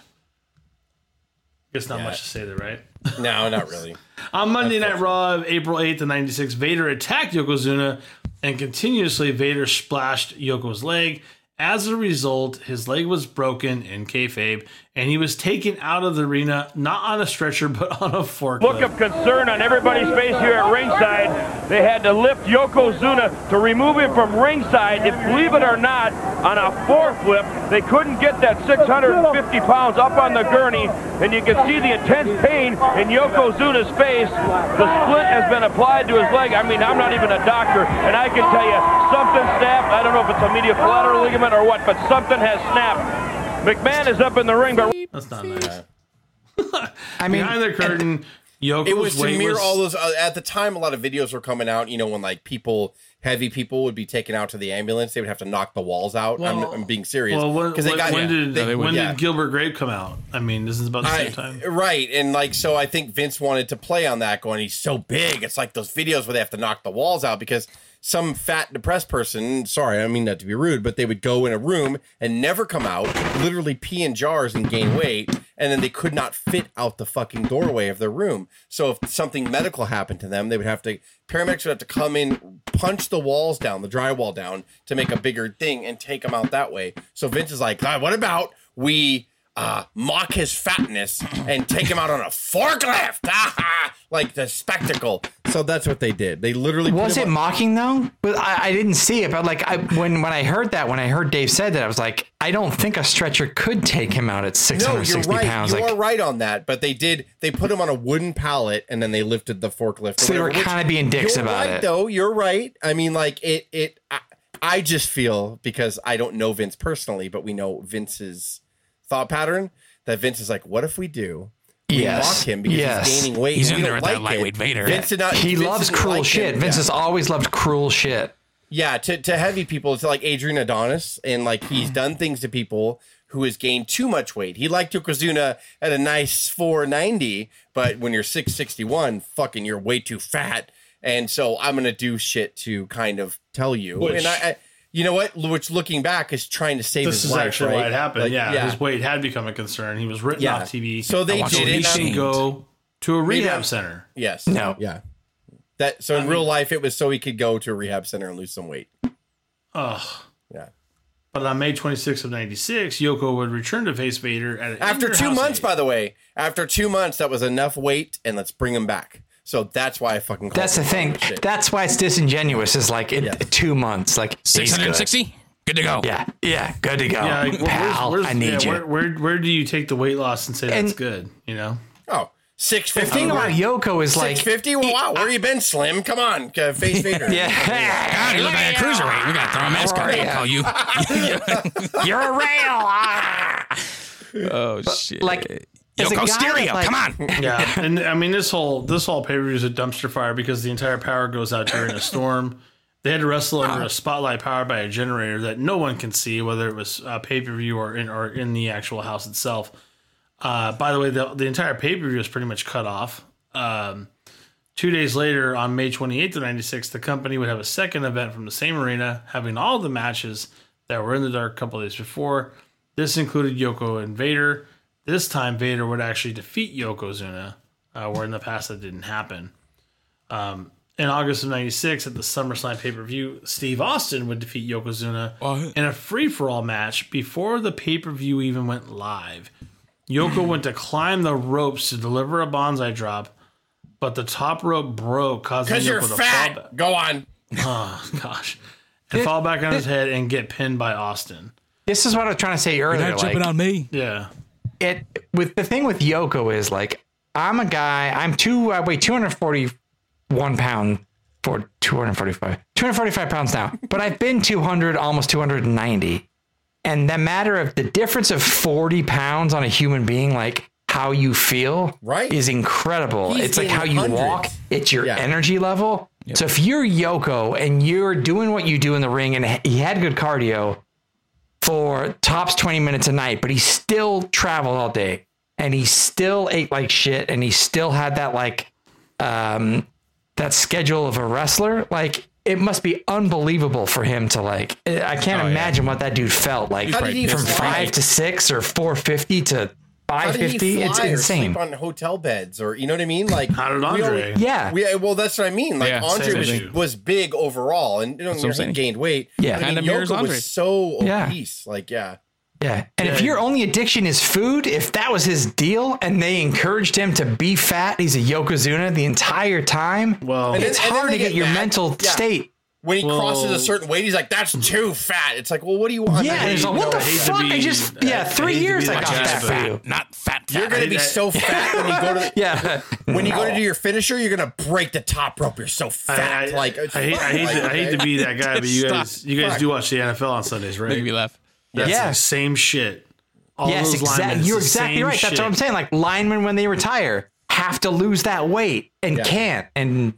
[SPEAKER 1] Guess not
[SPEAKER 2] Yeah.
[SPEAKER 1] much to say there, right?
[SPEAKER 2] No, not really.
[SPEAKER 1] On Monday Night Raw of April 8th of 96, Vader attacked Yokozuna and continuously Vader splashed Yoko's leg. As a result, his leg was broken in kayfabe and he was taken out of the arena, not on a stretcher, but on a forklift.
[SPEAKER 8] Look of concern on everybody's face here at ringside. They had to lift Yokozuna to remove him from ringside. If believe it or not, on a forklift, they couldn't get that 650 pounds up on the gurney, and you can see the intense pain in Yokozuna's face. The split has been applied to his leg. I mean, I'm not even a doctor, and I can tell you something snapped. I don't know if it's a medial collateral ligament or what, but something has snapped McMahon is up in the ring, but
[SPEAKER 1] That's not nice.
[SPEAKER 3] I mean,
[SPEAKER 1] Behind the curtain, Yoko's
[SPEAKER 2] it was to mirror
[SPEAKER 1] was,
[SPEAKER 2] all those uh, at the time a lot of videos were coming out you know when like people heavy people would be taken out to the ambulance they would have to knock the walls out I'm, I'm being serious
[SPEAKER 1] Well, when,
[SPEAKER 2] because they got
[SPEAKER 1] when did
[SPEAKER 2] they-
[SPEAKER 1] when
[SPEAKER 2] yeah.
[SPEAKER 1] did Gilbert Grape come out? I mean, this is about the
[SPEAKER 2] I-
[SPEAKER 1] same time.
[SPEAKER 2] right and like so i think vince wanted to play on that going he's so big it's like those videos where they have to knock the walls out because some fat depressed person sorry i mean that to be rude but they would go in a room and never come out literally pee in jars and gain weight and then they could not fit out the fucking doorway of their room so if something medical happened to them they would have to paramedics would have to come in punch the walls down the drywall down to make a bigger thing and take them out that way so vince is like "Ah, what about we uh, mock his fatness and take him out on a forklift. Ah, like the spectacle. So that's what they did. They literally
[SPEAKER 3] was it
[SPEAKER 2] on-
[SPEAKER 3] mocking though? But I, I didn't see it. But like I, when when I heard that, when I heard Dave said that, I was like, I don't think a stretcher could take him out at six hundred sixty
[SPEAKER 2] No,
[SPEAKER 3] hundred
[SPEAKER 2] you're
[SPEAKER 3] sixty
[SPEAKER 2] right.
[SPEAKER 3] pounds.
[SPEAKER 2] You
[SPEAKER 3] Like
[SPEAKER 2] are right on that. But they did. They put him on a wooden pallet and then they lifted the forklift.
[SPEAKER 3] So they were kinda being dicks
[SPEAKER 2] you're
[SPEAKER 3] about
[SPEAKER 2] right,
[SPEAKER 3] it.
[SPEAKER 2] Though you're right. I mean, like it. It. I, I just feel because I don't know Vince personally, but we know Vince's thought pattern. That Vince is like, what if we do? We
[SPEAKER 3] Yes.
[SPEAKER 2] mock him because
[SPEAKER 3] Yes.
[SPEAKER 2] he's gaining weight.
[SPEAKER 4] He's in there
[SPEAKER 2] don't
[SPEAKER 4] with that
[SPEAKER 2] like it.
[SPEAKER 4] lightweight Vader.
[SPEAKER 2] Vince did not,
[SPEAKER 3] he
[SPEAKER 2] Vince
[SPEAKER 3] loves cruel
[SPEAKER 2] like
[SPEAKER 3] shit.
[SPEAKER 2] him.
[SPEAKER 3] Vince
[SPEAKER 2] Yeah.
[SPEAKER 3] has always loved cruel shit.
[SPEAKER 2] Yeah, to, to heavy people, it's like Adrian Adonis, and like he's done things to people who has gained too much weight. He liked Yokozuna at a nice 490, but when you're 661, fucking, you're way too fat. And so I'm gonna do shit to kind of tell you.
[SPEAKER 1] Which-
[SPEAKER 2] and I, I, you know what? Which looking back is trying to save
[SPEAKER 1] This
[SPEAKER 2] his
[SPEAKER 1] is
[SPEAKER 2] life.
[SPEAKER 1] actually
[SPEAKER 2] right?
[SPEAKER 1] why it happened.
[SPEAKER 2] Like,
[SPEAKER 1] yeah, his weight had become a concern. He was written
[SPEAKER 2] Yeah.
[SPEAKER 1] off TV.
[SPEAKER 2] So they
[SPEAKER 4] watched
[SPEAKER 2] did
[SPEAKER 4] it.
[SPEAKER 2] it.
[SPEAKER 1] he should go to a
[SPEAKER 2] Maybe
[SPEAKER 1] rehab
[SPEAKER 2] I'm-
[SPEAKER 1] center.
[SPEAKER 2] Yes.
[SPEAKER 3] No.
[SPEAKER 2] Yeah. That so in real life it was so he could go to a rehab center and lose some weight.
[SPEAKER 1] Ugh.
[SPEAKER 2] Yeah.
[SPEAKER 1] But on May 26th of 96, Yoko would return to face Vader at
[SPEAKER 2] After two months, by the way, after two months, that was enough weight, and let's bring him back. So that's why I fucking. called
[SPEAKER 3] That's the thing.
[SPEAKER 2] shit.
[SPEAKER 3] That's why it's disingenuous. Is like in
[SPEAKER 2] Yes.
[SPEAKER 3] two months, like
[SPEAKER 4] six hundred sixty. Good. Good to go.
[SPEAKER 3] Yeah, yeah, good to go,
[SPEAKER 1] Yeah, like,
[SPEAKER 3] pal.
[SPEAKER 1] where's-
[SPEAKER 3] I need
[SPEAKER 1] yeah,
[SPEAKER 3] you.
[SPEAKER 1] Where, where, where do you take the weight loss and say
[SPEAKER 3] And-
[SPEAKER 1] that's good? You know?
[SPEAKER 2] oh, six
[SPEAKER 3] the thing about Yoko is like,
[SPEAKER 2] Six fifty. Well, wow, where you been, Slim? Come on, uh, face Vader.
[SPEAKER 3] yeah,
[SPEAKER 4] God, you look like a cruiserweight. We got to throw a mascot.
[SPEAKER 3] Yeah.
[SPEAKER 4] Call you.
[SPEAKER 3] you're a rail.
[SPEAKER 4] Oh shit!
[SPEAKER 3] like, as a
[SPEAKER 4] Yoko Stereo.
[SPEAKER 3] like-
[SPEAKER 4] Come on.
[SPEAKER 1] Yeah. and I mean, this whole this whole pay per view is a dumpster fire because the entire power goes out during a storm. They had to wrestle under a spotlight powered by a generator that no one can see, whether it was uh, pay per view or in or in the actual house itself. Uh, by the way, the, the entire pay per view was pretty much cut off. Um, two days later, on May 28th of 96, the company would have a second event from the same arena, having all the matches that were in the dark a couple days before. This included Yoko and Vader. This time, Vader would actually defeat Yokozuna, uh, where in the past that didn't happen. Um, in August of 96, at the SummerSlam pay per view, Steve Austin would defeat Yokozuna
[SPEAKER 4] What?
[SPEAKER 1] in a free for all match before the pay per view even went live. Yoko went to climb the ropes to deliver a banzai drop, but the top rope broke, causing
[SPEAKER 2] because
[SPEAKER 1] Yoko
[SPEAKER 2] you're
[SPEAKER 1] to fall
[SPEAKER 2] fat.
[SPEAKER 1] back.
[SPEAKER 2] Go on.
[SPEAKER 1] Oh gosh, and fall back on his head and get pinned by Austin.
[SPEAKER 3] This is what I was trying to say
[SPEAKER 4] You're
[SPEAKER 3] earlier.
[SPEAKER 4] not jumping
[SPEAKER 3] Like,
[SPEAKER 4] on me.
[SPEAKER 1] Yeah,
[SPEAKER 3] it with the thing with Yoko is like I'm a guy. I'm two. Uh, I weigh 241 pound for 245, 245 pounds now. But I've been 200, almost 290, and the matter of the difference of 40 pounds on a human being, like how you feel,
[SPEAKER 2] Right.
[SPEAKER 3] is incredible.
[SPEAKER 2] He's
[SPEAKER 3] it's like how you walk. It's your
[SPEAKER 2] Yeah.
[SPEAKER 3] energy level. So if you're Yoko and you're doing what you do in the ring, and he had good cardio for tops 20 minutes a night, but he still traveled all day. And he still ate like shit and he still had that like um that schedule of a wrestler. Like it must be unbelievable for him to like I can't imagine what that dude felt like
[SPEAKER 2] How did he
[SPEAKER 3] from 5 to 6 or 450 to
[SPEAKER 2] How did he
[SPEAKER 3] 550.
[SPEAKER 2] fly
[SPEAKER 3] It's
[SPEAKER 2] or
[SPEAKER 3] insane.
[SPEAKER 2] sleep on hotel beds, or you know what I mean? Like
[SPEAKER 1] how did
[SPEAKER 2] we
[SPEAKER 1] Andre?
[SPEAKER 2] always-
[SPEAKER 3] Yeah.
[SPEAKER 2] We, well, that's what I mean. Like
[SPEAKER 4] Yeah,
[SPEAKER 2] Andre was, was big overall, and you know,
[SPEAKER 4] what I'm
[SPEAKER 2] he
[SPEAKER 4] saying.
[SPEAKER 2] gained weight.
[SPEAKER 3] Yeah.
[SPEAKER 2] But I mean, Yoko was so
[SPEAKER 3] Yeah.
[SPEAKER 2] obese. Like, yeah,
[SPEAKER 3] Yeah. And if your only addiction is food, if that was his deal and they encouraged him to be fat, he's a Yokozuna the entire time.
[SPEAKER 1] Well,
[SPEAKER 2] And
[SPEAKER 3] it's
[SPEAKER 2] and then
[SPEAKER 3] hard to get
[SPEAKER 2] get
[SPEAKER 3] your
[SPEAKER 2] mad.
[SPEAKER 3] mental
[SPEAKER 2] Yeah.
[SPEAKER 3] state.
[SPEAKER 2] When he
[SPEAKER 1] Well-
[SPEAKER 2] crosses a certain weight, he's like, "That's too fat." It's like, well, what do you want?
[SPEAKER 3] Yeah,
[SPEAKER 2] I
[SPEAKER 3] and it's
[SPEAKER 2] hate-
[SPEAKER 3] like, what the
[SPEAKER 1] I hate to
[SPEAKER 3] fuck?
[SPEAKER 1] be-
[SPEAKER 3] I just,
[SPEAKER 1] I-
[SPEAKER 3] yeah, three
[SPEAKER 1] hate to
[SPEAKER 3] years
[SPEAKER 1] be
[SPEAKER 3] I
[SPEAKER 1] that
[SPEAKER 3] got that
[SPEAKER 1] but-
[SPEAKER 3] for you.
[SPEAKER 4] Not fat. fat.
[SPEAKER 2] You're gonna be
[SPEAKER 1] I-
[SPEAKER 2] so fat when you go to the,
[SPEAKER 3] Yeah.
[SPEAKER 2] when you go to do your finisher. You're gonna break the top rope. You're so fat.
[SPEAKER 1] I, I,
[SPEAKER 2] like,
[SPEAKER 1] I, hate, I, hate
[SPEAKER 2] Like,
[SPEAKER 1] to, I hate to be that guy, but you guys, you guys
[SPEAKER 2] Fuck.
[SPEAKER 1] do watch the NFL on Sundays, right?
[SPEAKER 4] Making me laugh.
[SPEAKER 1] That's
[SPEAKER 3] Yeah.
[SPEAKER 1] the same shit. All
[SPEAKER 3] yes, exactly. You're exactly
[SPEAKER 1] same
[SPEAKER 3] right. That's what I'm saying. Like linemen when they retire have to lose that weight and
[SPEAKER 2] Yeah.
[SPEAKER 3] can't. And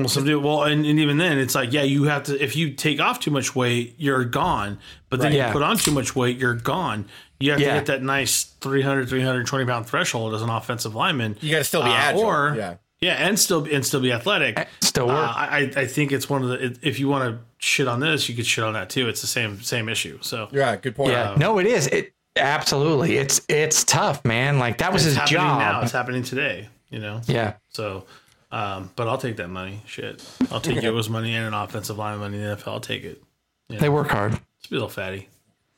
[SPEAKER 1] Well, so do- well, and, and even then, it's like, yeah, you have to. If you take off too much weight, you're gone. But then
[SPEAKER 3] Right.
[SPEAKER 1] you
[SPEAKER 3] Yeah.
[SPEAKER 1] put on too much weight, you're gone. You have to
[SPEAKER 3] Yeah.
[SPEAKER 1] hit that nice 300, 320 pound threshold as an offensive lineman.
[SPEAKER 2] You got to still be
[SPEAKER 1] Uh,
[SPEAKER 2] agile.
[SPEAKER 1] or
[SPEAKER 2] yeah.
[SPEAKER 1] yeah, and still be and still be athletic.
[SPEAKER 3] still
[SPEAKER 1] Uh,
[SPEAKER 3] work.
[SPEAKER 1] I I think it's one of the. If you want to shit on this, you could shit on that too. It's the same same issue. So
[SPEAKER 2] Yeah, good point.
[SPEAKER 3] yeah, no, it is. It absolutely. It's it's tough, man. Like that was
[SPEAKER 1] it's
[SPEAKER 3] his
[SPEAKER 1] happening
[SPEAKER 3] job.
[SPEAKER 1] now. It's happening today. You know.
[SPEAKER 3] Yeah.
[SPEAKER 1] So, um, but I'll take that money. Shit, I'll take Yoko's money and an offensive line money in the NFL. I'll take it.
[SPEAKER 3] They work hard.
[SPEAKER 1] It's a little fatty.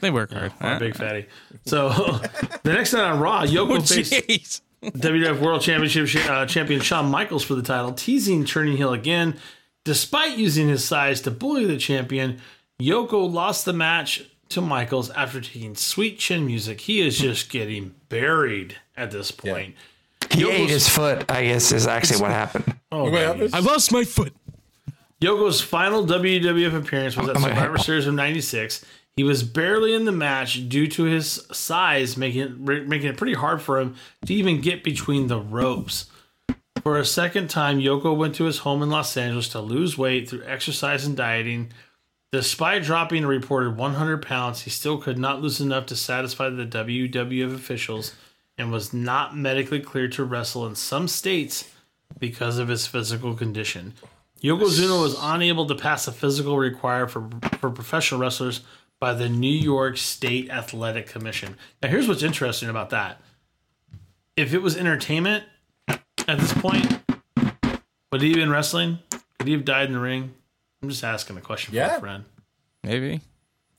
[SPEAKER 4] They work hard.
[SPEAKER 1] I'm a big fatty. So the next night on Raw, Yoko
[SPEAKER 4] Oh,
[SPEAKER 1] faced
[SPEAKER 4] jeez.
[SPEAKER 1] WWF World Championship uh, champion Shawn Michaels for the title, teasing turning heel again. Despite using his size to bully the champion, Yoko lost the match to Michaels after taking sweet chin music. He is just getting buried at this point.
[SPEAKER 3] He
[SPEAKER 1] Yoko's-
[SPEAKER 3] ate his foot. I guess is actually what happened.
[SPEAKER 1] Oh,
[SPEAKER 2] What
[SPEAKER 4] I lost my foot.
[SPEAKER 1] Yoko's final WWF appearance was at
[SPEAKER 3] oh, I'm
[SPEAKER 1] Survivor Series of '96. He was barely in the match due to his size, making it, making it pretty hard for him to even get between the ropes. For a second time, Yoko went to his home in Los Angeles to lose weight through exercise and dieting. Despite dropping a reported 100 pounds, he still could not lose enough to satisfy the WWF officials and was not medically cleared to wrestle in some states because of his physical condition. Yokozuna was unable to pass a physical required for, for professional wrestlers by the New York State Athletic Commission. Now, here's what's interesting about that. If it was entertainment at this point, would he have been wrestling? Could he have died in the ring? I'm just asking a question for
[SPEAKER 2] Yeah.
[SPEAKER 1] a friend.
[SPEAKER 4] Maybe.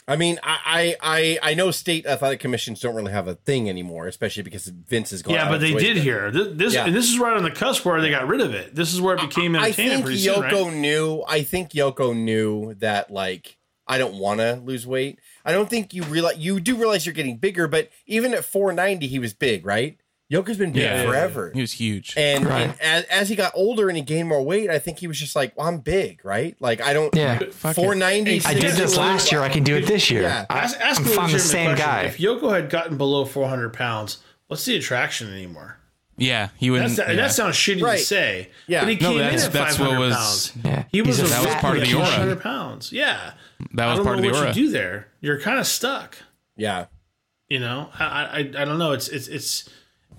[SPEAKER 2] I mean, I, I I I know state athletic commissions don't really have a thing anymore, especially because Vince is going.
[SPEAKER 1] Yeah, but they did here. This, this,
[SPEAKER 2] Yeah.
[SPEAKER 1] and this is right on the cusp where they got rid of it. This is where it became
[SPEAKER 2] I
[SPEAKER 1] entertainment
[SPEAKER 2] think
[SPEAKER 1] pretty soon,
[SPEAKER 2] Yoko
[SPEAKER 1] right?
[SPEAKER 2] knew. I think Yoko knew that like I don't want to lose weight. I don't think you realize you do realize you're getting bigger, but even at 490, he was big, right? Yoko's been big
[SPEAKER 4] Yeah.
[SPEAKER 2] forever.
[SPEAKER 4] He was huge.
[SPEAKER 2] And,
[SPEAKER 3] Right.
[SPEAKER 2] and as, as he got older and he gained more weight, I think he was just like, well, I'm big, right? Like I don't.
[SPEAKER 3] Yeah.
[SPEAKER 2] 490.
[SPEAKER 3] I did this last year. I can do it this year.
[SPEAKER 2] Yeah.
[SPEAKER 3] I,
[SPEAKER 1] Ask, ask
[SPEAKER 3] I'm
[SPEAKER 1] me a
[SPEAKER 3] fine the same
[SPEAKER 1] question.
[SPEAKER 3] guy.
[SPEAKER 1] If Yoko had gotten below 400 pounds, what's the attraction anymore?
[SPEAKER 4] yeah, he wouldn't.
[SPEAKER 1] That's,
[SPEAKER 4] yeah.
[SPEAKER 1] That sounds shitty
[SPEAKER 2] Right.
[SPEAKER 1] to say.
[SPEAKER 2] Yeah.
[SPEAKER 1] But he
[SPEAKER 4] No,
[SPEAKER 1] came in
[SPEAKER 4] that's-
[SPEAKER 1] at
[SPEAKER 4] that's
[SPEAKER 1] 500
[SPEAKER 4] what was-
[SPEAKER 1] pounds.
[SPEAKER 3] Yeah.
[SPEAKER 1] He was
[SPEAKER 3] He's
[SPEAKER 1] a
[SPEAKER 3] a
[SPEAKER 4] That was part of the
[SPEAKER 1] kid,
[SPEAKER 4] aura.
[SPEAKER 1] pounds. Yeah.
[SPEAKER 4] That
[SPEAKER 1] I
[SPEAKER 4] was
[SPEAKER 1] don't
[SPEAKER 4] part of
[SPEAKER 1] know
[SPEAKER 4] the
[SPEAKER 1] what you do there. You're kind of stuck.
[SPEAKER 2] Yeah.
[SPEAKER 1] You know, I, I, I don't know. It's, it's, it's,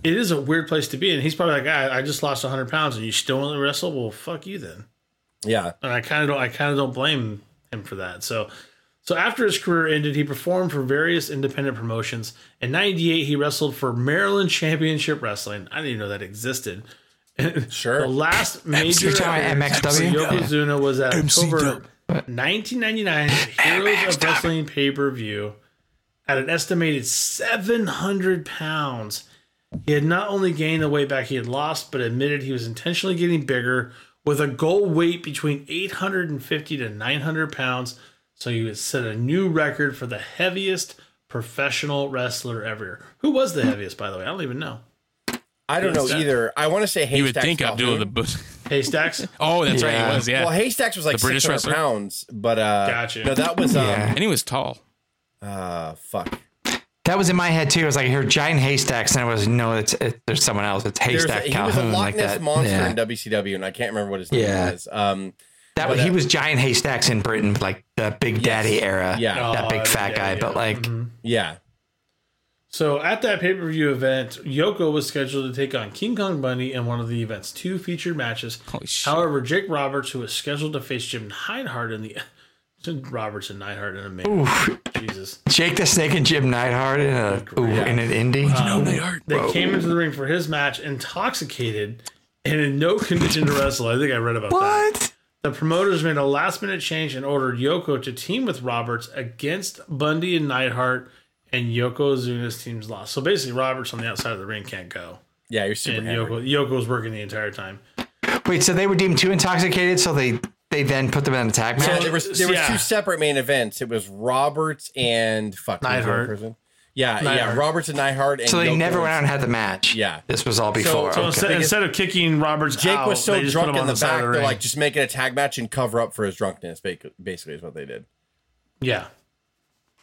[SPEAKER 1] it is a weird place to be. And he's probably like, I, I just lost 100 pounds and you still want to wrestle? Well, fuck you then.
[SPEAKER 2] Yeah.
[SPEAKER 1] and I kind of don't I kind of don't blame him for that. So so after his career ended, he performed for various independent promotions. In '98, he wrestled for Maryland Championship Wrestling. I didn't even know that existed.
[SPEAKER 2] Sure.
[SPEAKER 1] The last major
[SPEAKER 3] You're talking
[SPEAKER 1] appearance for
[SPEAKER 3] MXW?
[SPEAKER 1] Yokozuna was at October
[SPEAKER 4] MCW.
[SPEAKER 1] 1999 Heroes of Wrestling pay per view at an estimated 700 pounds. He had not only gained the weight back he had lost, but admitted he was intentionally getting bigger with a goal weight between 850 to 900 pounds. So he would set a new record for the heaviest professional wrestler ever. Who was the heaviest, by the way? I don't even know.
[SPEAKER 2] I don't know either. I want to say
[SPEAKER 4] You would
[SPEAKER 2] Haystacks
[SPEAKER 4] think Abdullah the
[SPEAKER 2] Calhoun.
[SPEAKER 4] Bush.
[SPEAKER 1] Haystacks?
[SPEAKER 4] Oh, that's right. He was. Yeah.
[SPEAKER 2] Well, Haystacks was like
[SPEAKER 4] The British
[SPEAKER 2] 600
[SPEAKER 4] wrestler?
[SPEAKER 2] pounds, but uh,
[SPEAKER 1] Gotcha.
[SPEAKER 2] no, that was um,
[SPEAKER 3] Yeah.
[SPEAKER 4] and he was tall.
[SPEAKER 2] uh, fuck.
[SPEAKER 3] That was in my head too. It was like I heard giant haystacks, and I was no, it's it, there's someone else. It's
[SPEAKER 2] There's a,
[SPEAKER 3] haystack
[SPEAKER 2] he was a
[SPEAKER 3] Calhoun
[SPEAKER 2] Loch
[SPEAKER 3] like
[SPEAKER 2] Ness
[SPEAKER 3] that.
[SPEAKER 2] monster
[SPEAKER 3] yeah.
[SPEAKER 2] in WCW, and I can't remember what his name
[SPEAKER 3] Yeah.
[SPEAKER 2] was. Um,
[SPEAKER 3] that
[SPEAKER 2] but,
[SPEAKER 3] he
[SPEAKER 2] uh,
[SPEAKER 3] was giant haystacks in Britain, like the Big Daddy era.
[SPEAKER 2] Yeah.
[SPEAKER 3] that
[SPEAKER 1] Oh,
[SPEAKER 3] big fat
[SPEAKER 1] yeah,
[SPEAKER 3] guy.
[SPEAKER 1] yeah.
[SPEAKER 3] But like,
[SPEAKER 2] yeah,
[SPEAKER 1] So at that pay per view event, Yoko was scheduled to take on King Kong Bundy in one of the event's two featured matches.
[SPEAKER 4] Holy shit.
[SPEAKER 1] However, Jake Roberts, who was scheduled to face Jim Neidhart in the Roberts and Neidhart in a minute. Jesus.
[SPEAKER 3] Jake the Snake and Jim Neidhart in a ooh, in an indie.
[SPEAKER 1] Um, they came into the ring for his match intoxicated and in no condition to wrestle. I think I read about that.
[SPEAKER 3] what?
[SPEAKER 1] The promoters made a last minute change and ordered Yoko to team with Roberts against Bundy and Neidhart, and Yokozuna's team's lost. So basically, Roberts on the outside of the ring can't go.
[SPEAKER 2] yeah, you're super
[SPEAKER 1] and
[SPEAKER 2] hammered.
[SPEAKER 1] Yoko Yoko was working the entire time.
[SPEAKER 3] Wait, so they were deemed too intoxicated, so they they then put them in a tag
[SPEAKER 2] So there was there was
[SPEAKER 1] yeah.
[SPEAKER 2] two separate main events. It was Roberts and fuck who's the other
[SPEAKER 1] Neidhart.
[SPEAKER 2] Yeah, yeah, Roberts and Neidhart. And
[SPEAKER 3] so they
[SPEAKER 2] Yoko
[SPEAKER 3] never went out and had the match.
[SPEAKER 2] Yeah.
[SPEAKER 3] this was all before.
[SPEAKER 1] So
[SPEAKER 3] okay.
[SPEAKER 1] instead, instead of kicking Roberts
[SPEAKER 2] Jake
[SPEAKER 1] out,
[SPEAKER 2] was so
[SPEAKER 1] they just put
[SPEAKER 2] drunk in
[SPEAKER 1] on
[SPEAKER 2] the back,
[SPEAKER 1] the
[SPEAKER 2] they're like, just make it a tag match and cover up for his drunkenness. Basically, is what they did.
[SPEAKER 1] Yeah.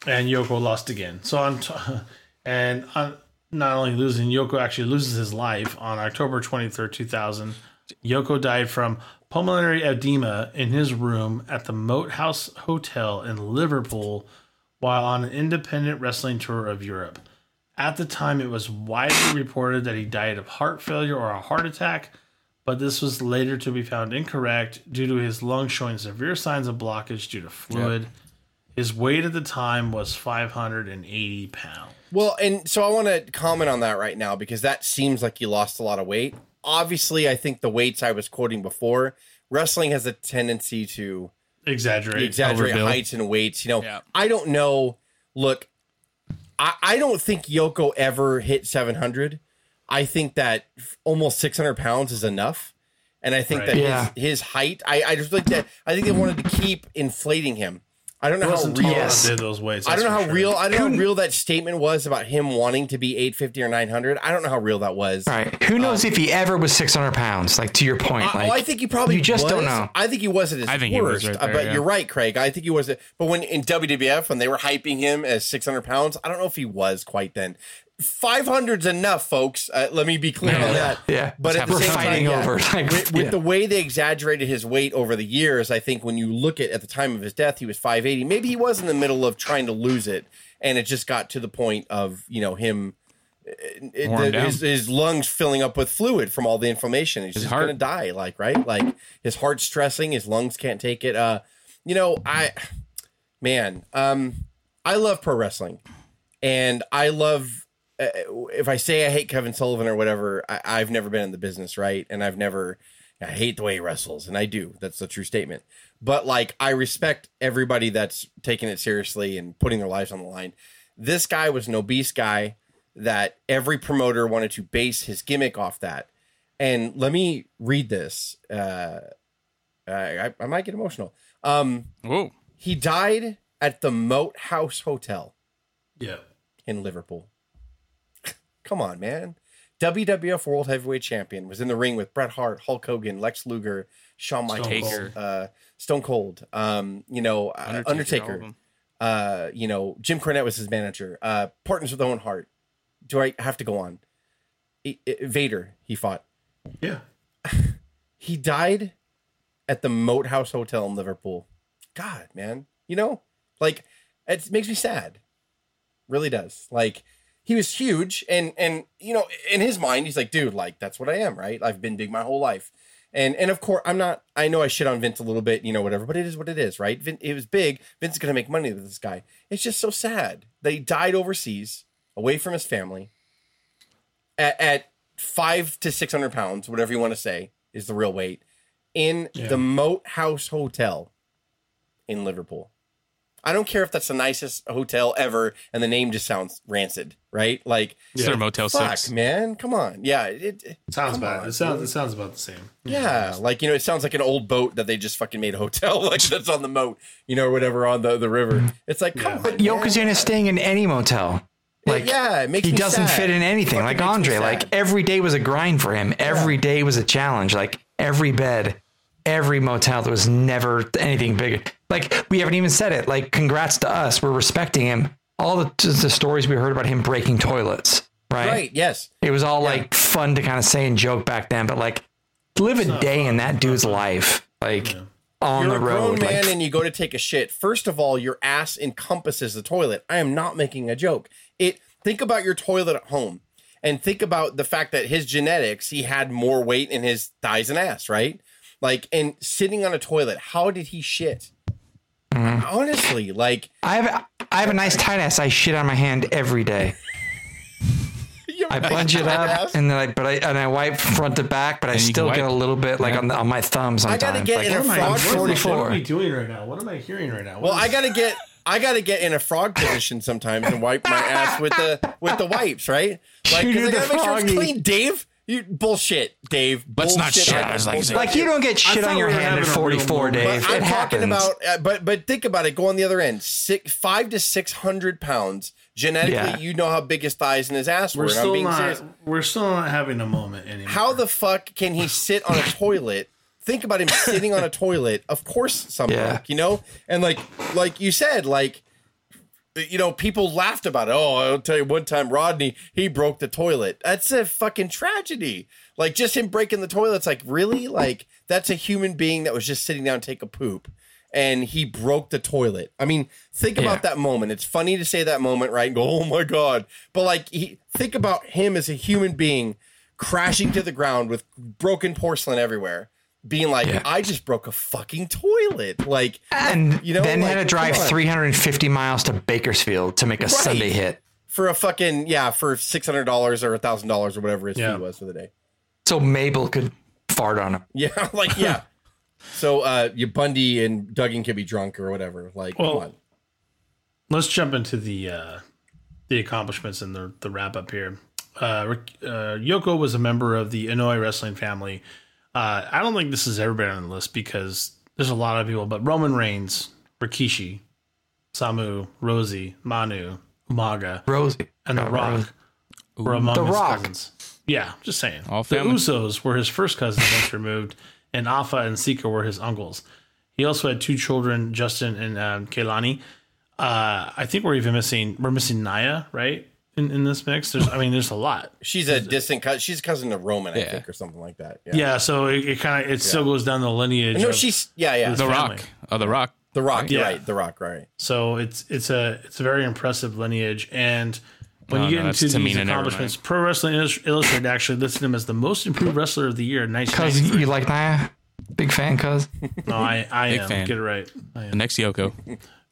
[SPEAKER 1] And Yoko lost again. So on t- And on, not only losing, Yoko actually loses his life on October 23rd, 2000. Yoko died from pulmonary edema in his room at the Moat House Hotel in Liverpool while on an independent wrestling tour of Europe. At the time, it was widely reported that he died of heart failure or a heart attack, but this was later to be found incorrect due to his lungs showing severe signs of blockage due to fluid. His weight at the time was 580 pounds.
[SPEAKER 2] Well, and so I want to comment on that right now because that seems like you lost a lot of weight. Obviously, I think the weights I was quoting before, wrestling has a tendency to
[SPEAKER 1] Exaggerate.
[SPEAKER 2] exaggerate
[SPEAKER 4] Overbill.
[SPEAKER 2] heights and weights. You know,
[SPEAKER 4] Yeah.
[SPEAKER 2] I don't know. Look, I, I don't think Yoko ever hit 700. I think that almost 600 pounds is enough. And I think
[SPEAKER 1] Right.
[SPEAKER 2] that
[SPEAKER 3] Yeah.
[SPEAKER 2] his, his height, I, I just like that. I think they wanted to keep inflating him. I don't know how real.
[SPEAKER 3] Yes.
[SPEAKER 1] enough to do those weights.
[SPEAKER 2] I don't know how
[SPEAKER 1] sure.
[SPEAKER 2] real. I don't know how real that statement was about him wanting to be 850 or 900. I don't know how real that was.
[SPEAKER 3] Right. Who knows if he ever was 600 pounds? Like to your point,
[SPEAKER 2] I,
[SPEAKER 3] like
[SPEAKER 2] oh, I think he probably
[SPEAKER 3] you just
[SPEAKER 2] was.
[SPEAKER 3] don't know.
[SPEAKER 2] I think he was at his
[SPEAKER 4] I think he was right
[SPEAKER 2] uh,
[SPEAKER 4] there,
[SPEAKER 2] but
[SPEAKER 4] yeah.
[SPEAKER 2] you're right, Craig. I think he was. At, but when in WWF when they were hyping him as 600 pounds, I don't know if he was quite then. 500's enough, folks. Uh, let me be clear on that.
[SPEAKER 3] Yeah.
[SPEAKER 2] But at
[SPEAKER 3] We're
[SPEAKER 2] the same
[SPEAKER 3] fighting
[SPEAKER 2] time, yeah,
[SPEAKER 3] over, like,
[SPEAKER 2] with, with
[SPEAKER 3] yeah.
[SPEAKER 2] the way they exaggerated his weight over the years, I think when you look at at the time of his death, he was 580. Maybe he was in the middle of trying to lose it, and it just got to the point of you know him. it- the- his, his lungs filling up with fluid from all the inflammation. He's
[SPEAKER 4] His
[SPEAKER 2] just
[SPEAKER 4] heart.
[SPEAKER 2] gonna die, like right, like his heart's stressing, his lungs can't take it. Uh, you know, I, man, um, I love pro wrestling, and I love. Uh, if I say I hate Kevin Sullivan or whatever, I, I've never been in the business, right? And I've never, I hate the way he wrestles, and I do. That's a true statement. But like, I respect everybody that's taking it seriously and putting their lives on the line. This guy was an obese guy that every promoter wanted to base his gimmick off that. And let me read this. Uh, I, I might get emotional. Um,
[SPEAKER 4] Whoa.
[SPEAKER 2] he died at the Moat House Hotel
[SPEAKER 1] Yeah.
[SPEAKER 2] in Liverpool. Come on, man. WWF World Heavyweight Champion was in the ring with Bret Hart, Hulk Hogan, Lex Luger, Shawn Michaels,
[SPEAKER 4] Taker.
[SPEAKER 2] uh, Stone Cold, um, you know, uh,
[SPEAKER 4] Undertaker,
[SPEAKER 2] Undertaker,
[SPEAKER 4] all of them.
[SPEAKER 2] uh, you know, Jim Cornette was his manager, uh, partners with Owen Hart. Do I have to go on? I- I- Vader, he fought.
[SPEAKER 1] Yeah.
[SPEAKER 2] He died at the Moat House Hotel in Liverpool. God, man, you know, like it makes me sad. Really does. Like he was huge, and and you know, in his mind, he's like, dude, like that's what I am, right? I've been big my whole life, and and of course, I'm not. I know I shit on Vince a little bit, you know, whatever, but it is what it is, right? Vin, it was big. Vince is gonna make money with this guy. It's just so sad that he died overseas, away from his family, at, at five to six hundred pounds, whatever you want to say is the real weight, in the Moat House Hotel in Liverpool. I don't care if that's the nicest hotel ever, and the name just sounds rancid, right? Like,
[SPEAKER 4] It's their Motel
[SPEAKER 2] fuck,
[SPEAKER 4] 6.
[SPEAKER 2] man, come on, yeah, it, it
[SPEAKER 1] Sounds bad.
[SPEAKER 2] on,
[SPEAKER 1] it sounds
[SPEAKER 2] dude.
[SPEAKER 1] it sounds about the same.
[SPEAKER 2] Yeah, like you know, it sounds like an old boat that they just fucking made a hotel, like that's on the moat, you know, or whatever on the, the river. It's like, come on, man.
[SPEAKER 3] Yokozuna is staying in any motel. Like
[SPEAKER 2] yeah, it makes
[SPEAKER 3] he
[SPEAKER 2] me
[SPEAKER 3] doesn't
[SPEAKER 2] sad.
[SPEAKER 3] fit in anything. Like Andre, like every day was a grind for him. Every day was a challenge. Like every bed, every motel, that was never anything bigger. Like we haven't even said it. Like congrats to us. We're respecting him. All the, the stories we heard about him breaking toilets, right?
[SPEAKER 2] right, yes,
[SPEAKER 3] It was all like fun to kind of say and joke back then, but like live a day in that dude's life, like on
[SPEAKER 2] you're
[SPEAKER 3] the
[SPEAKER 2] a grown
[SPEAKER 3] road.
[SPEAKER 2] man
[SPEAKER 3] Like,
[SPEAKER 2] and you go to take a shit. First of all, your ass encompasses the toilet. I am not making a joke. It think about your toilet at home and think about the fact that his genetics, he had more weight in his thighs and ass, right? Like and sitting on a toilet, how did he shit?
[SPEAKER 3] Mm-hmm.
[SPEAKER 2] Honestly, like
[SPEAKER 3] I have I have a nice tight ass. I shit on my hand every day. I
[SPEAKER 2] have a
[SPEAKER 3] bunch it up
[SPEAKER 2] ass.
[SPEAKER 3] and then I but I and I wipe front to back, but I
[SPEAKER 4] And you
[SPEAKER 3] still get a little bit like
[SPEAKER 4] Yeah.
[SPEAKER 3] on the, on my thumbs sometimes.
[SPEAKER 2] I gotta get
[SPEAKER 3] like,
[SPEAKER 2] in a
[SPEAKER 3] I-
[SPEAKER 2] frog
[SPEAKER 3] I'm
[SPEAKER 1] What am I- What am
[SPEAKER 3] 44.
[SPEAKER 1] Doing right now? What am I hearing right now?
[SPEAKER 2] Well,
[SPEAKER 1] What
[SPEAKER 2] I gotta get I gotta get in a frog position sometimes and wipe my ass with the with the wipes, right? Like,
[SPEAKER 3] You
[SPEAKER 2] 'cause
[SPEAKER 3] do
[SPEAKER 2] I gotta
[SPEAKER 3] the
[SPEAKER 2] make sure it's
[SPEAKER 3] froggy.
[SPEAKER 2] clean, Dave. You bullshit, Dave.
[SPEAKER 4] Let's not shit
[SPEAKER 2] I
[SPEAKER 4] on his
[SPEAKER 2] got
[SPEAKER 4] legs.
[SPEAKER 2] bullshit.
[SPEAKER 3] Like you don't get shit on your
[SPEAKER 1] we were
[SPEAKER 3] hand at
[SPEAKER 1] having a real
[SPEAKER 3] 44,
[SPEAKER 1] moment.
[SPEAKER 3] Dave.
[SPEAKER 2] But
[SPEAKER 3] it
[SPEAKER 2] I'm
[SPEAKER 3] happens.
[SPEAKER 2] talking about, uh, but but think about it. Go on the other end. Six, five to six hundred pounds. Genetically,
[SPEAKER 3] Yeah.
[SPEAKER 2] you know how big his thighs and his ass were.
[SPEAKER 1] we're
[SPEAKER 2] and I'm
[SPEAKER 1] still
[SPEAKER 2] being
[SPEAKER 1] not.
[SPEAKER 2] serious.
[SPEAKER 1] We're still not having a moment anymore.
[SPEAKER 2] How the fuck can he sit on a toilet? Think about him sitting on a toilet. Of course, some
[SPEAKER 3] Yeah.
[SPEAKER 2] bloke, you know, and like like you said, like you know, people laughed about it. Oh, I'll tell you, one time Rodney he broke the toilet. That's a fucking tragedy. Like just him breaking the toilet. It's like really, like that's a human being that was just sitting down to take a poop, and he broke the toilet. I mean, think
[SPEAKER 3] Yeah.
[SPEAKER 2] about that moment. It's funny to say that moment, right? And go, oh my god. But like, he, think about him as a human being crashing to the ground with broken porcelain everywhere. Being like,
[SPEAKER 3] Yeah.
[SPEAKER 2] I just broke a fucking toilet. Like,
[SPEAKER 3] And
[SPEAKER 2] you know,
[SPEAKER 3] then
[SPEAKER 2] like,
[SPEAKER 3] had to drive 350 miles to Bakersfield to make a Sunday hit.
[SPEAKER 2] for a fucking yeah for six hundred dollars or a thousand dollars or whatever his
[SPEAKER 1] Yeah.
[SPEAKER 2] fee was for the day.
[SPEAKER 3] So Mabel could fart on him.
[SPEAKER 2] Yeah, like yeah. so uh, you Bundy and Duggan could be drunk or whatever. Like,
[SPEAKER 1] Well,
[SPEAKER 2] come on.
[SPEAKER 1] Let's jump into the uh, the accomplishments and the the wrap up here. Uh, uh, Yoko was a member of the Anoa'i wrestling family. Uh, I don't think this is everybody on the list because there's a lot of people, but Roman Reigns, Rikishi, Samu, Rosey, Manu, Umaga,
[SPEAKER 3] Rosey.
[SPEAKER 1] and The Rock
[SPEAKER 3] Rosey.
[SPEAKER 1] were among
[SPEAKER 3] The
[SPEAKER 1] his
[SPEAKER 3] Rock.
[SPEAKER 1] cousins. Yeah, just saying.
[SPEAKER 4] All
[SPEAKER 1] the
[SPEAKER 4] family.
[SPEAKER 1] Usos were his first cousins once removed, and Afa and Sika were his uncles. He also had two children, Justin and um, Kaylani. Uh, I think we're even missing we're missing Nia, right? In, in this mix, there's I mean, there's a lot.
[SPEAKER 2] She's a distant cousin. She's a cousin of Roman, I
[SPEAKER 4] Yeah.
[SPEAKER 2] think, or something like that. Yeah.
[SPEAKER 1] Yeah, so it, it kind of it still goes down the lineage.
[SPEAKER 2] No,
[SPEAKER 1] of-
[SPEAKER 2] she's yeah, yeah.
[SPEAKER 4] The
[SPEAKER 1] family.
[SPEAKER 4] Rock. Oh, The Rock.
[SPEAKER 2] the Rock.
[SPEAKER 1] Yeah.
[SPEAKER 2] right. The Rock. Right.
[SPEAKER 1] So it's it's a it's a very impressive lineage, and when
[SPEAKER 4] Oh,
[SPEAKER 1] you get
[SPEAKER 4] no, that's
[SPEAKER 1] into these
[SPEAKER 4] Tamina, never
[SPEAKER 1] accomplishments, Pro Wrestling Illus- Illustrated actually listed him as the most improved wrestler of the year in
[SPEAKER 3] Cuz you like Nia? Big fan, cuz.
[SPEAKER 1] No, I, I
[SPEAKER 4] Big
[SPEAKER 1] am.
[SPEAKER 4] fan.
[SPEAKER 1] Get it right. I am.
[SPEAKER 4] The next Yoko.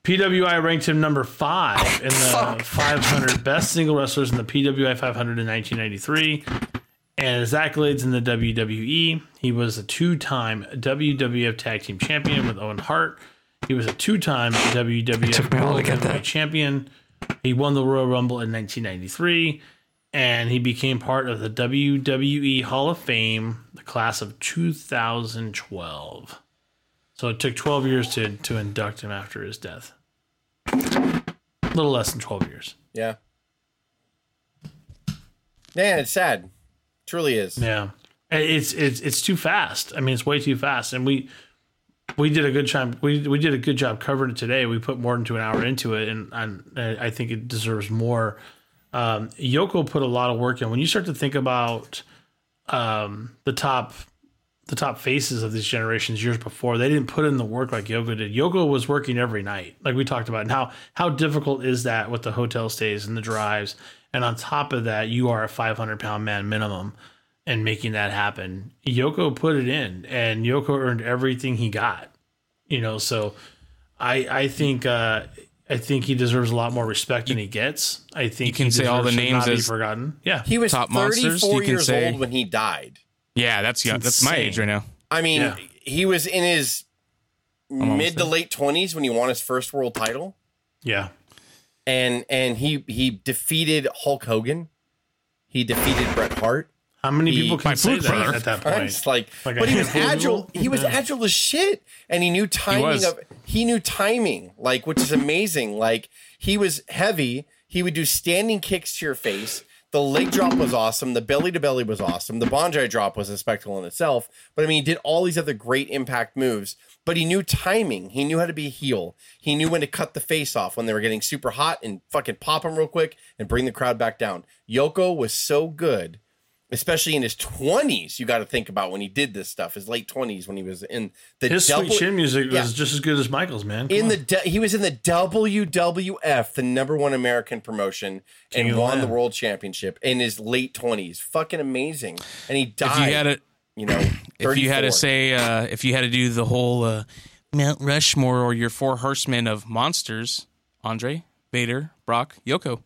[SPEAKER 1] PWI ranked him number five in the 500 best single wrestlers in the PWI 500 in 1993. And his accolades in the WWE, he was a two-time WWF Tag Team Champion with Owen Hart. He was a two-time WWF
[SPEAKER 3] took me a while to
[SPEAKER 1] World. Heavyweight Champion. He won the Royal Rumble in 1993, and he became part of the WWE Hall of Fame, the class of 2012. So it took 12 years to to induct him after his death. A little less than 12 years.
[SPEAKER 2] Yeah. Man, it's sad. Truly is.
[SPEAKER 1] Yeah. It's it's it's too fast. I mean, it's way too fast. And we we did a good job. We we did a good job covering it today. We put more than two an hour into it, and, and I think it deserves more. Um, Yoko put a lot of work in. When you start to think about um, the top the top faces of these generations years before, they didn't put in the work like Yoko did. Yoko was working every night, like we talked about. And how how difficult is that with the hotel stays and the drives? And on top of that, you are a 500 pound man minimum, and making that happen. Yoko put it in, and Yoko earned everything he got. You know, so I I think uh, I think he deserves a lot more respect than he gets. I think
[SPEAKER 4] you can
[SPEAKER 1] he
[SPEAKER 4] say all the names
[SPEAKER 1] not be
[SPEAKER 4] as-
[SPEAKER 1] forgotten. Yeah,
[SPEAKER 2] He was
[SPEAKER 4] Top monsters,
[SPEAKER 2] 34
[SPEAKER 4] you can
[SPEAKER 2] years
[SPEAKER 4] say.
[SPEAKER 2] old when he died.
[SPEAKER 4] Yeah, that's yeah, that's my age right now.
[SPEAKER 2] I mean,
[SPEAKER 1] Yeah.
[SPEAKER 2] he was in his
[SPEAKER 4] almost
[SPEAKER 2] mid to late 20s when he won his first world title.
[SPEAKER 1] yeah.
[SPEAKER 2] And and he he defeated Hulk Hogan. He defeated Bret Hart.
[SPEAKER 1] How many
[SPEAKER 2] He-
[SPEAKER 1] people
[SPEAKER 4] My
[SPEAKER 1] can say
[SPEAKER 4] Fluke
[SPEAKER 1] that
[SPEAKER 4] brother.
[SPEAKER 1] at that point?
[SPEAKER 2] It's like,
[SPEAKER 1] Like
[SPEAKER 2] but he was agile.
[SPEAKER 1] people?
[SPEAKER 2] He was
[SPEAKER 1] Yeah.
[SPEAKER 2] agile as shit, and he knew timing
[SPEAKER 4] was.
[SPEAKER 2] of. He knew timing, like which is amazing. Like he was heavy. He would do standing kicks to your face. The leg drop was awesome. The belly to belly was awesome. The Banzai drop was a spectacle in itself. But I mean, he did all these other great impact moves. But he knew timing. He knew how to be a heel. He knew when to cut the face off when they were getting super hot and fucking pop him real quick and bring the crowd back down. Yoko was so good especially in his 20s you got to think about when he did this stuff his late 20s when he was in the
[SPEAKER 1] His
[SPEAKER 2] double,
[SPEAKER 1] sweet chin music was just as good as Michael's, man. Come
[SPEAKER 2] in
[SPEAKER 1] on.
[SPEAKER 2] the he was in the WWF the number one American promotion
[SPEAKER 1] King
[SPEAKER 2] and
[SPEAKER 1] of the
[SPEAKER 2] won the world championship in his late 20s fucking amazing and he
[SPEAKER 4] If
[SPEAKER 2] died
[SPEAKER 4] you had to,
[SPEAKER 2] you know
[SPEAKER 4] if you had to say, uh, if you had to do the whole uh, Mount Rushmore or your four horsemen of monsters, Andre, Vader, Brock, Yoko.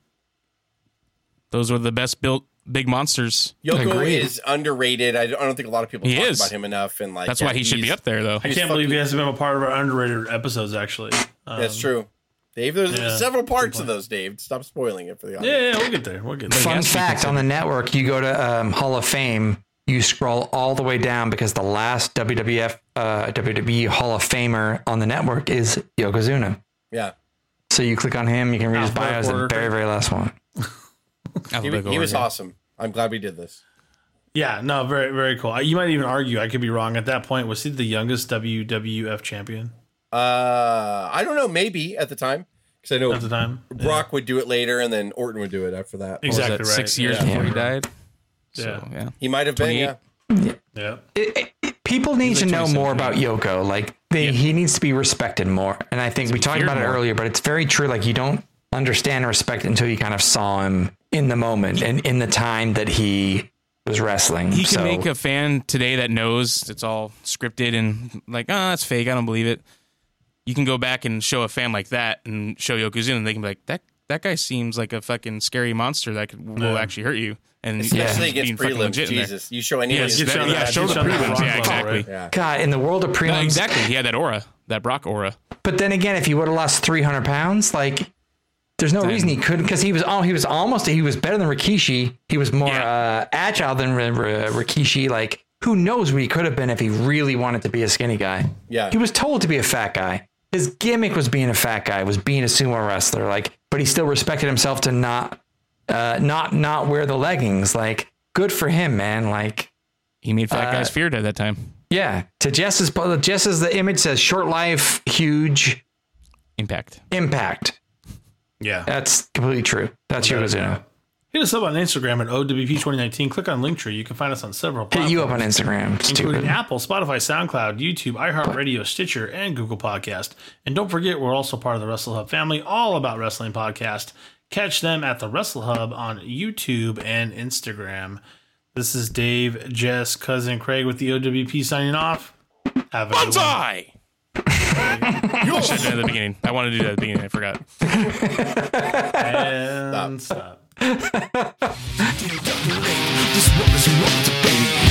[SPEAKER 4] Those were the best built big monsters.
[SPEAKER 2] Yoko
[SPEAKER 3] Agreed.
[SPEAKER 2] is underrated I don't, I don't think a lot of people
[SPEAKER 4] He
[SPEAKER 2] talk
[SPEAKER 4] is.
[SPEAKER 2] about him enough and like
[SPEAKER 4] That's
[SPEAKER 2] yeah,
[SPEAKER 4] why he should be up there, though.
[SPEAKER 1] I can't believe he hasn't been a part of our underrated episodes. Actually, um,
[SPEAKER 2] that's true Dave there's
[SPEAKER 1] Yeah.
[SPEAKER 2] several parts of those Dave stop spoiling it for the audience
[SPEAKER 1] Yeah, yeah, we'll get there. We'll get there.
[SPEAKER 3] Fun
[SPEAKER 4] has
[SPEAKER 3] fact on the network, you go to um, Hall of Fame, you scroll all the way down because the last WWF, uh, WWE Hall of Famer on the network is Yokozuna.
[SPEAKER 2] yeah
[SPEAKER 3] So you click on him, you can read his bio as the very, very last one.
[SPEAKER 2] he, he was
[SPEAKER 4] order.
[SPEAKER 2] awesome I'm glad we did this
[SPEAKER 1] Yeah, no, very, very cool. You might even argue I could be wrong. At that point, was he the youngest WWF champion?
[SPEAKER 2] Uh, I don't know. Maybe at the time, Because I know
[SPEAKER 1] at the time.
[SPEAKER 2] Brock would do it later, and then Orton would do it after that.
[SPEAKER 1] Exactly
[SPEAKER 4] that,
[SPEAKER 1] right.
[SPEAKER 4] Six years
[SPEAKER 1] Yeah.
[SPEAKER 4] before he died.
[SPEAKER 1] Yeah.
[SPEAKER 4] So, yeah.
[SPEAKER 2] He might have been. Yeah.
[SPEAKER 1] Yeah.
[SPEAKER 3] It- it- people need
[SPEAKER 4] He's
[SPEAKER 3] to know more about Yoko. Like they, he needs to be respected more. And I think we talked
[SPEAKER 4] feared
[SPEAKER 3] about it earlier, but it's very true. Like you don't understand respect until you kind of saw him in the moment and in the time that he was wrestling.
[SPEAKER 4] He can
[SPEAKER 3] So-
[SPEAKER 4] make a fan today that knows it's all scripted and like, oh, that's fake. I don't believe it. You can go back and show a fan like that and show Yokozuna, and they can be like, that that guy seems like a fucking scary monster that could, will
[SPEAKER 1] Yeah.
[SPEAKER 4] actually hurt you. And
[SPEAKER 2] Especially
[SPEAKER 4] he's being
[SPEAKER 2] against
[SPEAKER 4] fucking
[SPEAKER 2] prelims.
[SPEAKER 4] legit in there.
[SPEAKER 2] Jesus, you show anybody.
[SPEAKER 4] Yes,
[SPEAKER 1] Get
[SPEAKER 4] that- yeah, show
[SPEAKER 1] get
[SPEAKER 4] the
[SPEAKER 1] you
[SPEAKER 4] prelims. Yeah, exactly.
[SPEAKER 1] right?
[SPEAKER 2] Yeah.
[SPEAKER 3] God, in the world of prelims,
[SPEAKER 4] No, exactly. He had that aura, that Brock aura.
[SPEAKER 3] But then again, if he would have lost 300 pounds, like there's no
[SPEAKER 4] Then-
[SPEAKER 3] reason he couldn't because he was oh he was almost he was better than Rikishi. He was more
[SPEAKER 4] Yeah.
[SPEAKER 3] uh, agile than R- R- Rikishi. Like who knows what he could have been if he really wanted to be a skinny guy.
[SPEAKER 2] Yeah.
[SPEAKER 3] he was told to be a fat guy. His gimmick was being a fat guy, was being a sumo wrestler. Like, but he still respected himself to not uh, not not wear the leggings. Like, good for him, man. Like.
[SPEAKER 4] He made fat
[SPEAKER 3] Uh,
[SPEAKER 4] guys feared at that time.
[SPEAKER 3] Yeah, to Jess's just as the image says, short life, huge
[SPEAKER 4] Impact.
[SPEAKER 3] impact.
[SPEAKER 1] Yeah.
[SPEAKER 3] That's completely true. That's Yokozuna.
[SPEAKER 1] Hit us up on Instagram at OWP2019. Click on Linktree. You can find us on several
[SPEAKER 3] Hit you up on Instagram. Stupid.
[SPEAKER 1] including Apple, Spotify, SoundCloud, YouTube, iHeartRadio, Stitcher, and Google Podcast. And don't forget, we're also part of the Wrestle Hub family, all about wrestling podcast. Catch them at the Wrestle Hub on YouTube and Instagram. This is Dave, Jess, cousin Craig with the OWP signing off. Have a good one.
[SPEAKER 4] Banzai! I should have done it at the beginning. I wanted to do that at the beginning. I forgot.
[SPEAKER 1] And stop.
[SPEAKER 9] Say